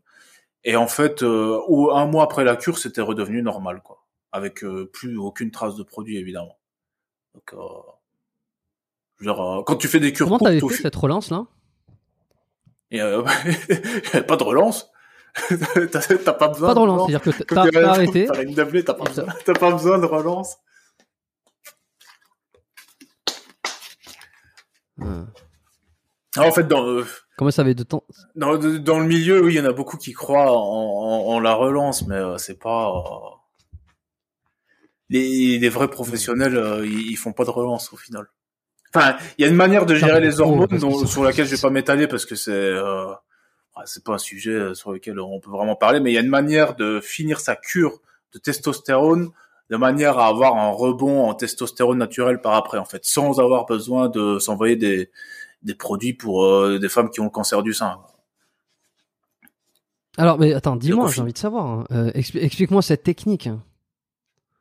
B: et en fait, euh, ou un mois après la cure, c'était redevenu normal quoi, avec euh, plus aucune trace de produit évidemment. Donc euh, genre euh, quand tu fais des cures
A: Comment t'avais fait cette relance là?
B: Et, euh, pas de relance. t'as pas besoin
A: Pas de relance, c'est-à-dire que t'as arrêté.
B: T'as pas, besoin- t'as pas besoin de relance. Ah, en fait, dans, euh,
A: Comment ça avait de temps?
B: dans, dans le milieu, oui, il y en a beaucoup qui croient en, en, en la relance, mais euh, c'est pas. euh, Les, les vrais professionnels, euh, ils, ils font pas de relance au final. Enfin, il y a une manière de gérer les hormones dont- sur laquelle je vais pas m'étaler parce que c'est euh, c'est pas un sujet euh, sur lequel on peut vraiment parler, mais il y a une manière de finir sa cure de testostérone de manière à avoir un rebond en testostérone naturel par après, en fait, sans avoir besoin de s'envoyer des, des produits pour euh, des femmes qui ont le cancer du sein.
A: Alors, mais attends, dis-moi, j'ai envie de savoir. hein. Euh, expli- Explique-moi cette technique.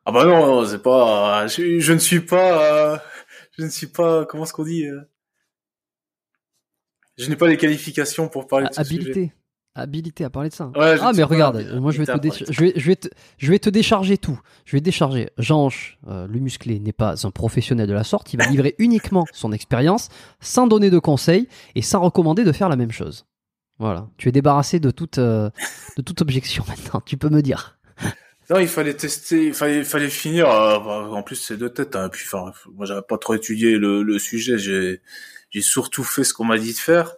B: Ah bah non, c'est pas. je, je ne suis pas. Je ne suis pas. Comment est-ce qu'on dit euh, Je n'ai pas les qualifications pour parler de ce sujet.
A: Habilité. Habilité à parler de ça.
B: Ouais,
A: ah, mais regarde,
B: habilité
A: moi je vais, te dé- je, vais, je, vais te, je vais te décharger tout. Je vais décharger. Jean euh, le musclé, n'est pas un professionnel de la sorte. Il va livrer uniquement son expérience, sans donner de conseils et sans recommander de faire la même chose. Voilà. Tu es débarrassé de toute, euh, de toute objection maintenant. Tu peux me dire.
B: Non, il fallait tester, il fallait, il fallait finir. euh, en plus, c'est deux têtes. Hein, puis, enfin, moi, j'avais pas trop étudié le, le sujet. J'ai, surtout fait ce qu'on m'a dit de faire.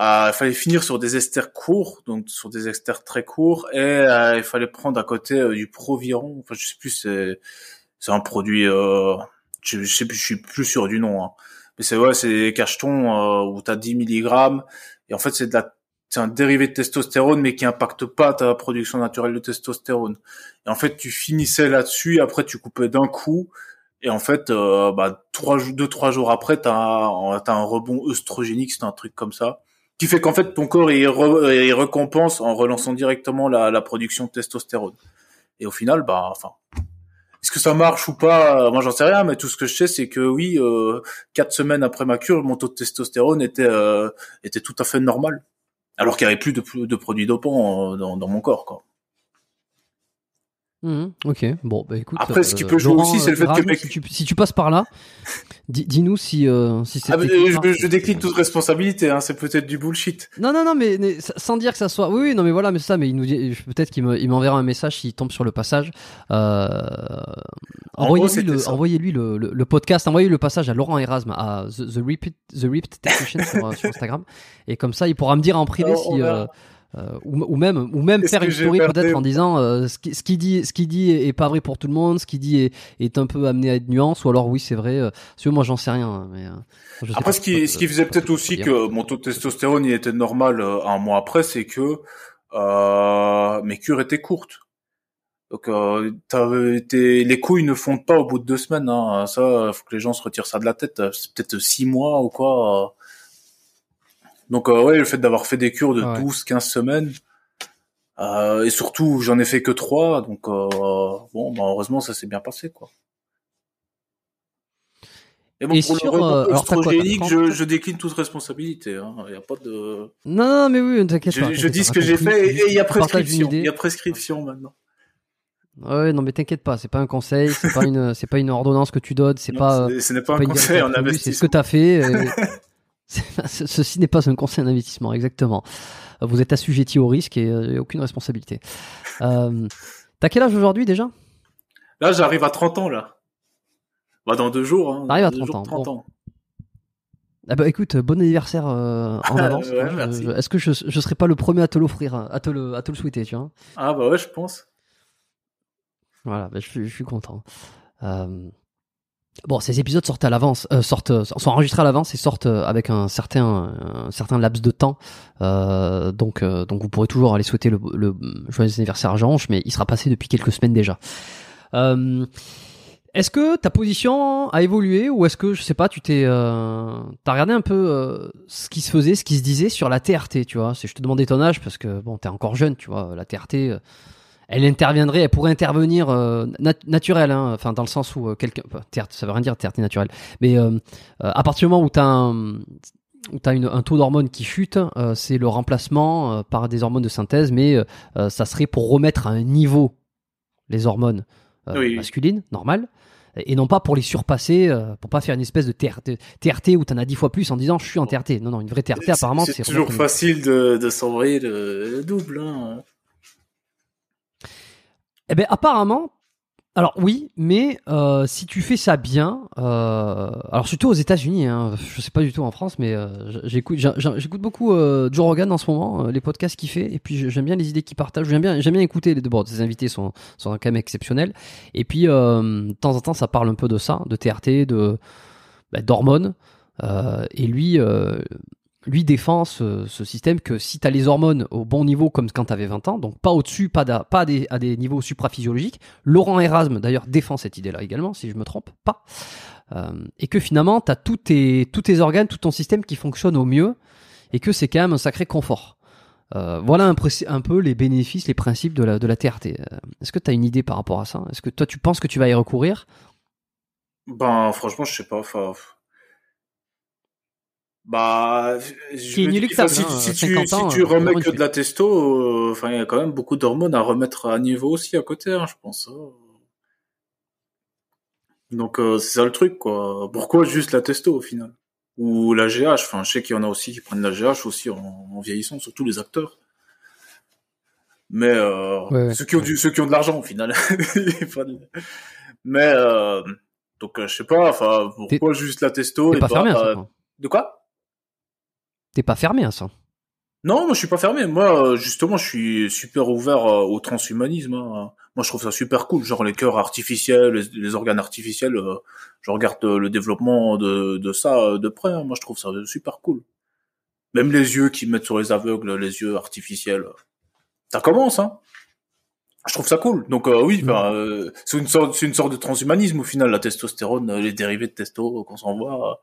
B: Euh, il fallait finir sur des esters courts, donc sur des esters très courts, et euh, il fallait prendre à côté euh, du Proviron. Enfin, je sais plus, c'est, un produit. Euh, je, je sais plus, je suis plus sûr du nom. Hein. Mais c'est ouais, c'est des cachetons où t'as 10 milligrammes, et en fait, c'est de la c'est un dérivé de testostérone, mais qui impacte pas ta production naturelle de testostérone. Et en fait, tu finissais là-dessus, après tu coupais d'un coup, et en fait, euh, bah, trois, deux, trois jours après, t'as un, t'as un rebond œstrogénique, c'est un truc comme ça, qui fait qu'en fait, ton corps, il, re- récompense en relançant directement la, la production de testostérone. Et au final, bah, enfin, est-ce que ça marche ou pas? Moi, j'en sais rien, mais tout ce que je sais, c'est que oui, euh, quatre semaines après ma cure, mon taux de testostérone était, euh, était tout à fait normal. Alors qu'il n'y avait plus de, de produits dopants euh, dans, dans mon corps, quoi.
A: Mhm, ok, bon, bah écoute.
B: Après, ce qui peut jouer
A: Laurent,
B: aussi, c'est le fait que mec-
A: si, tu, si tu passes par là, dis- dis-nous si, euh, si c'est.
B: Ah, mais, euh, je, je décline toute responsabilité, hein, c'est peut-être du bullshit.
A: Non, non, non, mais, mais sans dire que ça soit. Oui, oui, non, mais voilà, mais c'est ça, mais il nous dit peut-être qu'il me- il m'enverra un message s'il tombe sur le passage. Euh, envoyez-lui le,
B: ça.
A: envoyez-lui le, le, le podcast, envoyez le passage à Laurent Erasme à The, The Ripped, The Ripped Technician sur, euh, sur Instagram, et comme ça, il pourra me dire en privé
B: Alors,
A: si. euh, euh, ou, ou même ou même faire une story peut-être en disant euh, ce qui ce qui dit ce qui dit est pas vrai pour tout le monde ce qui dit est, est un peu amené à être nuance ou alors oui c'est vrai euh, que moi j'en sais rien hein, mais euh, je sais
B: Après,
A: pas
B: ce qui, ce qui faisait
A: peux pas
B: peut-être aussi
A: dire.
B: que mon taux de testostérone il était normal euh, un mois après, c'est que euh, mes cures étaient courtes. Donc, euh, t'avais été- les couilles ne fondent pas au bout de deux semaines. Hein. Ça, faut que les gens se retirent ça de la tête. C'est peut-être six mois ou quoi. Donc, euh, ouais, le fait d'avoir fait des cures de
A: Ouais.
B: 12, 15 semaines. Euh, et surtout, j'en ai fait que trois. Donc, euh, bon, bah, heureusement, ça s'est bien passé, quoi. Et bon,
A: Et
B: pour
A: sur,
B: le
A: euh, alors, quoi, 30?
B: je, je décline toute responsabilité. hein. Il y a pas de.
A: non non mais oui t'inquiète
B: Je,
A: pas
B: je dis ce que j'ai fait et il y a prescription. Il y a prescription maintenant.
A: Ouais, non, mais t'inquiète pas, c'est pas un conseil, c'est pas une, c'est pas une ordonnance que tu donnes, c'est pas,
B: ce n'est- pas un conseil
A: absolue, C'est ce que t'as fait. Ceci n'est pas un conseil d'investissement, exactement. Vous êtes assujetti au risque et euh, aucune responsabilité. Euh, T'as quel âge aujourd'hui déjà?
B: Là, j'arrive à 30 ans là. Bah dans deux jours. Hein.
A: T'arrives à
B: Deux
A: 30
B: jours,
A: ans,
B: 30
A: bon.
B: ans.
A: Ah bah écoute, bon anniversaire euh, en avance.
B: Ouais,
A: hein. Est-ce que je, je serais pas le premier à te l'offrir, à te le, à te le souhaiter, tu vois?
B: Ah bah ouais, je pense.
A: Voilà, bah, je, suis, je suis content. Euh, Bon, ces épisodes sortent à l'avance, euh, sortent, euh, sont enregistrés à l'avance et sortent euh, avec un certain, un certain laps de temps. Euh, donc, euh, donc vous pourrez toujours aller souhaiter le, le joyeux anniversaire à Jean, mais il sera passé depuis quelques semaines déjà. Euh, Est-ce que ta position a évolué ou est-ce que je sais pas, tu t'es, t'as regardé un peu ce qui se faisait, ce qui se disait sur la TRT, tu vois? C'est je te demandais ton âge parce que bon, t'es encore jeune, tu vois. La TRT, elle interviendrait, elle pourrait intervenir euh, nat- hein, enfin dans le sens où euh, quelqu'un, enfin, TRT, ça veut rien dire TRT naturelle, mais euh, euh, à partir du moment où t'as un, où t'as une- un taux d'hormones qui chute, euh, c'est le remplacement euh, par des hormones de synthèse, mais ça serait pour remettre à un niveau les hormones euh,
B: Oui.
A: masculines, normales, et non pas pour les surpasser, euh, pour pas faire une espèce de TRT, TRT où t'en as dix fois plus en disant je suis en TRT. Non, non, une vraie TRT apparemment c'est
B: toujours facile de, de s'envoyer le, le double. Hein.
A: Eh ben apparemment, alors oui, mais euh, si tu fais ça bien, euh, alors surtout aux États-Unis, hein, je sais pas du tout en France, mais euh, j'écoute, beaucoup Joe Rogan en ce moment, les podcasts qu'il fait, et puis j'aime bien les idées qu'il partage, j'aime bien, j'aime bien écouter les deux. Bon, ses invités sont quand même exceptionnels, et puis de temps en temps ça parle un peu de ça, de TRT, de bah, d'hormones, et lui. Lui défend ce, système que si tu as les hormones au bon niveau comme quand tu avais 20 ans, donc pas au-dessus, pas, à, des, niveaux supraphysiologiques, Laurent Erasme d'ailleurs défend cette idée-là également, si je me trompe pas, Euh, et que finalement tu as tous tes, organes, tout ton système qui fonctionne au mieux, et que c'est quand même un sacré confort. Euh, voilà un, peu les bénéfices, les principes de la, TRT. Euh, Est-ce que tu as une idée par rapport à ça? Est-ce que toi tu penses que tu vas y recourir?
B: Ben, franchement, je sais pas. Bah, je
A: est
B: dis, enfin, si,
A: hein,
B: si tu,
A: 50
B: si tu
A: euh,
B: remets que de la testo, euh, enfin, il y a quand même beaucoup d'hormones à remettre à niveau aussi à côté, hein, je pense. hein. Donc, euh, c'est ça le truc, quoi. Pourquoi juste la testo au final? Ou la GH Enfin, je sais qu'il y en a aussi qui prennent la GH aussi en, en vieillissant, surtout les acteurs. Mais euh,
A: Ouais,
B: ceux qui ont du, ceux qui ont de l'argent au final. Pas Mais euh, donc euh, je sais pas. Enfin, pourquoi juste la testo
A: T'es
B: et
A: pas fermé à ça
B: euh. De quoi?
A: T'es pas fermé à ça?
B: Non, moi je suis pas fermé. Moi, euh, justement, je suis super ouvert euh, au transhumanisme. hein. Moi, je trouve ça super cool. Genre les cœurs artificiels, les, les organes artificiels. euh, je regarde le développement de, de ça de près. hein. Moi, je trouve ça super cool. Même les yeux qu'ils mettent sur les aveugles, les yeux artificiels. Ça commence, hein. Je trouve ça cool. Donc euh, oui, bah, euh, c'est une sorte, c'est une sorte de transhumanisme au final, la testostérone, les dérivés de testo qu'on s'envoie. euh.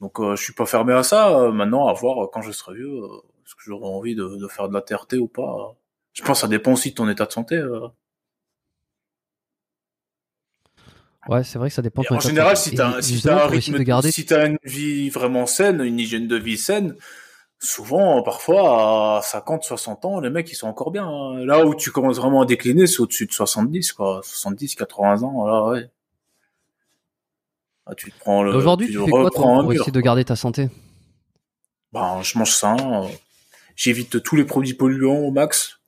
B: Donc euh, je suis pas fermé à ça. euh, maintenant, à voir euh, quand je serai vieux, euh, est-ce que j'aurai envie de, de faire de la TRT ou pas. euh. Je pense que ça dépend aussi de ton état de santé. euh.
A: Ouais, c'est vrai que ça dépend. de ton
B: en
A: état de
B: général,
A: santé.
B: si t'as si t'as un rythme,
A: de garder
B: si t'as une vie vraiment saine, une hygiène de vie saine, souvent, parfois, à 50, 60 ans, les mecs, ils sont encore bien. hein. Là où tu commences vraiment à décliner, c'est au-dessus de 70, quoi. 70, 80 ans, là, ouais. Ah, tu te prends le,
A: Aujourd'hui, tu,
B: tu
A: fais quoi pour essayer de garder ta santé?
B: Ben, je mange sain, euh, j'évite tous les produits polluants au max,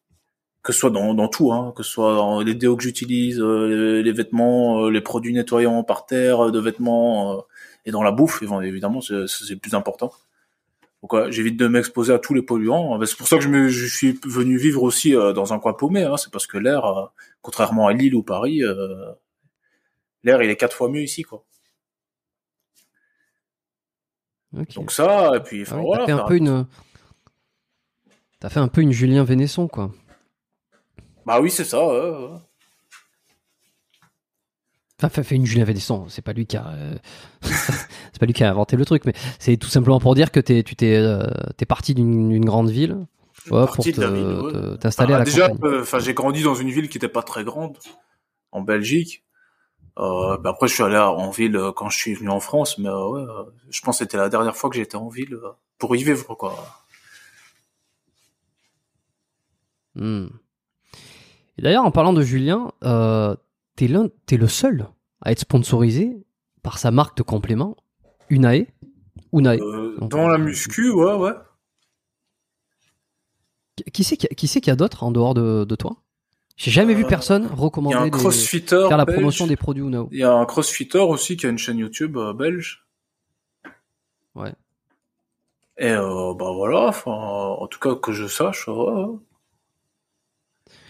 B: que ce soit dans, dans tout, hein, que ce soit dans les déos que j'utilise, euh, les, les vêtements, euh, les produits nettoyants par terre, euh, de vêtements, euh, et dans la bouffe, évi- évidemment, c'est le plus important. Donc ouais, j'évite de m'exposer à tous les polluants. Ben, C'est pour ça que je, me, je suis venu vivre aussi dans un coin paumé. Hein, c'est parce que l'air, contrairement à Lille ou Paris, euh, l'air il est quatre fois mieux ici, quoi. Donc ça, et puis
A: Ah oui,
B: voilà.
A: t'as fait un peu une. T'as fait un peu une Julien Vénesson, quoi.
B: Bah oui, c'est ça. ouais.
A: Enfin, fait, une Julien Vénesson. C'est pas lui qui a. euh, c'est pas lui qui a inventé le truc, mais c'est tout simplement pour dire que t'es, tu t'es, euh, t'es parti d'une, grande ville. ouais, pour
B: la ouais.
A: t'installer
B: Bah,
A: à la
B: déjà,
A: campagne.
B: euh, j'ai grandi dans une ville qui était pas très grande, en Belgique. Euh, bah, après, je suis allé en ville euh, quand je suis venu en France, mais euh, ouais, je pense que c'était la dernière fois que j'étais en ville pour y vivre, quoi.
A: Hmm. Et d'ailleurs, en parlant de Julien, euh, t'es, l'un, t'es le seul à être sponsorisé par sa marque de complément, Unae. Unae. Donc,
B: dans la muscu, ouais, ouais.
A: Qui c'est qui, qui c'est qu'il y a d'autres en dehors de, de toi? J'ai jamais vu
B: Euh,
A: personne recommander
B: un
A: des- faire la
B: belge.
A: promotion des produits Unao.
B: Il y a un crossfitter aussi qui a une chaîne YouTube euh, belge.
A: Ouais.
B: Et euh, bah voilà, en tout cas que je sache, ouais, ouais.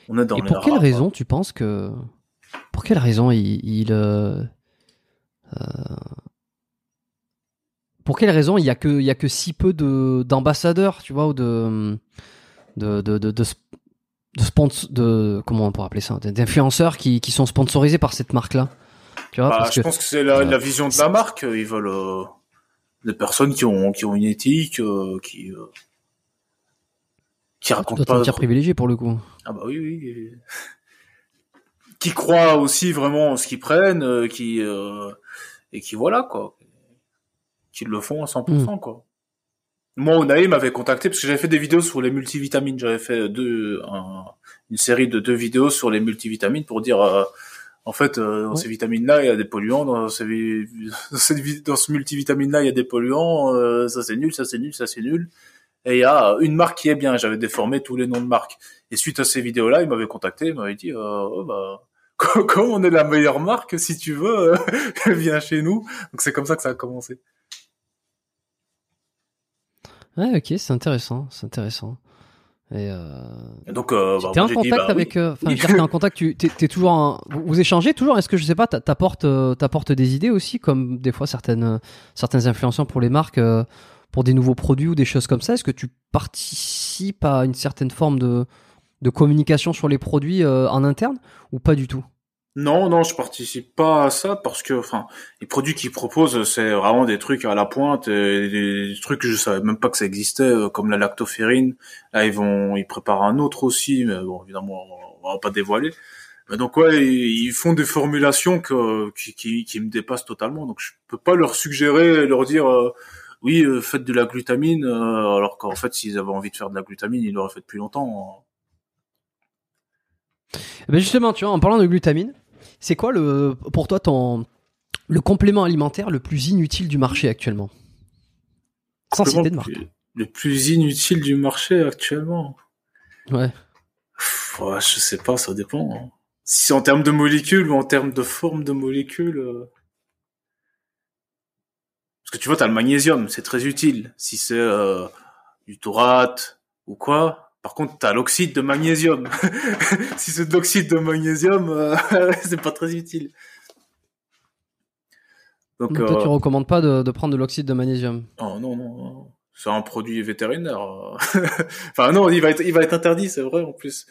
B: on est dans
A: Et
B: les
A: pour quelle
B: rares,
A: raison tu penses que pour quelle raison il, il, euh, euh, pour quelle raison il y a que il y a que si peu de d'ambassadeurs tu vois ou de de de de, de spons- de- comment on pourrait appeler ça d'influenceurs qui, qui sont sponsorisés par cette marque là Tu vois,
B: Bah,
A: parce
B: je
A: que
B: pense que c'est la,
A: euh,
B: la vision de la marque. Ils veulent euh, des personnes qui ont qui ont une éthique, euh, qui euh, qui racontent pas.
A: sentir privilégié pour le coup.
B: Ah bah oui oui. Qui croient aussi vraiment en ce qu'ils prennent, euh, qui euh, et qui voilà quoi, qui le font à 100%
A: Hmm.
B: quoi. Moi, Onae m'avait contacté parce que j'avais fait des vidéos sur les multivitamines. J'avais fait deux, un- une série de deux vidéos sur les multivitamines pour dire, euh, en fait, euh, dans
A: Ouais.
B: ces vitamines-là, il y a des polluants. Dans, ces, dans, cette dans ce multivitamine-là, il y a des polluants. euh, ça c'est nul, ça c'est nul, ça c'est nul. Et il y a une marque qui est bien. J'avais déformé tous les noms de marques. Et suite à ces vidéos-là, il m'avait contacté, il m'avait dit, euh, oh, bah, comme on est la meilleure marque, si tu veux, viens chez nous. Donc c'est comme ça que ça a commencé.
A: Ouais, ok, c'est intéressant, c'est intéressant. Et euh...
B: Et donc, euh, bah,
A: t'es en contact
B: dit, bah,
A: avec, euh, enfin, dire, t'es en contact, tu, t'es, t'es toujours, vous, échangez toujours? Est-ce que je sais pas, t'a- t'apportes, euh, t'apportes des idées aussi, comme des fois certaines, euh, certains influenceurs pour les marques, euh, pour des nouveaux produits ou des choses comme ça? Est-ce que tu participes à une certaine forme de, de communication sur les produits euh, en interne ou pas du tout?
B: Non, non, je participe pas à ça parce que, enfin, les produits qu'ils proposent, c'est vraiment des trucs à la pointe, des, trucs que je savais même pas que ça existait, euh, comme la lactoferrine. Là, ils vont, ils préparent un autre aussi, mais bon, évidemment, on va pas dévoiler. Mais donc ouais, ils font des formulations que, qui, qui, qui me dépassent totalement. Donc je peux pas leur suggérer, leur dire, euh, oui, euh, faites de la glutamine, euh, alors qu'en fait, s'ils avaient envie de faire de la glutamine, ils l'auraient fait depuis longtemps.
A: Eh ben justement, tu vois, en parlant de glutamine, c'est quoi le, pour toi ton, le complément alimentaire le plus inutile du marché actuellement? Sans
B: Comment
A: citer de
B: le
A: marque.
B: plus- Le plus inutile du marché actuellement?
A: Ouais.
B: Pff, ouais, je sais pas, ça dépend. hein. Si c'est en termes de molécules ou en termes de forme de molécules. euh. Parce que tu vois, t'as le magnésium, c'est très utile. Si c'est euh, du taurate ou quoi. Par contre, t'as l'oxyde de magnésium. si c'est de l'oxyde de magnésium, euh, c'est pas très utile. Donc,
A: Donc, toi,
B: euh,
A: tu recommandes pas de, de prendre de l'oxyde de magnésium?
B: Oh non, non, non. C'est un produit vétérinaire. enfin non, il va être, il va être interdit, c'est vrai en plus.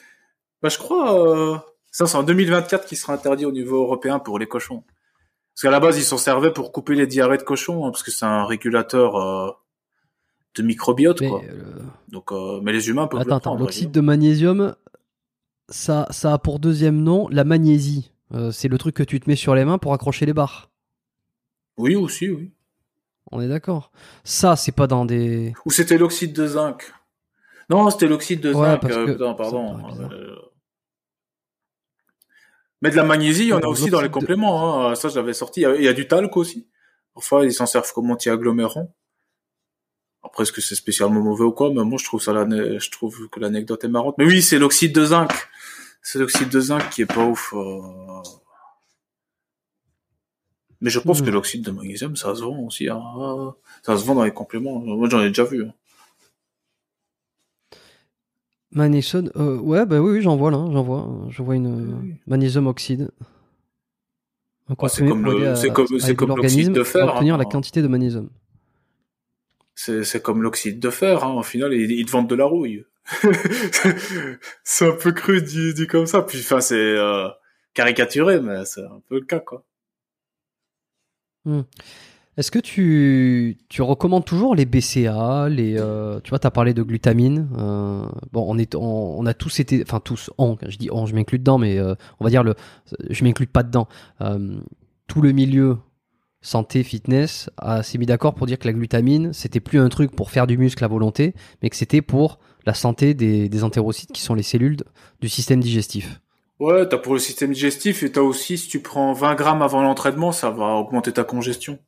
B: Bah je crois, euh... ça c'est en 2024 qui sera interdit au niveau européen pour les cochons. Parce qu'à la base ils s'en servaient pour couper les diarrhées de cochons, hein, parce que c'est un régulateur euh, de microbiote
A: Mais,
B: quoi.
A: euh,
B: Donc, euh, mais les humains peuvent
A: attends,
B: le prendre.
A: l'oxyde de magnésium, ça, ça a pour deuxième nom la magnésie. Euh, c'est le truc que tu te mets sur les mains pour accrocher les barres.
B: Oui aussi, oui.
A: On est d'accord. Ça, c'est pas dans des.
B: Ou c'était l'oxyde de zinc. Non, c'était l'oxyde de
A: Ouais,
B: zinc.
A: parce que-
B: putain,
A: ça
B: pardon. Mais de la magnésie, il y en a aussi dans les
A: de-
B: compléments. Hein. Ça, j'avais sorti. Il y a- il y a du talc aussi. Parfois, ils s'en servent comme anti-agglomérant. Après, est-ce que c'est spécialement mauvais ou quoi? Mais moi, je trouve ça, je trouve que l'anecdote est marrante. Mais oui, c'est l'oxyde de zinc. C'est l'oxyde de zinc qui est pas ouf. euh. Mais je pense
A: Hmm.
B: que l'oxyde de magnésium, ça se vend aussi. hein. Ça se vend dans les compléments. Moi, j'en ai déjà vu. hein.
A: Magnésium. euh, ouais, bah oui, oui, j'en vois là. J'en vois. Je vois une euh, magnésium oxyde.
B: Ouais, c'est comme
A: pour
B: l'oxyde de fer,
A: à obtenir
B: hein.
A: la quantité de magnésium.
B: C'est, comme l'oxyde de fer, hein. Au final, ils, te vendent de la rouille. c'est un peu cru dit, comme ça. Puis, enfin, c'est euh, caricaturé, mais c'est un peu le cas, quoi.
A: Est-ce que tu, tu recommandes toujours les BCA, les euh, tu vois, tu as parlé de glutamine. euh, bon, on est on, a tous été enfin tous on, je dis on, je m'inclus dedans mais euh, on va dire le je m'inclus pas dedans. Tout le milieu santé fitness s'est mis d'accord pour dire que la glutamine, c'était plus un truc pour faire du muscle à volonté, mais que c'était pour la santé des, des entérocytes qui sont les cellules du système digestif.
B: Ouais, t'as pour le système digestif et t'as aussi, si tu prends 20 grammes avant l'entraînement, ça va augmenter ta congestion.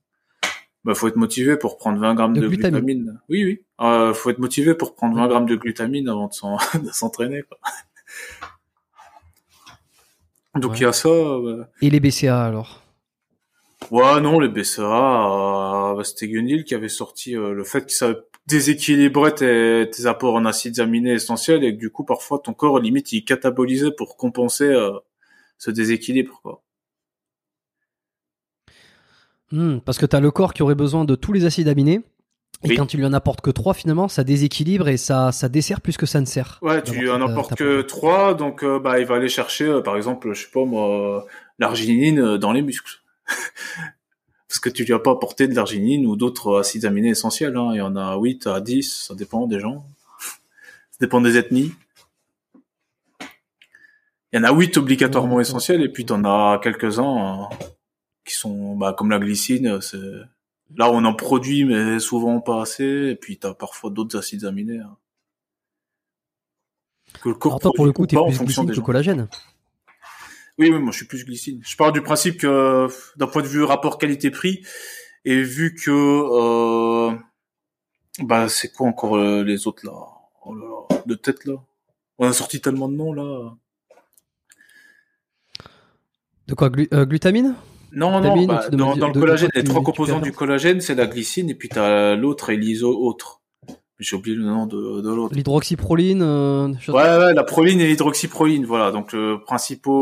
B: Bah, faut être motivé pour prendre 20 grammes
A: De
B: de,
A: glutamine.
B: glutamine. Oui, oui. Euh, faut être motivé pour prendre 20 grammes de glutamine avant de s'en- de s'entraîner. Donc,
A: Ouais.
B: il y a ça, euh,
A: Et les BCA alors?
B: Ouais, non, les BCA, euh, bah, c'était Gunil qui avait sorti euh, le fait que ça déséquilibrait tes, tes apports en acides aminés essentiels et que du coup, parfois, ton corps, limite, il catabolisait pour compenser euh, ce déséquilibre, quoi.
A: Hmm, parce que tu as le corps qui aurait besoin de tous les acides aminés. Et
B: Oui.
A: quand tu lui en apportes que trois, finalement, ça déséquilibre et ça, ça dessert plus que ça ne sert.
B: Ouais, tu en apportes que
A: protéine.
B: trois, donc euh, bah il va aller chercher, par exemple, je sais pas moi, l'arginine dans les muscles. Parce que tu lui as pas apporté de l'arginine ou d'autres acides aminés essentiels. Hein. Il y en a 8 à 10, ça dépend des gens. ça dépend des ethnies. Il y en a 8 obligatoirement essentiels et puis tu en as quelques-uns euh, qui sont bah, comme la glycine. C'est... Là, on en produit, mais souvent pas assez. Et puis tu as parfois d'autres acides aminés. Hein.
A: Que le corps Alors toi, pour le coup, tu es plus glycine que collagène.
B: Oui, oui, moi je suis plus glycine. Je pars du principe que d'un point de vue rapport qualité-prix, et vu que euh, bah c'est quoi encore euh, les autres là, oh là, de tête là, on a sorti tellement de noms là.
A: De quoi euh, glutamine?
B: Non, non, bah, dans, le collagène, les trois composants du collagène, c'est la glycine et puis t'as l'autre et l'iso autre. J'ai oublié le nom de, de l'autre.
A: L'hydroxyproline. Euh,
B: ouais, ouais, la proline et l'hydroxyproline, voilà. Donc le principal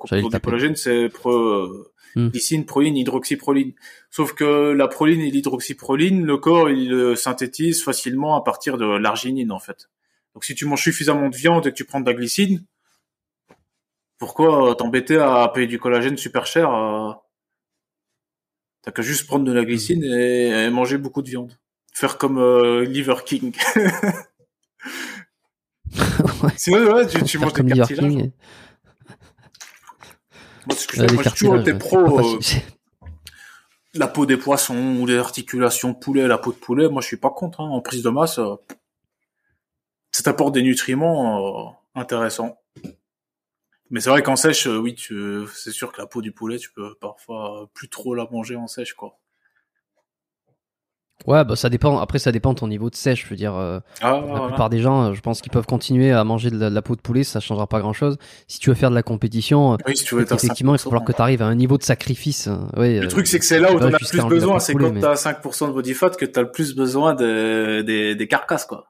B: composant du collagène, c'est pro, hmm. glycine, proline, hydroxyproline. Sauf que la proline et l'hydroxyproline, le corps il synthétise facilement à partir de l'arginine en fait. Donc si tu manges suffisamment de viande et que tu prends de la glycine, pourquoi t'embêter à payer du collagène super cher euh... T'as qu'à juste prendre de la glycine hmm. et manger beaucoup de viande faire comme euh, Liver King. ouais. Sinon, ouais, tu, tu manges des cartilages. Moi, ce que je moi, j'ai toujours été pro. Euh, la peau des poissons ou les articulations de poulet, la peau de poulet, moi, je suis pas contre. Hein. En prise de masse, euh, ça t'apporte des nutriments euh, intéressants. Mais c'est vrai qu'en sèche, oui, tu, c'est sûr que la peau du poulet, tu peux parfois plus trop la manger en sèche, quoi.
A: Ouais, bah ça dépend. Après, ça dépend de ton niveau de sèche. Je veux dire, euh, ah, la plupart des gens, je pense qu'ils peuvent continuer à manger de la, peau de poulet, ça changera pas grand-chose. Si tu veux faire de la compétition,
B: oui, si tu veux
A: effectivement, il va falloir que tu arrives à un niveau de sacrifice. Ouais,
B: le truc, c'est que c'est là où t'en as plus besoin. C'est quand t'as 5% de body fat que t'as le plus besoin de, des, des carcasses, quoi.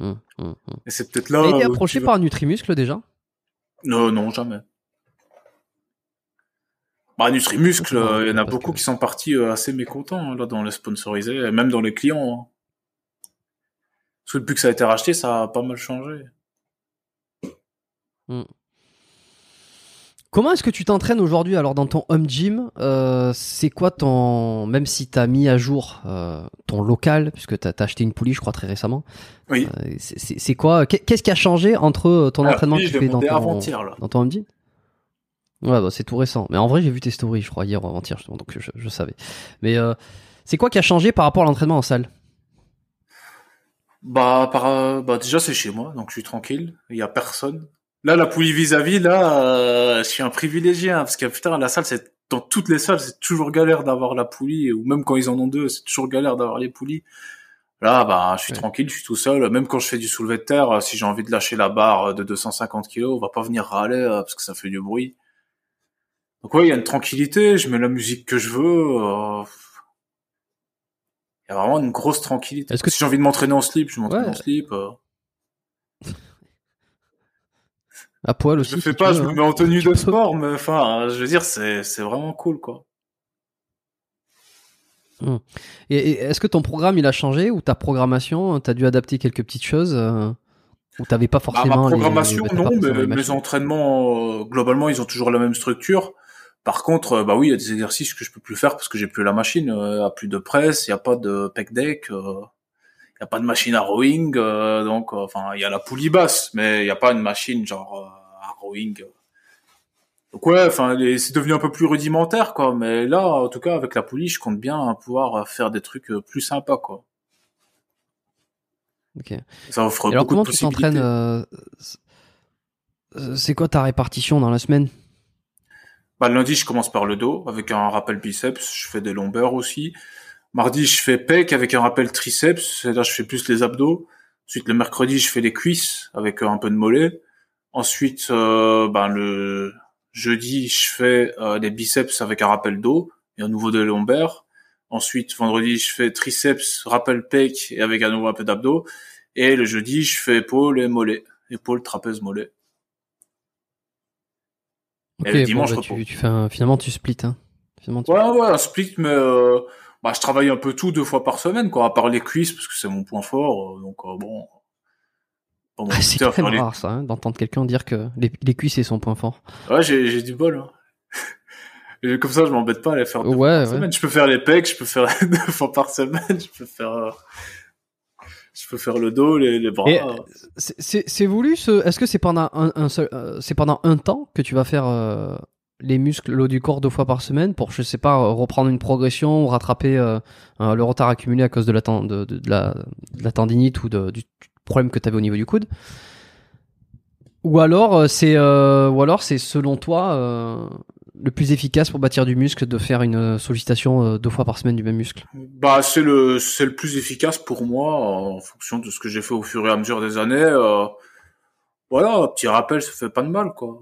A: Hum, hum, hum.
B: Et c'est peut-être là.
A: T'as été approché par Nutrimuscle déjà?
B: Non, non, jamais. Bah, Nutrimuscle, euh, il y en a beaucoup qui sont partis euh, assez mécontents hein, là dans les sponsorisés, même dans les clients. Hein. Parce que depuis que ça a été racheté, ça a pas mal changé.
A: Hmm. Comment est-ce que tu t'entraînes aujourd'hui alors dans ton home gym? Euh, C'est quoi ton même si tu as mis à jour ton local puisque tu as, acheté une poulie je crois très récemment.
B: Oui.
A: c'est quoi Qu'est-ce qui a changé entre ton entraînement que tu fais dans ton, dans ton home gym? Ouais, bah, c'est tout récent. Mais en vrai, j'ai vu tes stories, je crois, hier ou avant-hier, donc je, je, savais. Mais euh, c'est quoi qui a changé par rapport à l'entraînement en salle?
B: Bah, par, euh, bah, déjà, c'est chez moi, donc je suis tranquille. Il y a personne. Là, la poulie vis-à-vis, là, euh, je suis un privilégié, hein, parce que putain, la salle, c'est dans toutes les salles, c'est toujours galère d'avoir la poulie, ou même quand ils en ont deux, c'est toujours galère d'avoir les poulies. Là, bah, je suis tranquille, je suis tout seul. Même quand je fais du soulevé de terre, si j'ai envie de lâcher la barre de 250 kilos, on va pas venir râler parce que ça fait du bruit. Donc ouais, il y a une tranquillité, je mets la musique que je veux. Euh, il y a vraiment une grosse tranquillité. Est-ce que si j'ai envie de m'entraîner en slip, je m'entraîne en slip. Euh.
A: À poil aussi.
B: Je le fais pas, je me hein. mets en tenue de sport, mais enfin, je veux dire, c'est c'est vraiment cool, quoi.
A: Hmm. Et, est-ce que ton programme il a changé ou ta programmation, t'as dû adapter quelques petites choses euh, ou t'avais pas bah, forcément
B: ma programmation non, mais mes entraînements globalement ils ont toujours la même structure. Par contre, euh, bah oui, il y a des exercices que je peux plus faire parce que j'ai plus la machine, euh, a plus de presse, il y a pas de pec deck, euh, il y a pas de machine à rowing, euh, donc enfin il y a la poulie basse, mais il y a pas une machine genre à rowing. Donc ouais, enfin c'est devenu un peu plus rudimentaire quoi, mais là en tout cas avec la poulie, je compte bien pouvoir faire des trucs plus sympas quoi.
A: Ok. Ça offre alors comment tu t'entraînes C'est quoi ta répartition dans la semaine?
B: Bah, lundi, je commence par le dos avec un rappel biceps. Je fais des longueurs aussi. Mardi, je fais pec avec un rappel triceps. C'est-à-dire, je fais plus les abdos. Ensuite, le mercredi, je fais les cuisses avec un peu de mollet. Ensuite, euh, ben, le jeudi, je fais euh, des biceps avec un rappel dos et un nouveau des lombaires. Ensuite, vendredi, je fais triceps, rappel pec et avec un nouveau un peu d'abdos. Et le jeudi, je fais épaule et mollet. Épaule, trapèze, mollet
A: et dimanche, bah, tu, tu, fais un... finalement tu splits. Hein.
B: Finalement, tu... Ouais, ouais, un split, mais euh... bah, je travaille un peu tout deux fois par semaine, quoi, à part les cuisses, parce que c'est mon point fort. Euh, donc euh, bon.
A: Ah, c'est même rare ça, hein, d'entendre quelqu'un dire que les, les cuisses c'est son point fort.
B: Ouais, j'ai, j'ai du bol. Hein. Et comme ça, je m'embête pas à les faire deux
A: Ouais,
B: fois par
A: ouais.
B: semaine. Je peux faire les pecs, je peux faire deux fois par semaine, je peux faire, euh, faire le dos, les, les bras.
A: C'est- voulu ce. Est-ce que c'est pendant un, seul, euh, c'est pendant un temps que tu vas faire euh, les muscles, le haut du corps deux fois par semaine pour, je sais pas, reprendre une progression ou rattraper euh, le retard accumulé à cause de la, de, la, tendinite ou du problème que tu avais au niveau du coude? Ou alors c'est, ou alors c'est selon toi le plus efficace pour bâtir du muscle de faire une euh, sollicitation euh, deux fois par semaine du même muscle
B: Bah, c'est le, c'est le plus efficace pour moi, en fonction de ce que j'ai fait au fur et à mesure des années. euh, voilà, petit rappel, ça fait pas de mal, quoi.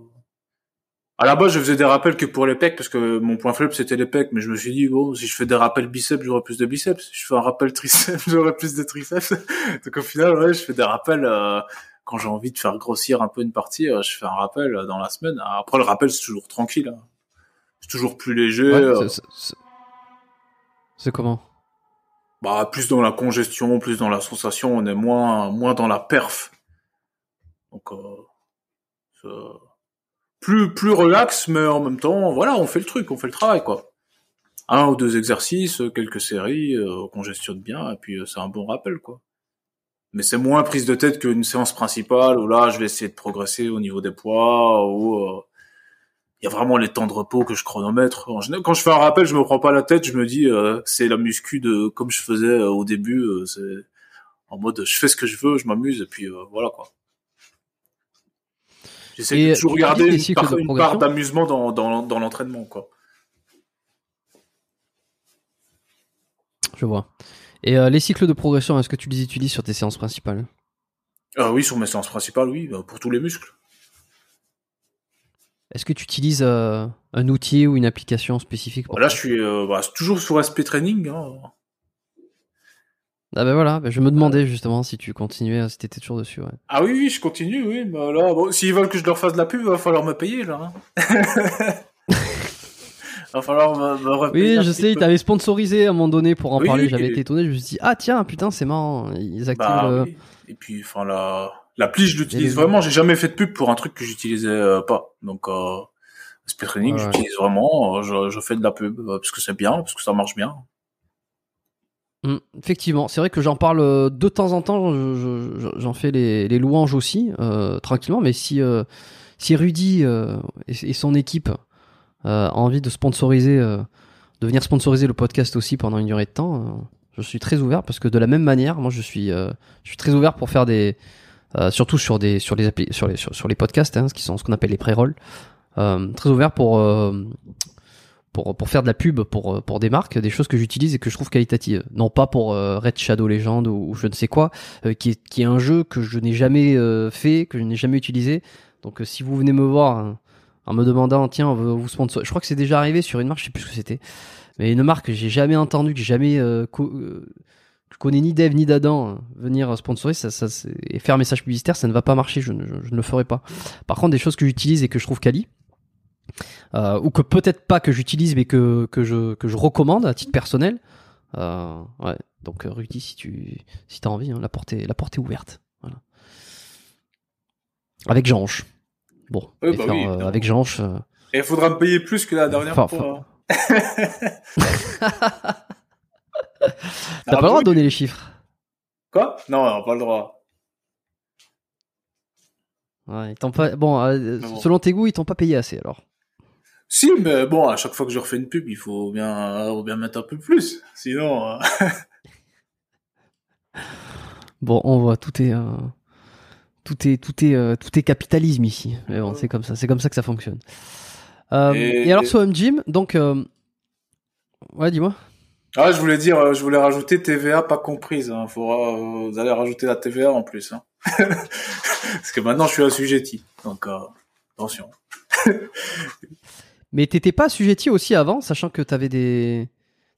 B: À la base, je faisais des rappels que pour les pecs, parce que mon point faible, c'était les pecs, mais je me suis dit, bon, si je fais des rappels biceps, j'aurai plus de biceps. Si je fais un rappel triceps, j'aurai plus de triceps. Donc au final, ouais, je fais des rappels, quand j'ai envie de faire grossir un peu une partie, je fais un rappel dans la semaine. Après, le rappel, c'est toujours tranquille. C'est toujours plus léger.
A: Ouais,
B: euh,
A: c'est- comment?
B: Bah plus dans la congestion, plus dans la sensation, on est moins moins dans la perf. Donc euh, c'est- plus plus relax, mais en même temps, voilà, on fait le truc, on fait le travail quoi. Un ou deux exercices, quelques séries, euh, on congestionne bien, et puis euh, c'est un bon rappel quoi. Mais c'est moins prise de tête qu'une séance principale où là je vais essayer de progresser au niveau des poids, ou euh, il y a vraiment les temps de repos que je chronomètre. En général, quand je fais un rappel, je me prends pas la tête, je me dis euh, c'est la muscu de comme je faisais euh, au début, euh, c'est en mode je fais ce que je veux, je m'amuse et puis euh, voilà quoi. J'essaie de toujours garder une
A: de
B: une part d'amusement dans dans, dans l'entraînement quoi.
A: Je vois. Et les cycles de progression, est-ce que tu les utilises sur tes séances principales?
B: Ah oui, sur mes séances principales, oui, bah, pour tous les muscles.
A: Est-ce que tu utilises euh, un outil ou une application spécifique pour
B: Là,
A: ça
B: je suis euh, bah, toujours sur SP Training. Hein.
A: Ah ben voilà, ben je me demandais justement si tu continuais, si t'étais toujours dessus. Ouais.
B: Ah oui, oui, je continue, oui. Mais là, bon, s'ils veulent que je leur fasse de la pub, il va falloir me payer, là. Hein. va falloir me, me repayer
A: Oui, je sais, ils t'avaient sponsorisé à un moment donné pour en
B: Oui,
A: parler, j'avais
B: et-
A: été étonné, je me suis dit, ah tiens, putain, c'est marrant, ils activent
B: Bah,
A: le...
B: oui. Et puis, enfin, la, l'appli, je l'utilise vraiment. J'ai jamais fait de pub pour un truc que j'utilisais euh, pas. Donc, euh, SP Training,
A: Ouais,
B: j'utilise vraiment. euh, Je, je fais de la pub euh, parce que c'est bien, parce que ça marche bien.
A: Mm, effectivement, c'est vrai que j'en parle de temps en temps, je- je- je- j'en fais les, les louanges aussi, tranquillement, mais si, si Rudy et, et son équipe a envie de sponsoriser, de venir sponsoriser le podcast aussi pendant une durée de temps, je suis très ouvert parce que de la même manière, moi je suis, je suis très ouvert pour faire des, euh, surtout sur des, sur les sur les, sur, les podcasts, hein, ce qui sont ce qu'on appelle les pré-rolls, euh, très ouvert pour euh, pour, pour faire de la pub pour, pour des marques, des choses que j'utilise et que je trouve qualitatives. Non pas pour Red Shadow Legend ou, je ne sais quoi, qui, est, qui est un jeu que je n'ai jamais fait, que je n'ai jamais utilisé. Donc si vous venez me voir hein, en me demandant, tiens, on veut vous sponsor, je crois que c'est déjà arrivé sur une marque, je sais plus ce que c'était, mais une marque que j'ai jamais entendue, que j'ai jamais euh, euh, je connais ni Dave ni d'Adam hein, venir sponsoriser ça, et faire un message publicitaire, ça ne va pas marcher, je ne, je- je ne le ferai pas. Par contre, des choses que j'utilise et que je trouve quali, euh, ou que peut-être pas que j'utilise mais que, que, je, que je recommande à titre personnel. Euh, ouais. Donc euh, Rudy, si tu si as envie, hein, la, porte est, la porte est ouverte. Voilà. Avec Jeanche. Bon,
B: Ouais,
A: et
B: bah
A: faire,
B: oui,
A: euh,
B: évidemment.
A: avec Jeanche. euh,
B: Et il faudra me payer plus que la dernière
A: Enfin,
B: fois.
A: T'as
B: Ah,
A: pas le droit de donner les chiffres.
B: Quoi? Non, on pas le droit.
A: Ouais, ils pas... Bon, euh,
B: Non.
A: selon tes goûts, ils t'ont pas payé assez alors.
B: Si, mais bon, à chaque fois que je refais une pub, il faut bien, faut bien mettre un peu plus. Sinon, euh,
A: Bon, on voit, tout est, euh, tout est, tout est, euh, tout est capitalisme ici. Mais bon, c'est comme ça, c'est comme ça que ça fonctionne. Euh, et...
B: Et-
A: alors sur Gym, donc, euh, ouais, dis-moi.
B: Ah, je voulais dire, euh, je voulais rajouter TVA pas comprise. Hein. Faudra, euh, vous allez rajouter la TVA en plus. Hein. Parce que maintenant, je suis assujetti. Donc, euh, attention.
A: Mais t'étais pas assujetti aussi avant, sachant que t'avais des,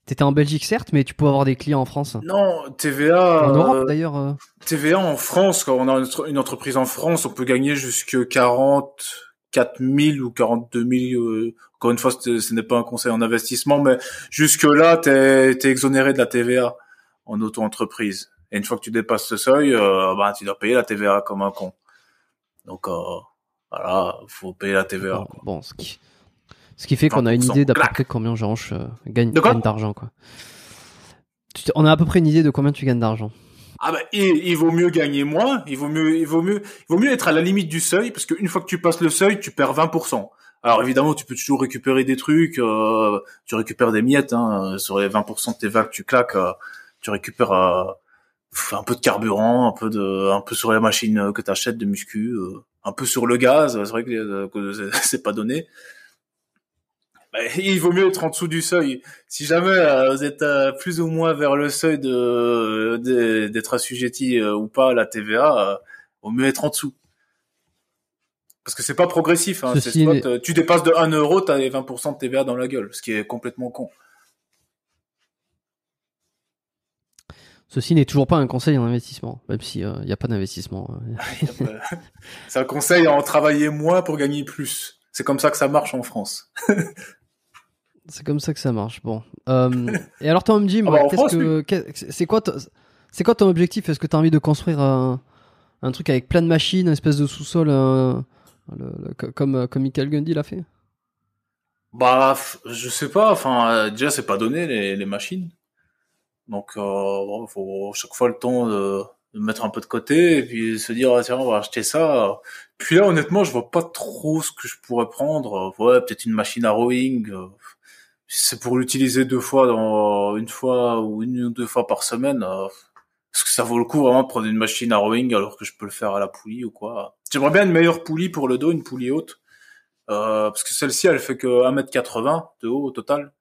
A: t'étais en Belgique certes, mais tu pouvais avoir des clients en France.
B: Non, TVA.
A: En
B: euh,
A: Europe d'ailleurs. euh.
B: TVA en France, quand on a une entre- une entreprise en France, on peut gagner jusque 44 000 ou 42 000. euh, encore une fois, ce n'est pas un conseil en investissement, mais jusque là, t'es es exonéré de la TVA en auto-entreprise. Et une fois que tu dépasses ce seuil, euh, bah, tu dois payer la TVA comme un con. Donc euh, voilà, faut payer la TVA.
A: Bon, bon, ce qui, Ce qui fait qu'on a une
B: 20%,
A: idée d'à peu près combien Jean-Roch euh, gagne, gagne d'argent, quoi. Tu On a à peu près une idée de combien tu gagnes d'argent.
B: Ah bah, il, vaut mieux gagner moins, il vaut mieux, il vaut mieux, il vaut mieux être à la limite du seuil, parce qu'une fois que tu passes le seuil, tu perds 20%. Alors évidemment, tu peux toujours récupérer des trucs, euh, tu récupères des miettes, hein, sur les 20% de tes vagues tu claques, euh, tu récupères euh, un peu de carburant, un peu de, un peu sur la machine que tu achètes de muscu, euh, un peu sur le gaz, c'est vrai que c'est pas donné. Bah, il vaut mieux être en dessous du seuil. Si jamais euh, vous êtes euh, plus ou moins vers le seuil de de- d'être assujetti euh, ou pas à la TVA, euh, vaut mieux être en dessous. Parce que c'est pas progressif. Hein, c'est spot, euh, tu dépasses de 1 euro, t'as les 20% de TVA dans la gueule, ce qui est complètement con.
A: Ceci n'est toujours pas un conseil en investissement, même si il n'y a pas d'investissement. euh.
B: c'est un conseil à en travailler moins pour gagner plus. C'est comme ça que ça marche en France.
A: C'est comme ça que ça marche. Bon. Euh, et alors, toi, Jim,
B: Ah bah,
A: c'est quoi, ton- c'est quoi ton objectif? Est-ce que tu as envie de construire un, un truc avec plein de machines, une espèce de sous-sol, comme euh, comme Michael Gundy l'a fait?
B: Bah, je sais pas. Enfin, euh, déjà, c'est pas donné les, les machines. Donc, euh, faut chaque fois le temps de, de mettre un peu de côté et puis se dire ah, tiens, on va acheter ça. Puis là, honnêtement, je vois pas trop ce que je pourrais prendre. Ouais, peut-être une machine à rowing. Euh, C'est pour l'utiliser deux fois dans une fois ou une ou deux fois par semaine. euh, Est-ce que ça vaut le coup vraiment de prendre une machine à rowing alors que je peux le faire à la poulie ou quoi J'aimerais bien une meilleure poulie pour le dos, une poulie haute. Euh, parce que celle-ci, elle fait que 1m80 de haut au total.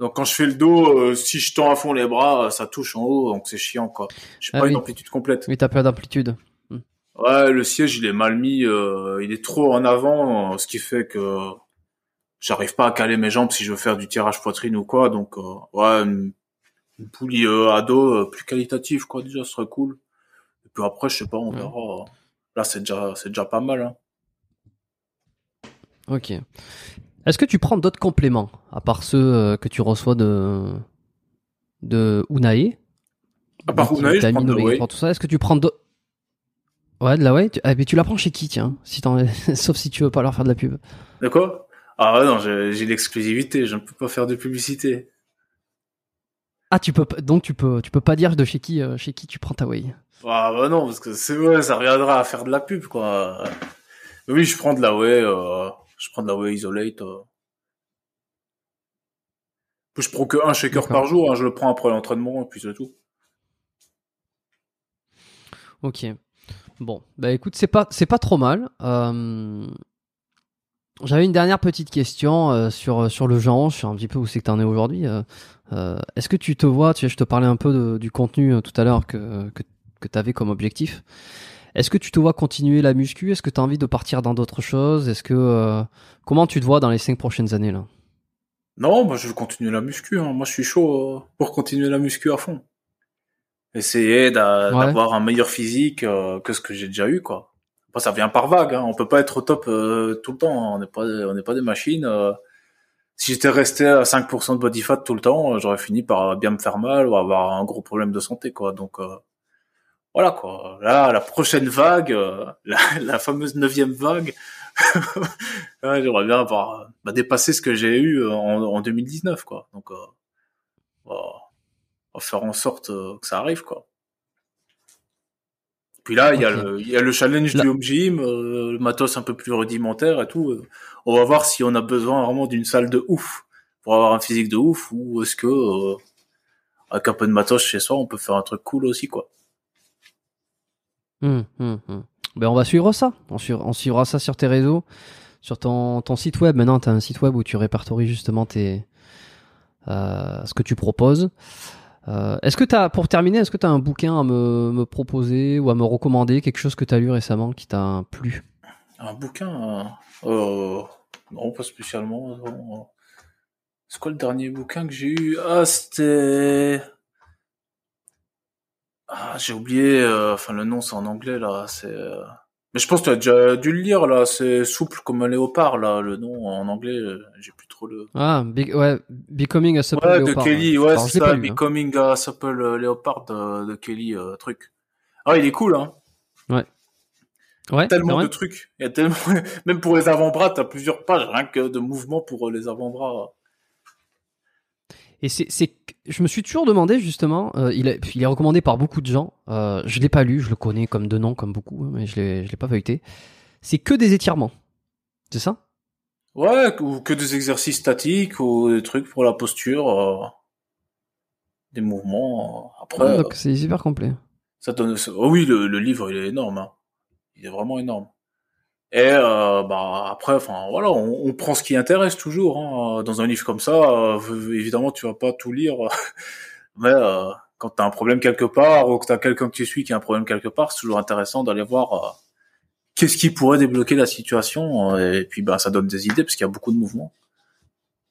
B: Donc quand je fais le dos, euh, si je tends à fond les bras, euh, ça touche en haut, donc c'est chiant quoi. J'ai
A: Ah
B: pas
A: oui.
B: une amplitude complète.
A: Oui, t'as pas d'amplitude.
B: Ouais, le siège il est mal mis, euh, il est trop en avant, euh, ce qui fait que j'arrive pas à caler mes jambes si je veux faire du tirage poitrine ou quoi. Donc euh, ouais, une, une poulie euh, à dos euh, plus qualitative quoi déjà, ce serait cool. Et puis après, je sais pas, on
A: Ouais.
B: verra. Là c'est déjà c'est déjà pas mal. Hein.
A: Ok. Est-ce que tu prends d'autres compléments à part ceux euh, que tu reçois de de Unae
B: À part
A: Des
B: Unae, je prends de whey.
A: tout ça. Est-ce que tu prends d'autres? Ouais, de la whey. Tu... Ah, mais tu la prends chez qui, tiens si Sauf si tu veux pas leur faire de la pub.
B: De quoi? Ah ouais, non, j'ai l'exclusivité, je ne peux pas faire de publicité.
A: Ah, tu peux donc tu peux tu peux pas dire de chez qui euh, chez qui tu prends ta whey.
B: Ah bah non, parce que c'est ouais, ça reviendra à faire de la pub, quoi. Mais oui, je prends de la whey, euh, je prends de la whey isolate. Euh. Puis Je prends que un shaker par jour, hein, je le prends après l'entraînement, et puis c'est tout.
A: Ok. Bon, bah écoute, c'est pas c'est pas trop mal. Euh, J'avais une dernière petite question euh, sur sur le genre, sur un petit peu où c'est que t'en es aujourd'hui. Euh, euh, Est-ce que tu te vois, tu sais, je te parlais un peu de- du contenu euh, tout à l'heure que que, que t'avais comme objectif. Est-ce que tu te vois continuer la muscu? Est-ce que tu as envie de partir dans d'autres choses? Est-ce que euh, comment tu te vois dans les cinq prochaines années là?
B: Non, moi je veux continuer la muscu, hein. moi je suis chaud euh, pour continuer la muscu à fond. Essayer d'a-
A: Ouais.
B: d'avoir un meilleur physique euh, que ce que j'ai déjà eu, quoi. Ça vient par vague, hein. on peut pas être au top euh, tout le temps, on n'est pas, on n'est pas des machines. euh. Si j'étais resté à 5% de body fat tout le temps, euh, j'aurais fini par bien me faire mal ou avoir un gros problème de santé, quoi. Donc euh, voilà, quoi. Là, la prochaine vague, euh, la, fameuse neuvième vague, j'aimerais bien avoir bah, dépassé ce que j'ai eu en, en 2019, quoi. Donc, euh, on va- faire en sorte que ça arrive, quoi. Puis là, il y a le, il y a le challenge
A: Là-
B: du home gym, euh, le matos un peu plus rudimentaire et tout. euh. On va voir si on a besoin vraiment d'une salle de ouf pour avoir un physique de ouf ou est-ce que euh, avec un peu de matos chez soi, on peut faire un truc cool aussi, quoi.
A: Hum, hum, hum. Ben on va suivre ça. On, suivra, on suivra ça sur tes réseaux, sur ton, ton site web. Maintenant, tu as un site web où tu répertories justement tes, euh, ce que tu proposes. Euh, est-ce que t'as, pour terminer, est-ce que tu as un bouquin à me, proposer ou à me recommander, quelque chose que tu as lu récemment qui t'a plu?
B: Un bouquin euh, euh, Non, pas spécialement. C'est quoi le dernier bouquin que j'ai eu? Ah, c'était... Ah, j'ai oublié. euh, Enfin, le nom, c'est en anglais, là. C'est... euh, Mais je pense que tu as déjà dû le lire, là. C'est souple comme un léopard, là. Le nom, en anglais, euh, j'ai plus trop le...
A: Ah, ouais, Becoming a Supple
B: Ouais,
A: Leopard.
B: de Kelly.
A: hein.
B: Ouais, c'est ça.
A: lu, hein.
B: Becoming a Supple Leopard de, de Kelly, euh, truc. Ah, il est cool, hein.
A: Ouais. Ouais,
B: tellement de trucs. Il y a tellement, même pour les avant-bras, t'as plusieurs pages rien que de mouvements pour les avant-bras.
A: Et c'est, je me suis toujours demandé justement, euh, il, est, il est recommandé par beaucoup de gens. Euh, je l'ai pas lu, je le connais comme de nom, comme beaucoup, mais je l'ai, je l'ai pas feuilleté. C'est que des étirements, c'est ça?
B: Ouais, ou que des exercices statiques ou des trucs pour la posture, euh, des mouvements. Après,
A: ouais, donc c'est super complet.
B: Ça donne. Oh oui, le, le livre il est énorme. Hein. Il est vraiment énorme. Et euh, bah après, enfin voilà, on, on, prend ce qui intéresse toujours. Hein. Dans un livre comme ça, euh, évidemment, tu vas pas tout lire, mais euh, quand tu as un problème quelque part ou que tu as quelqu'un que tu suis qui a un problème quelque part, c'est toujours intéressant d'aller voir euh, qu'est-ce qui pourrait débloquer la situation. Euh, et puis bah ça donne des idées parce qu'il y a beaucoup de mouvements.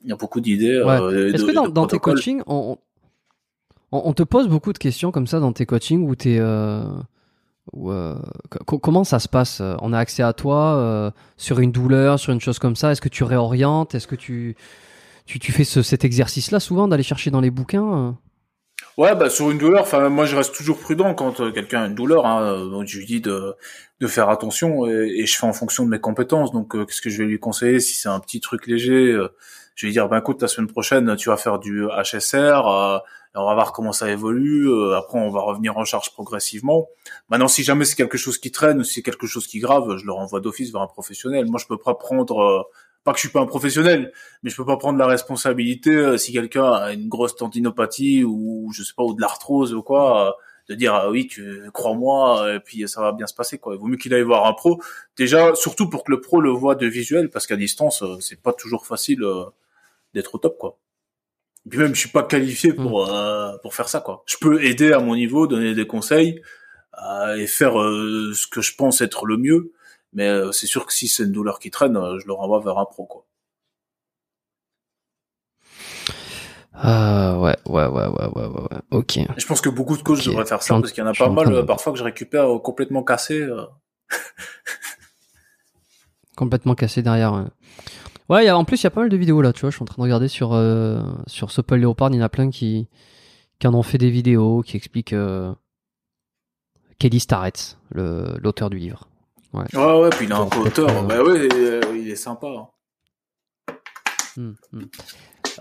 B: Il y a beaucoup d'idées.
A: Ouais. Est-ce que dans, dans tes coachings, on, on, on, te pose beaucoup de questions comme ça dans tes coachings où tu es euh, comment ça se passe On a accès à toi euh, sur une douleur, sur une chose comme ça. Est-ce que tu réorientes Est-ce que tu, tu, fais ce, cet exercice-là souvent d'aller chercher dans les bouquins
B: Ouais, bah sur une douleur, enfin moi je reste toujours prudent quand euh, quelqu'un a une douleur. Hein, je lui dis de, de faire attention et, je fais en fonction de mes compétences. Donc euh, qu'est-ce que je vais lui conseiller si c'est un petit truc léger euh, Je vais lui dire ben écoute la semaine prochaine tu vas faire du HSR on va voir comment ça évolue. Euh, après, on va revenir en charge progressivement. Maintenant, si jamais c'est quelque chose qui traîne ou si c'est quelque chose qui grave, je le renvoie d'office vers un professionnel. Moi, je peux pas prendre, euh, pas que je suis pas un professionnel, mais je peux pas prendre la responsabilité euh, si quelqu'un a une grosse tendinopathie ou je sais pas ou de l'arthrose ou quoi, de dire ah oui, tu crois-moi et puis ça va bien se passer quoi. Il vaut mieux qu'il aille voir un pro. Déjà, surtout pour que le pro le voit de visuel, parce qu'à distance, c'est pas toujours facile d'être au top quoi. Et puis même, je suis pas qualifié pour mm. euh, pour faire ça quoi. Je peux aider à mon niveau, donner des conseils euh, et faire euh, ce que je pense être le mieux. Mais c'est sûr que si c'est une douleur qui traîne, je le renvoie vers un pro quoi.
A: Ah ouais, ouais, ouais, ouais, ouais, ouais, ok.
B: Je pense que beaucoup de coachs okay. devraient faire ça parce qu'il y en a pas mal parfois que je récupère complètement cassé.
A: complètement cassé derrière. Ouais, y a, en plus, il y a pas mal de vidéos là, tu vois. Je suis en train de regarder sur, euh, sur Sopel Léopard, il y en a plein qui, qui en ont fait des vidéos, qui expliquent euh, Kelly Starrett, l'auteur du livre.
B: Ouais, ouais, ouais puis il a un co-auteur. Euh... Bah ouais, il est sympa.
A: Hum, hum.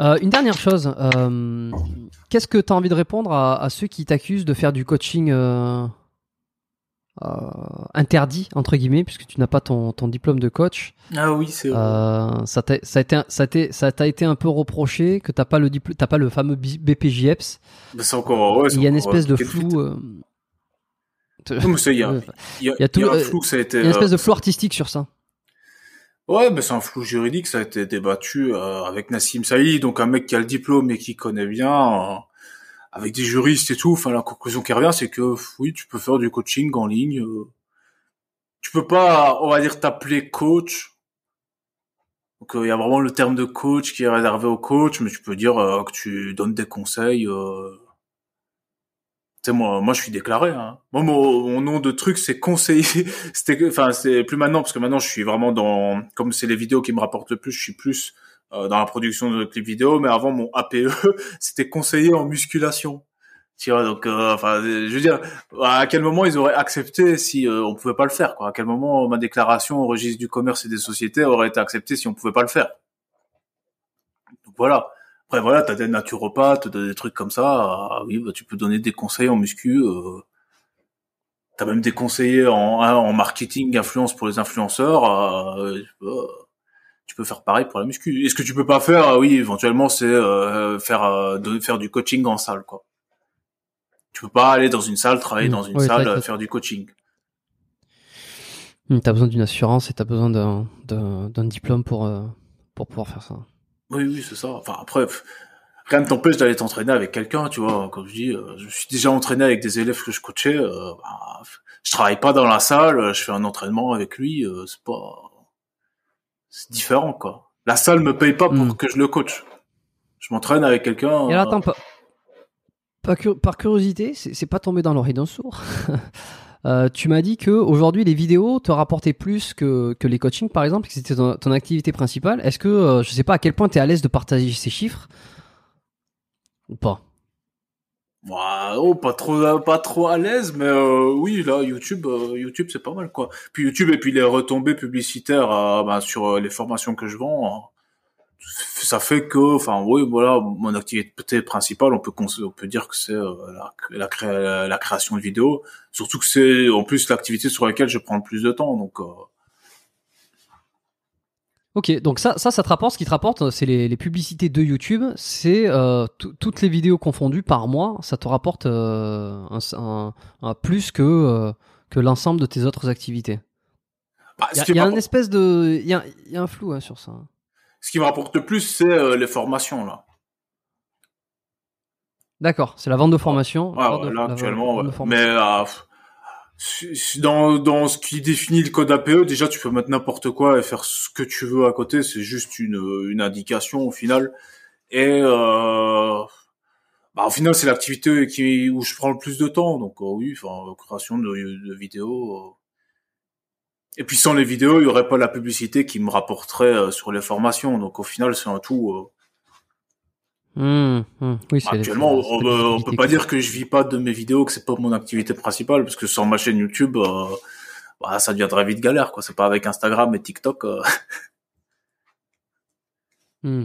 A: Euh, une dernière chose, euh, qu'est-ce que tu as envie de répondre à, à ceux qui t'accusent de faire du coaching euh, euh, interdit entre guillemets puisque tu n'as pas ton, ton diplôme de coach.
B: Ah oui, c'est
A: euh, ça t'a été ça t'a été un peu reproché que t'as pas le diplôme t'as pas le fameux BPJEPS.
B: c'est encore ouais,
A: il y a une espèce de flou. Euh...
B: Il y a, il y a, il y a, tout, y a un flou, ça a été,
A: il y a une espèce de flou artistique sur ça.
B: Ouais, mais c'est un flou juridique, ça a été débattu euh, avec Nassim Saïd, donc un mec qui a le diplôme et qui connaît bien. Euh, avec des juristes et tout. Enfin, la conclusion qui revient, c'est que oui, tu peux faire du coaching en ligne. Euh. Tu peux pas, on va dire, t'appeler coach. Donc, il y a vraiment le terme de coach qui est réservé au coach, mais tu peux dire euh, que tu donnes des conseils. Euh... Tu sais, moi, moi, je suis déclaré. Hein. Moi, mon, mon, nom de truc, c'est conseiller. C'était, enfin, c'est plus maintenant parce que maintenant, je suis vraiment dans, comme c'est les vidéos qui me rapportent le plus, je suis plus euh, dans la production de clips vidéo, mais avant mon APE, c'était conseiller en musculation. Tu vois, donc, euh, enfin, je veux dire, à quel moment ils auraient accepté si euh, on pouvait pas le faire, quoi? À quel moment ma déclaration au registre du commerce et des sociétés aurait été acceptée si on pouvait pas le faire? Donc voilà. Après voilà, t'as des naturopathes, t'as des trucs comme ça. Ah, oui, bah, tu peux donner des conseils en muscu. Euh, t'as même des conseillers en, en marketing, influence pour les influenceurs. Euh, tu peux faire pareil pour la muscu. Et ce que tu peux pas faire, euh, oui, éventuellement, c'est euh, faire euh, de, faire du coaching en salle, quoi. Tu peux pas aller dans une salle, travailler mmh. dans une salle, euh, faire du coaching.
A: Mmh, t'as besoin d'une assurance et t'as besoin d'un, d'un, diplôme pour pour pouvoir faire ça.
B: Oui, oui, c'est ça. Enfin après, rien ne t'empêche d'aller t'entraîner avec quelqu'un, tu vois. Comme je dis, je suis déjà entraîné avec des élèves que je coachais. Bah, je travaille pas dans la salle, je fais un entraînement avec lui. c'est pas c'est différent quoi. La salle me paye pas pour mm. que je le coach. Je m'entraîne avec quelqu'un.
A: Et attends, pas, par curiosité, c'est pas tombé dans l'oreille d'un sourd. euh, tu m'as dit que aujourd'hui les vidéos te rapportaient plus que, que les coachings par exemple, que c'était ton, ton, activité principale. Est-ce que euh, je sais pas à quel point tu es à l'aise de partager ces chiffres ou pas?
B: Ouais, oh, pas trop, pas trop à l'aise, mais euh, oui, là, YouTube, euh, YouTube, c'est pas mal, quoi. Puis YouTube et puis les retombées publicitaires euh, bah, sur les formations que je vends, hein, ça fait que, enfin, oui, voilà, mon activité principale, on peut, on peut dire que c'est la, la, la, création de vidéos, surtout que c'est en plus l'activité sur laquelle je prends le plus de temps, donc.
A: Ok, donc ça, ça, ça te rapporte. Ce qui te rapporte, c'est les, les, publicités de YouTube. C'est euh, toutes les vidéos confondues par mois. Ça te rapporte euh, un, un, plus que euh, que l'ensemble de tes autres activités. Bah, il y a, un espèce de, il y a, y a, un flou hein, sur ça.
B: Ce qui me rapporte le plus, c'est les formations là.
A: D'accord, c'est la vente de formation.
B: Ah, là, actuellement, mais dans, dans ce qui définit le code APE, déjà tu peux mettre n'importe quoi et faire ce que tu veux à côté, c'est juste une, une indication au final. Et euh, bah, au final c'est l'activité qui où je prends le plus de temps, donc euh, oui, enfin création de, vidéos. Euh. Et puis sans les vidéos, il y aurait pas la publicité qui me rapporterait euh, sur les formations, donc au final c'est un tout
A: Mmh, mmh. Oui,
B: Actuellement, on, on, peut pas dire que je vis pas de mes vidéos, que c'est pas mon activité principale, parce que sur ma chaîne YouTube, euh, bah, ça deviendrait vite galère, quoi. C'est pas avec Instagram et TikTok. Euh.
A: Mmh.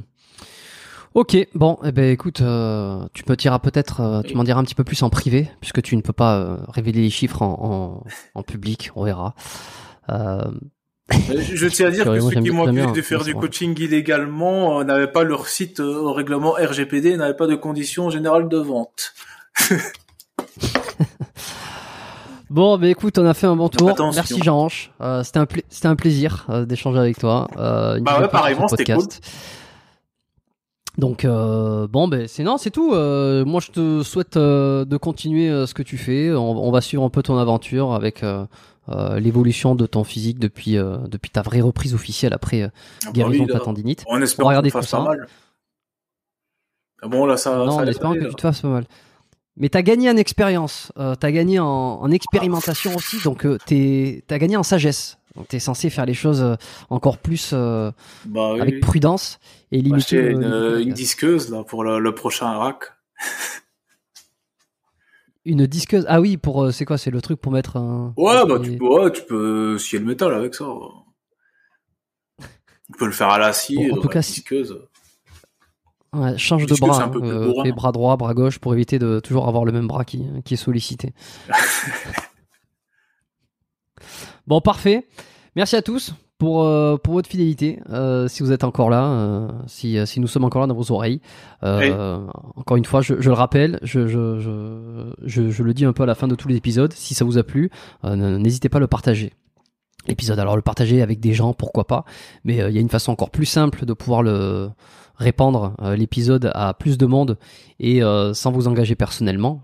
A: Ok, bon, eh ben écoute, euh, tu peux tirer peut-être, euh, tu m'en diras un petit peu plus en privé, puisque tu ne peux pas euh, révéler les chiffres en, en, en, public, on verra.
B: Je tiens à dire que ceux qui m'ont accusé de faire du coaching illégalement euh, n'avaient pas leur site euh, au règlement RGPD, n'avaient pas de conditions générales de vente.
A: bon, bah écoute, on a fait un bon tour. Merci Jean-Ange. Euh, c'était un, plaisir d'échanger avec toi.
B: bah ouais, pareillement, c'était cool.
A: Donc bon ben c'est non c'est tout. moi je te souhaite de continuer ce que tu fais. On, on, va suivre un peu ton aventure avec euh, l'évolution de ton physique depuis euh, depuis ta vraie reprise officielle après euh, ah bah guérison de ta tendinite.
B: On espère que tu te fasses pas mal. Ah bon là ça.
A: Non,
B: ça
A: on espère que tu te fasses pas mal. Mais t'as gagné en expérience, euh, t'as gagné en, en, expérimentation aussi, donc euh, t'as gagné en sagesse. Donc t'es censé faire les choses encore plus bah, oui. avec prudence et limiter.
B: Bah, une, une, disqueuse là pour le, le prochain rack.
A: Une disqueuse. Ah oui, pour euh, c'est quoi C'est le truc pour mettre un.
B: Ouais, bah tu ouais, tu peux scier le métal avec ça. Tu peux le faire à l'acier.
A: Bon, en tout cas, disqueuse. Ouais, change de bras, hein, euh, fais bras droit, bras gauche pour éviter de toujours avoir le même bras qui, qui est sollicité. bon, parfait. Merci à tous pour, euh, pour votre fidélité, euh, si vous êtes encore là, euh, si, si nous sommes encore là dans vos oreilles. Encore une fois, je, je le rappelle, je, je, je, je, le dis un peu à la fin de tous les épisodes, si ça vous a plu, n'hésitez pas à le partager. L'épisode, alors le partager avec des gens, pourquoi pas, mais il y a une façon encore plus simple de pouvoir le répandre l'épisode à plus de monde et sans vous engager personnellement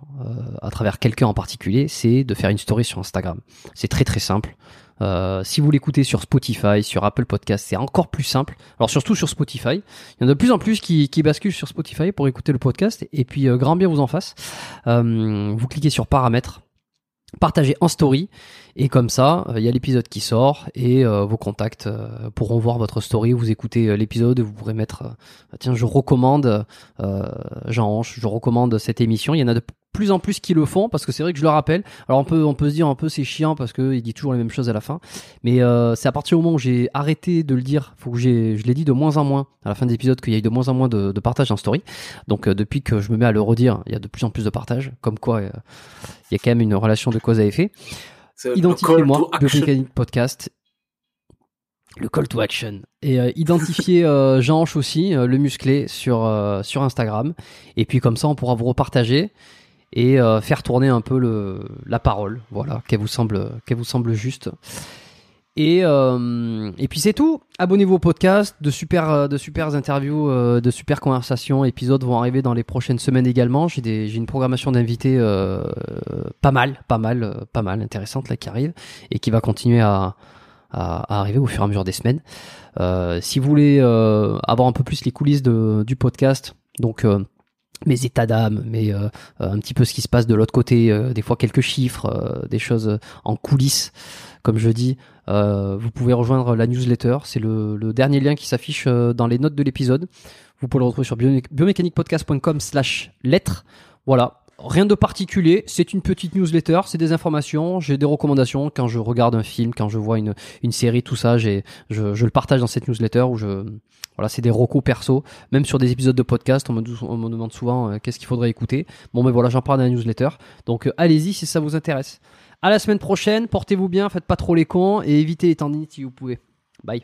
A: à travers quelqu'un en particulier, c'est de faire une story sur Instagram. C'est très très simple. Euh, si vous l'écoutez sur Spotify, sur Apple Podcast, c'est encore plus simple. Alors surtout sur Spotify, il y en a de plus en plus qui, qui basculent sur Spotify pour écouter le podcast. Et puis euh, grand bien vous en fasse. Euh, vous cliquez sur paramètres, partagez en story et comme ça il y a l'épisode qui sort et vos contacts pourront voir votre story vous écoutez l'épisode vous pourrez mettre tiens je recommande Jean Hanche je recommande cette émission il y en a de plus en plus qui le font parce que c'est vrai que je le rappelle. Alors on peut on peut se dire un peu c'est chiant parce que il dit toujours les mêmes choses à la fin, mais euh, c'est à partir du moment où j'ai arrêté de le dire, faut que j'ai je l'ai dit de moins en moins à la fin des épisodes qu'il y a eu de moins en moins de, de partage en story. Donc euh, depuis que je me mets à le redire, il y a de plus en plus de partage, comme quoi euh, il y a quand même une relation de cause à effet. Identifiez-moi Biomécanique Podcast. Le call to action. Et euh, identifier euh, Jean aussi, le musclé, sur, sur Instagram. Et puis comme ça, on pourra vous repartager et euh, faire tourner un peu le, la parole, voilà, qu'elle vous semble, qu'elle vous semble juste. Et, euh, et puis c'est tout. Abonnez-vous au podcast. De super, euh, de super interviews, euh, de super conversations, épisodes vont arriver dans les prochaines semaines également. J'ai des, j'ai une programmation d'invités euh, pas mal, pas mal, pas mal intéressante là qui arrive et qui va continuer à, à, arriver au fur et à mesure des semaines. si vous voulez avoir un peu plus les coulisses de, du podcast, donc mes états d'âme, mais euh, un petit peu ce qui se passe de l'autre côté, euh, des fois quelques chiffres, euh, des choses en coulisses, comme je dis. vous pouvez rejoindre la newsletter, c'est le, le, dernier lien qui s'affiche dans les notes de l'épisode. Vous pouvez le retrouver sur biomécaniquepodcast.com slash lettres. Voilà, rien de particulier. C'est une petite newsletter, c'est des informations, j'ai des recommandations quand je regarde un film, quand je vois une, une série, tout ça. J'ai, je, je le partage dans cette newsletter où je, voilà, c'est des recos perso. Même sur des épisodes de podcast, on me, demande souvent euh, qu'est-ce qu'il faudrait écouter. Bon, mais voilà, j'en parle dans la newsletter. Donc, euh, allez-y si ça vous intéresse. À la semaine prochaine. Portez-vous bien, faites pas trop les cons et évitez les tendinites si vous pouvez. Bye.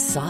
C: Imagine the